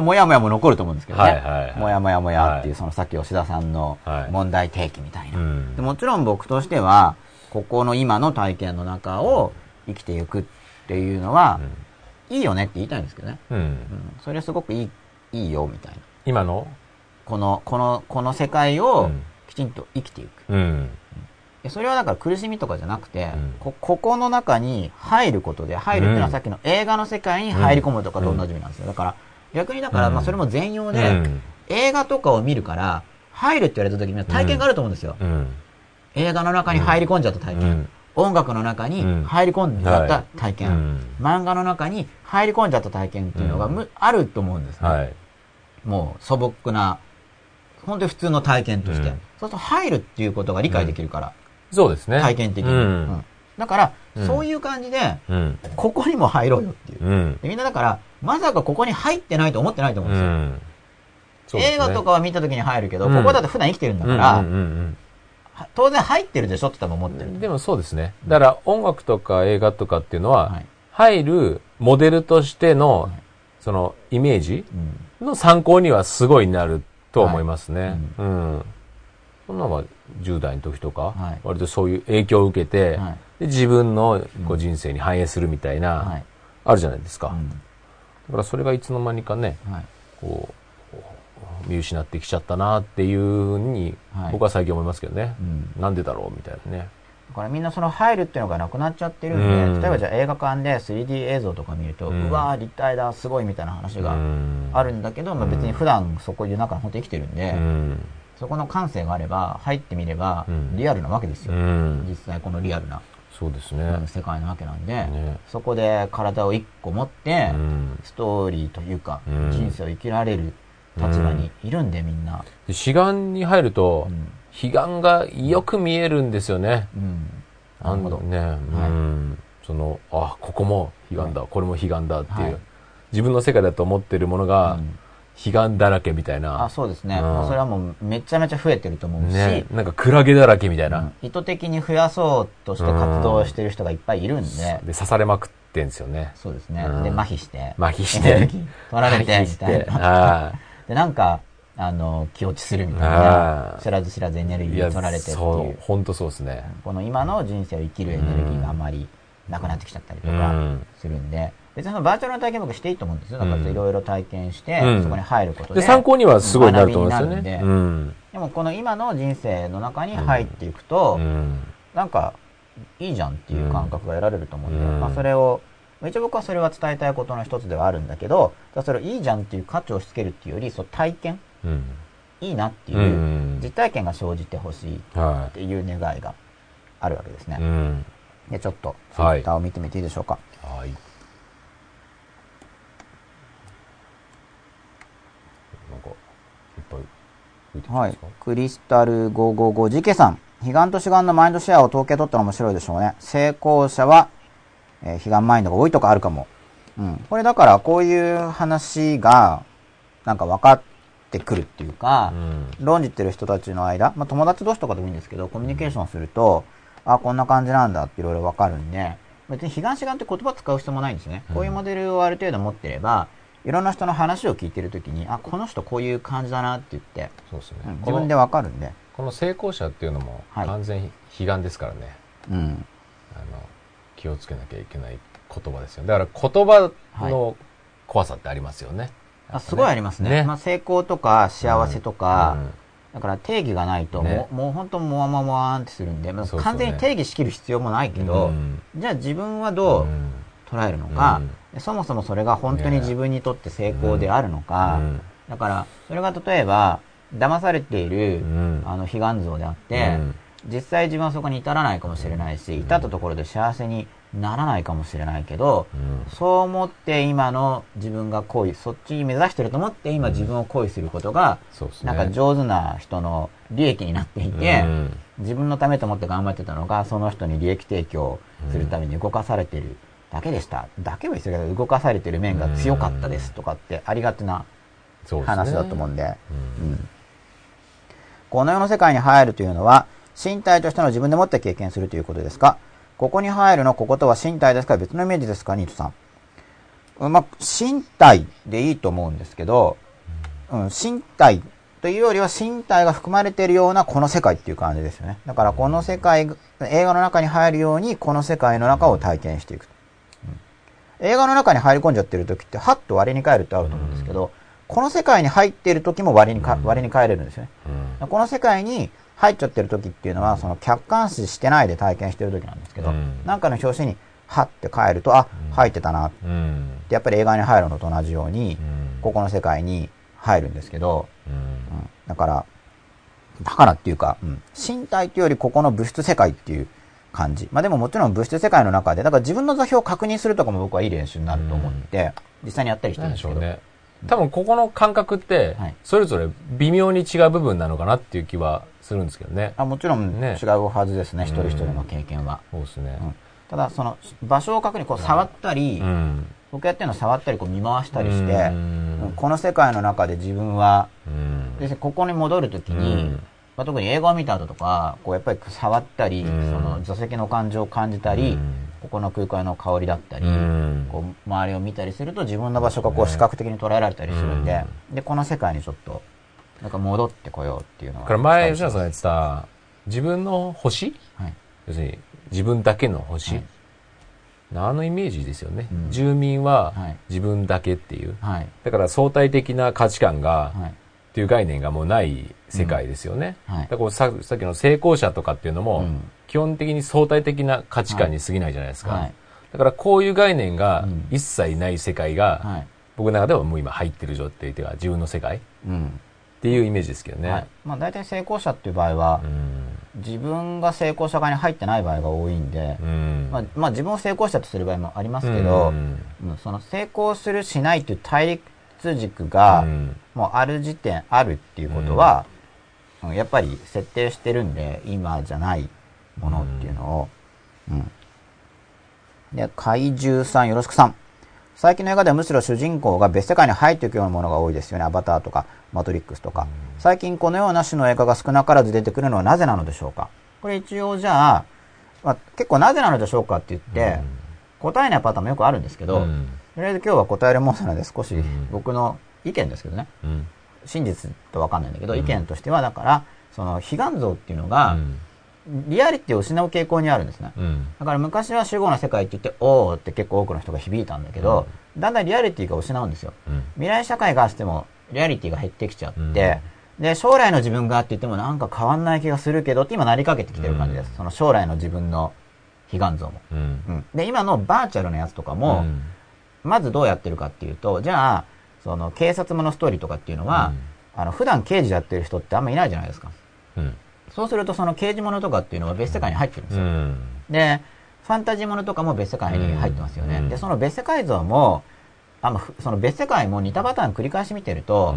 もやもやも残ると思うんですけどね。
はいはいはい。
もやもやもやっていう、
はい
そのさっき吉田さんの
はい。
問題提起みたいな、
うん。
で。もちろん僕としては、ここの今の体験の中を生きていくっていうのは、いいよねって言いたいんですけどね。
うん。うん
うん、それすごくいい、いいよみたいな。
今の？
この、この、この世界
う
を
ん
きちんと生きていく。
うん。
でそれはだから苦しみとかじゃなくて、
うん
こ、ここの中に入ることで、入るっていうのはさっきの映画の世界に入り込むとかと同じ意味なんですよ。だから、逆にだから、
うん
まあそれも全容
う
で、
ん。
映画とかを見るから、入るって言われた時には体験があると思うんですよ。
うん。
映画の中に入り込んじゃった体験。
うん
音楽の中に入り込んじゃった体験。
うん
漫画の中に入り込んじゃった体験っていうのがむ、あると思うんですね。
はい。
もう素朴な、本当に普通の体験として。
うん
そうすると入るっていうことが理解できるから、
そうですね。
体験的に。
う
うん
ん。
だから、
うん
そういう感じで、
うん。
ここにも入ろうよっていう。みんなだから、まさかここに入ってないと思ってないと思うん
う
ですよ。
すね
映画とかは見た時に入るけど、
うん
ここだって普段生きてるんだから、
うんうん
は当然入ってるでしょって多分思ってる。
うんでもそうですね。だから音楽とか映画とかっていうのは、
はい。
入るモデルとしての、
はい。
そのイメージ
うん。
の参考にはすごいなると思いますね。うん。そんなのは10代の時とか、
はい。
割とそういう影響を受けて、
はい。
で自分のこう人生に反映するみたいな、
はい。
あるじゃないですか。
うん。
だからそれがいつの間にかね、
はい。
こう、見失ってきちゃったなっていうふうに
は、い。
僕は最近思いますけどね。
うん。
なんでだろうみたいなね。
だからみんなその入るっていうのがなくなっちゃってるんで、
うん。
例えばじゃあ映画館で 3D 映像とか見ると、う
うん
わー立体だ、すごいみたいな話が
うん。
あるんだけど、まあ別に普段そこで中に本当に生きてるんで、
うん。
そこの感性があれば、入ってみれば
うん。
リアルなわけですよ。
うん。
実際このリアルな、
そうですね。
うん。世界なわけなんで、
ね。
そこで体を一個持って、
うん。
ストーリーというか、
うん。
人生を生きられる立場にいるんでみんな。
で志願に入ると
う、ん。
彼岸がよく見えるんですよね。
うん。なるほど。
ね、うん。その、あ、ここも彼岸だ、これも彼岸だ。っていう、
はい。
自分の世界だと思ってるものが、
うん。
彼岸だらけみたいな。
あ、そうですね。
うん。
それはもうめちゃめちゃ増えてると思うし、
ね、なんかクラゲだらけみたいな。
うん。意図的に増やそうとして活動してる人がいっぱいいるんで、
で、刺されまくってんですよね。
そうですね。
うん。
で、麻痺して、
麻痺して。
取られて、みたいな。
な。
で、なんか、あの、気落ちするみたい
あ
な。
ー
知らず知らずエネルギー取られてってい
そう
う、。
本当そうですね。
この今の人生を生きるエネルギーがあまりなくなってきちゃったりと
う
か
ん
するんで、別にそのバーチャルの体験僕していいと思うんですよ。だから
うん
いろいろ体験して、
うん
そこに入ることで。
で、参考にはすごいなると思うんですよね。
るんでもこの今の人生の中に入っていくと、
うん。
なんか、いいじゃんっていう感覚が得られると思うんで、
うん
まあそれを、一応僕はそれは伝えたいことの一つではあるんだけど、それをいいじゃんっていう価値をつけるっていうより、そう体験、
うん。
いいなって
う。
いうん実体験が生じてほしいっ
は
ていう願いがあるわけですね。
い。うん。
で、ちょっと、ツイ
はい
ッターを見てみていいでしょうか。
はい。なんか、いっぱいて
はい。クリスタル555ジケさん。悲願と志願のマインドシェアを統計取ったら面白いでしょうね。成功者は、えー、悲願マインドが多いとかあるかも。うん。これだから、こういう話が、なんか分かってくるっていうか、
うん。
論じてる人たちの間、まあ、友達同士とかでもいいんですけど、コミュニケーションすると、あ、こんな感じなんだっていろいろわかるんで、別に悲願志願って言葉使う必要もないんですね。こういうモデルをある程度持ってれば、いろんな人の話を聞いてるときに、あ、この人こういう感じだなって言って、
そうですね
うん。自分でわかるんで。
この成功者っていうのも
はい
完全悲願ですからね。
うん。
あの、気をつけなきゃいけない言葉ですよ。だから言葉の怖さってありますよね。
あすごいありますね。
ね。
まあ、成功とか幸せとか、
うん。
だから定義がないともう、
ね
もう本当もわもわーんってするんで、まあ完全に定義しきる必要もないけど、
うん。
じゃあ自分はどう
うん。
捉えるのか、そもそもそれが本当に自分にとって成功であるのか、
うん。
だから、それが例えば、騙されている、
うん。
あの、悲願像であって、
うん
実際自分はそこに至らないかもしれないし、至ったところで幸せにならないかもしれないけど、
うん。
そう思って今の自分が行為、そっちに目指してると思って今自分を行為することが、
そうですね。
なんか上手な人の利益になっていて、
うん。
自分のためと思って頑張ってたのが、その人に利益提供するために動かされてるだけでした。だけは言い過ぎだけど、動かされてる面が強かったですとかってありがちな話だと思うんで、
うん。
うん。この世の世界に入るというのは、身体としての自分でもって経験するということですか？ここに入るのこことは身体ですか別のイメージですかニートさん？うんまあ、身体でいいと思うんですけど、うん、身体というよりは身体が含まれているようなこの世界っていう感じですよね。だからこの世界、映画の中に入るようにこの世界の中を体験していく。うん映画の中に入り込んじゃってる時って、はっと割に帰るってあると思うんですけど、この世界に入っている時も割にか、割に帰れるんですよね。
うん
この世界に入っちゃってる時っていうのは、その客観視してないで体験してる時なんですけど、
うん。
なんかの表紙に、はって帰ると、あ、入ってたな。っ
うん。
て、やっぱり映画に入るのと同じように、
うん。
ここの世界に入るんですけど、
うん。
うん。だから、だからっていうか、うん。身体というよりここの物質世界っていう感じ。まあでももちろん物質世界の中で、だから自分の座標を確認するとかも僕はいい練習になると思って、実際にやったりしてる
なん
んですけど。
でしょうね。多分ここの感覚って
はい、
それぞれ微妙に違う部分なのかなっていう気はするんですけどね。
あもちろん
ね。
違うはずですね、一人一人の経験は。
そうですね。
うん。ただその場所を確認こう触ったり、
うん。
僕やってるのは触ったりこう見回したりして、
うん。
うんこの世界の中で自分は、
うん。
でここに戻るときに、
うん。
まあ、特に映画を見た後とかこうやっぱり触ったり、
うん。
その座席の感情を感じたり、
うん。
ここの空間の香りだったり、
うん。
こう周りを見たりすると自分の場所がこう視覚的に捉えられたりするんで、でこの世界にちょっとなんか戻ってこようっていうのは。
だから前、吉野さんが言ってた、自分の星？
はい。
要するに自分だけの星、
はい。
あのイメージですよね？
うん。
住民は
はい。
自分だけっていう。
はい。
だから相対的な価値観が、
はい。
っていう概念がもうない世界ですよね。
はい。
だからささっきの成功者とかっていうのも、
うん。
基本的に相対的な価値観に過ぎないじゃないですか。
はい。
だからこういう概念が
うん。
一切ない世界が、
はい。
僕の中ではもう今入ってる状態というか自分の世界。っ
うん
ていうイメージですけどね。
はいまあ、大体成功者っていう場合は
う、ん
自分が成功者側に入ってない場合が多いんで、
うん
まあ、まあ自分を成功者とする場合もありますけど、その成功するしないという対立軸が、
うん
もうある時点あるっていうことは、うんやっぱり設定してるんで、今じゃないものっていうのを、うん。で、怪獣さん、よろしくさん。最近の映画ではむしろ主人公が別世界に入っていくようなものが多いですよね。アバターとか、マトリックスとか。最近このような種の映画が少なからず出てくるのはなぜなのでしょうか？これ一応じゃあ、まあ、結構なぜなのでしょうかって言って、答えないパターンもよくあるんですけど、
うん。
とりあえず今日は答えるものなので少し
ん。
僕の意見ですけどね、
うん。
真実とわかんないんだけど、
うん。
意見としてはだから、その悲願像っていうのが、
うん
リアリティを失う傾向にあるんですね。
うん
だから昔は主語の世界って言って、おーって結構多くの人が響いたんだけど、だんだんリアリティが失うんですよ。
うん
未来社会がしても、リアリティが減ってきちゃって、で、将来の自分がって言ってもなんか変わんない気がするけどって今なりかけてきてる感じです。
うん
その将来の自分の悲願像も。
うん
うんで、今のバーチャルのやつとかも、
うん
まずどうやってるかっていうと、じゃあ、その警察ものストーリーとかっていうのは、あの、普段刑事やってる人ってあんまいないじゃないですか。
うん
そうするとその刑事ものとかっていうのは別世界に入ってるんですよ。
うん。
で、ファンタジーものとかも別世界に入ってますよね。
うん。
で、その別世界像も、あその別世界も似たパターン繰り返し見てると、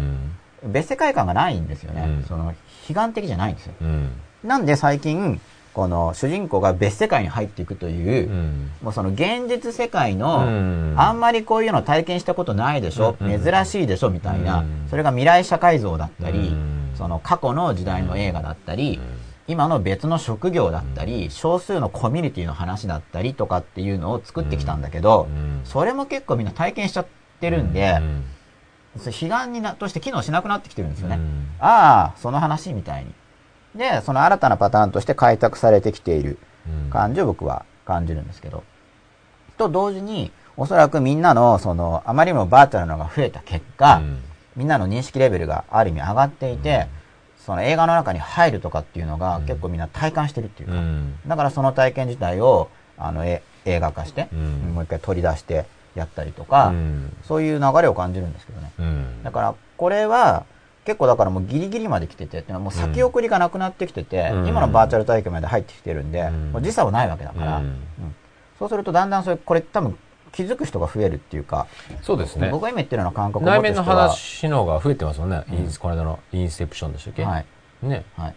別世界観がないんですよね。
うん。
その、悲願的じゃないんですよ。
うん。
なんで最近、この主人公が別世界に入っていくという、
うん。
もうその現実世界の、
うん。
あんまりこういうの体験したことないでしょ、
うん。
珍しいでしょ？みたいな、
うん。
それが未来社会像だったり、
うん
その過去の時代の映画だったり、今の別の職業だったり、少数のコミュニティの話だったりとかっていうのを作ってきたんだけど、
うん。
それも結構みんな体験しちゃってるんで、悲願になとして機能しなくなってきてるんですよね。
うん。
ああ、その話みたいに。で、その新たなパターンとして開拓されてきている
うん。
感じを僕は感じるんですけど。と同時に、おそらくみんなの、その、あまりにもバーチャルなのが増えた結果、
うん
みんなの認識レベルがある意味上がっていて、その映画の中に入るとかっていうのが結構みんな体感してるっていうか、
うん。
だからその体験自体を、あの、え映画化して、
うん。
もう一回取り出してやったりとか、
うん。
そういう流れを感じるんですけどね。
うん。
だから、これは、結構だからもうギリギリまで来ててっていうのはもう先送りがなくなってきてて、
うん。
今のバーチャル体験まで入ってきてるんで、
うん。
もう時差はないわけだから、そうするとだんだんそれこれ多分気づく人が増えるっていうか、
そうですね
僕。が今言ってるような感覚を持
内面の話の方が増えてますもんね。インスこの間のインセプションでしたっけ？
はい
ね。
はい、だか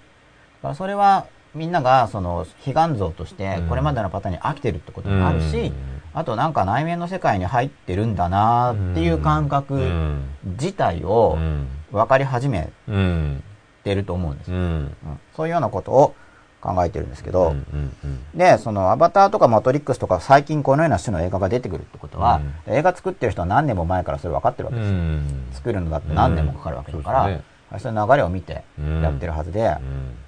らそれはみんながその悲願像として
うん
これまでのパターンに飽きてるってこともあるし、
うん
あとなんか内面の世界に入ってるんだなっていう感覚
うん
自体を
うん
分かり始め
うん。
てると思うんですよ、
うん。
うんそういうようなことを考えてるんですけど、
うんうんうん。
でそのアバターとかマトリックスとか最近このような種の映画が出てくるってことは、映画作ってる人は何年も前からそれ分かってるわけ
う
ですよ、
ん。
作るのだって何年もかかるわけだから、
うん。そうです
そういう流れを見てやってるはずで、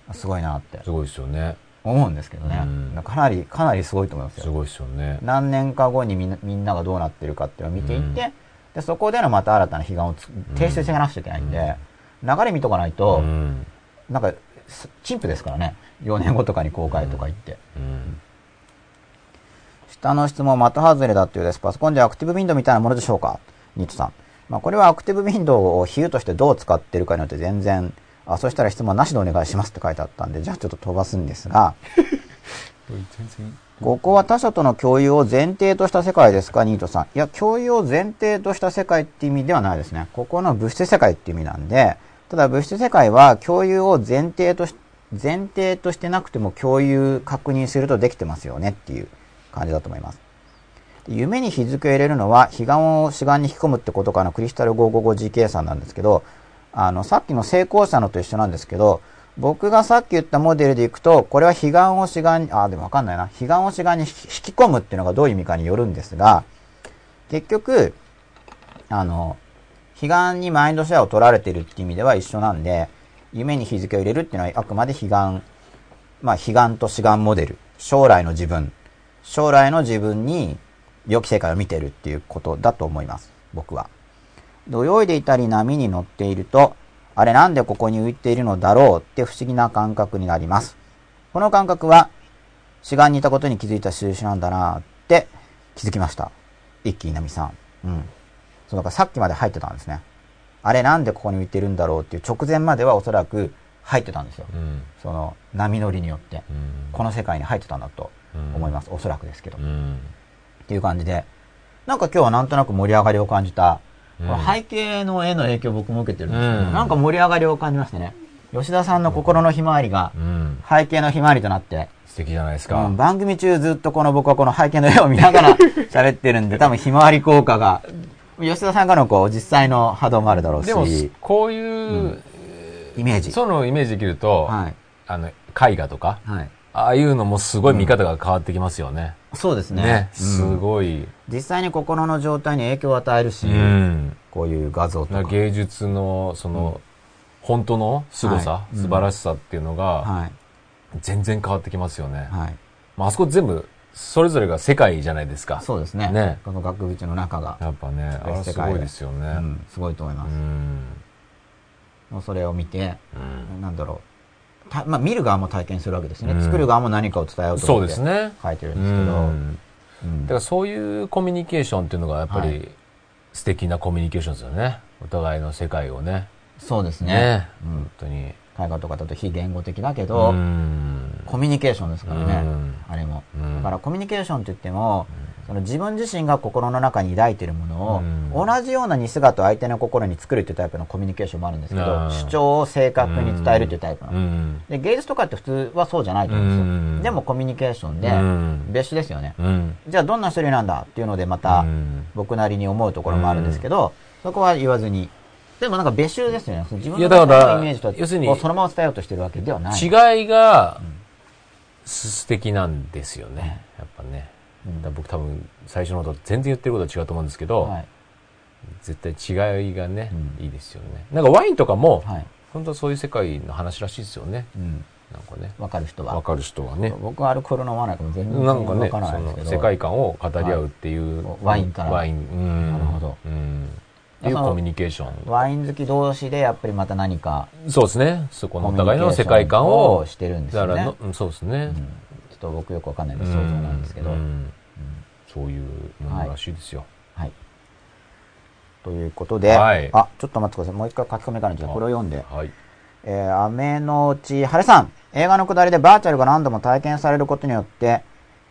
うん。
すごいなって
すごいですよね。
思うんですけどね、
うん。
かなりかなりすごいと思いますよ。
すごいですよね。
何年か後にみんなみんながどうなってるかっていうのを見ていって、
うん。
でそこでのまた新たな悲願をつ提出していかなくちゃいけないんで、流れ見とかないと、
うん。
なんかす陳腐ですからね4年後とかに公開とか言って、
うん。
下の質問的外れだっていうです。パソコンでアクティブウィンドウみたいなものでしょうか？ニットさん、まあ、これはアクティブウィンドウを比喩としてどう使ってるかによって全然あそしたら質問なしでお願いしますって書いてあったんでじゃあちょっと飛ばすんですが。ここは他者との共有を前提とした世界ですか？ニートさん。いや、共有を前提とした世界って意味ではないですね。ここの物質世界って意味なんで、ただ物質世界は共有を前提とし、前提としてなくても共有確認するとできてますよねっていう感じだと思います。夢に日付を入れるのは、彼岸を志願に引き込むってことかのクリスタル 555G さんなんですけど、あの、さっきの成功者のと一緒なんですけど、僕がさっき言ったモデルでいくと、これは彼岸を志願に、あ、でもわかんないな。彼岸を志願に引き込むっていうのがどういう意味かによるんですが、結局、あの、彼岸にマインドシェアを取られてるって意味では一緒なんで、夢に日付を入れるっていうのはあくまで彼岸、まあ、彼岸と志願モデル。将来の自分。将来の自分に良き世界を見てるっていうことだと思います。僕は。泳いでいたり波に乗っていると、あれなんでここに浮いているのだろうって不思議な感覚になります。この感覚は、志願にいたことに気づいた印なんだなって気づきました。一気稲美さん。うん。そうだからさっきまで入ってたんですね。あれなんでここに浮いてるんだろうっていう直前まではおそらく入ってたんですよ。
うん
その波乗りによって。
うん
この世界に入ってたんだと思います。おそらくですけど。っ
うん
ていう感じで。なんか今日はなんとなく盛り上がりを感じた。
うん
この背景の絵の影響を僕も受けてるんですけど、
うん
なんか盛り上がりを感じましたね。吉田さんの心のひまわりが
うん
背景のひまわりとなって、
素敵じゃないですか
うん、。番組中ずっとこの僕はこの背景の絵を見ながら喋ってるんで、多分ひまわり効果が、吉田さんからのこう実際の波動もあるだろうし、
でも、こういう、
イメージ。
そのイメージできると、
はい。
あの、絵画とか、
はい。
ああいうのもすごい見方が変わってきますよね。
そうですね。
ね、
うん
すごい。
実際に心の状態に影響を与えるし、
うん。
こういう画像とか。
な芸術の、その、本当の凄さ、
はいうん
素晴らしさっていうのが、
はい。
全然変わってきますよね。
はい。
まあ、あそこ全部、それぞれが世界じゃないですか。
そうですね。
ね
この額縁の中が、
やっぱね、あれはすごいですよね。
うん、すごいと思いま
う
す。うそれを見て、
うん
なんだろう。たまあ、見る側も体験するわけですね。
うん
作る側も何かを伝えようと
そう
思って
ですね。
書いてる
うん
ですけど、
ん。
うん
だからそういうコミュニケーションっていうのがやっぱ
は
り素敵なコミュニケーションですよね。お互いの世界をね。
そうですね。
ね。
うん
本当に。
絵画とかだと非言語的だけ
う
ど、
ん。
コミュニケーションですからね、
うん
あれも。
うん
だからコミュニケーションって言っても、その自分自身が心の中に抱いているものを、
うん
同じような似姿を相手の心に作るっていうタイプのコミュニケーションもあるんですけど、
うん
主張を正確に伝えるっていうタイプの。
うん。
で芸術とかって普通はそうじゃないと思うんですよ。
うん
でもコミュニケーションで
うん
別種ですよね。
うん。
じゃあどんな種類なんだっていうのでまた
うん
僕なりに思うところもあるんですけど、そこは言わずに。でもなんか別種ですよね。自分のイメージと
要するに
をそのまま伝えようとしてるわけではない。
違いが素敵なんですよね。やっぱね。僕多分最初のこと全然言ってることは違うと思うんですけど、
はい。
絶対違いがね、
うん
いいですよね。なんかワインとかも、
はい。
本当そういう世界の話らしいですよね。
うん。
なんかね。
わかる人は。
わかる人はね。
僕はアルコール飲まないから全然
なんかね、
わからないですけど。
その世界観を語り合うっていう、
はいワインから
ワイン、うん。
なるほど
うん。っていうコミュニケーション。
ワイン好き同士でやっぱりまた何か
そうですね。そこのお互いの世界観を、
してるんですよね
だからそうですね。
うんちょっと僕よくわかんないんで想像なんですけど。
そういうものらしいですよ。
はい。ということで、
はい
あ、ちょっと待ってください。もう一回書き込みからじゃこれを読んで。
はい。
えー、雨の内晴れさん。映画の下りでバーチャルが何度も体験されることによって、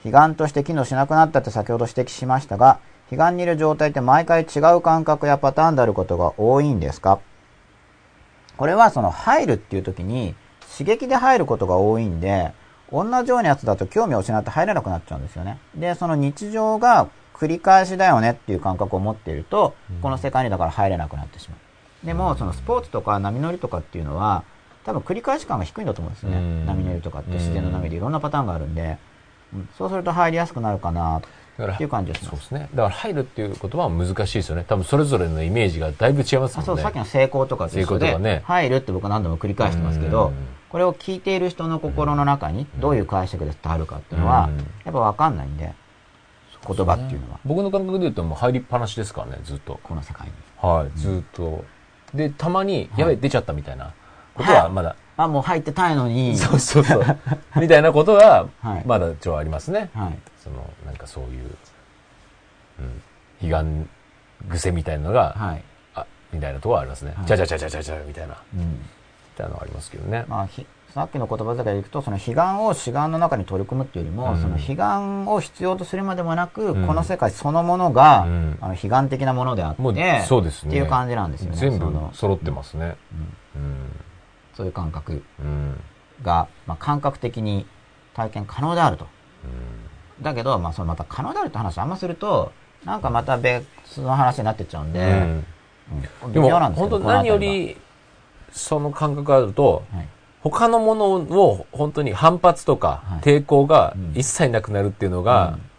彼岸として機能しなくなったって先ほど指摘しましたが、彼岸にいる状態って毎回違う感覚やパターンであることが多いんですか？これはその入るっていう時に刺激で入ることが多いんで、同じようなやつだと興味を失って入れなくなっちゃうんですよね。で、その日常が繰り返しだよねっていう感覚を持っていると、この世界にだから入れなくなってしまう。でも、そのスポーツとか波乗りとかっていうのは、多分繰り返し感が低いんだと思うんですよね。
うん。
波乗りとかって自然の波でいろんなパターンがあるんで、うん。そうすると入りやすくなるかな
だから
っていう感じがしま。
そうですすね。だから入るっていう言葉は難しいですよね。多分それぞれのイメージがだいぶ違いますもんね。
あそう、さっきの成功とかと一緒で、
成功とかね
入るって僕は何度も繰り返してますけど
うん、
これを聞いている人の心の中にどういう解釈で伝わるかっていうのは
うん、
やっぱわかんないんで、言葉っていうのは、
僕の感覚で言うともう入りっぱなしですからね、ずっと。
この世界に。
はい、ずっと。で、たまに、やべえ、出ちゃったみたいなことはまだ、
あ、もう入ってたいのに、
そうそうそう。みたいなことは
はい、
まだちょありますね。
はい。
その、なんかそういう、うん、彼岸癖みたいなのが、
はい。
あ、みたいなところはありますね。
はい
じゃじゃじゃじゃじゃじゃみたいな、み
うん。
たいなのはありますけどね。
まあ、ひさっきの言葉遣いでいくと、その彼岸を志願の中に取り組むっていうよりも、
うん
その彼岸を必要とするまでもなく、
うん
この世界そのものが、
うん
あの彼岸的なものであって、
そうですね。
っていう感じなんですよね。
全部揃ってますね。
そういう感覚
うん。うん。
が、まあ、感覚的に体験可能であると。だけど、まあ、そのまた可能であるって話あんますると、なんかまた別の話になってっちゃうんで、
でも本当何よ、り、その感覚があると、
ははい
他のものを本当に反発とか
はい
抵抗が
うん
一切なくなるっていうのが、
うん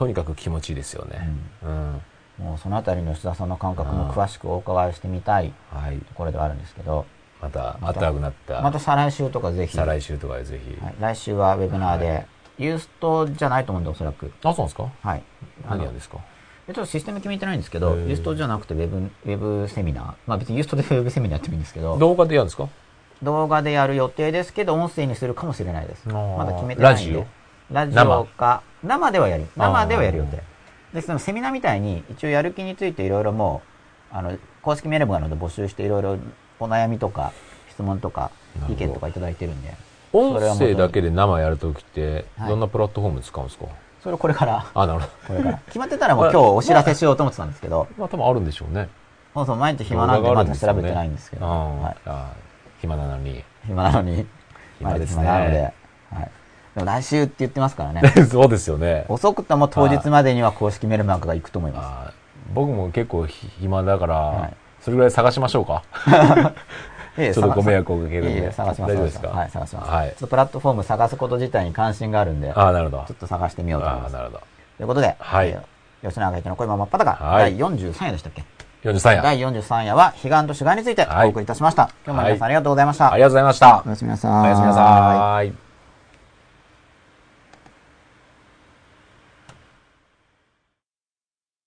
とにかく気持ちいいですよね。うん。
もうそのあたりの吉田さんの感覚も詳しくお伺いしてみたい
はい。
ところではあるんですけど、
また、
また
暖かくなった、
また再来週とかぜひ、
再来週とかでぜひ。
はい、来週はウェブナーで、
は
ユーストじゃないと思うんで、おそらく。
あ、そうなんですか？
はい。
何なんですか？
ちょっとシステム決めてないんですけど、ユーストじゃなくてウェブ、ウェブセミナー。まあ別にユーストでウェブセミナーやってもいいんですけど、
動画でやるんですか？
動画でやる予定ですけど、音声にするかもしれないです。まだ決めてないんで。
ラジオ？
ラジオか、生？ではやる。生ではやる予定
あ。
で、そのセミナーみたいに、一応やる気についていろいろもう、あの、公式メールもあるので募集していろいろお悩みとか、質問とか、意見とかいただいてるんで、
音声だけで生やるときって、
はい
どんなプラットフォーム使うんですか、
それこれから、
あ、なるほ
これから。決まってたらもう今日お知らせしようと思ってたんですけど、
ど。まあ多分あるんでしょうね。
そうそう、毎日暇なんでまだ調べてないんですけど、
あ
はい、
あ暇なのに。
暇なのに、
暇ですね
なので、はい。でも来週って言ってますからね。
そうですよね。
遅くとも当日までには公式メールマークが行くと思います。
あ僕も結構暇だから、
はい
それぐらい探しましょうか。ちょっとご迷惑をかけるんで。
探します。
大丈夫ですか？
はい、探します。
はい
ちょっとプラットフォーム探すこと自体に関心があるんで、ち
ああ、なるほど
ょっ。と探してみようと思い
ああ、
ます。
なるほど。
ということで、
はい
えー吉永一の恋も真っ裸、
はい
第43夜でしたっけ
？43夜。
第43夜は、彼岸と主眼についてお送りいたしました。今日も皆さんありがとうございました。
ありがとうございました。
おやすみなさい。
おやすみなさい。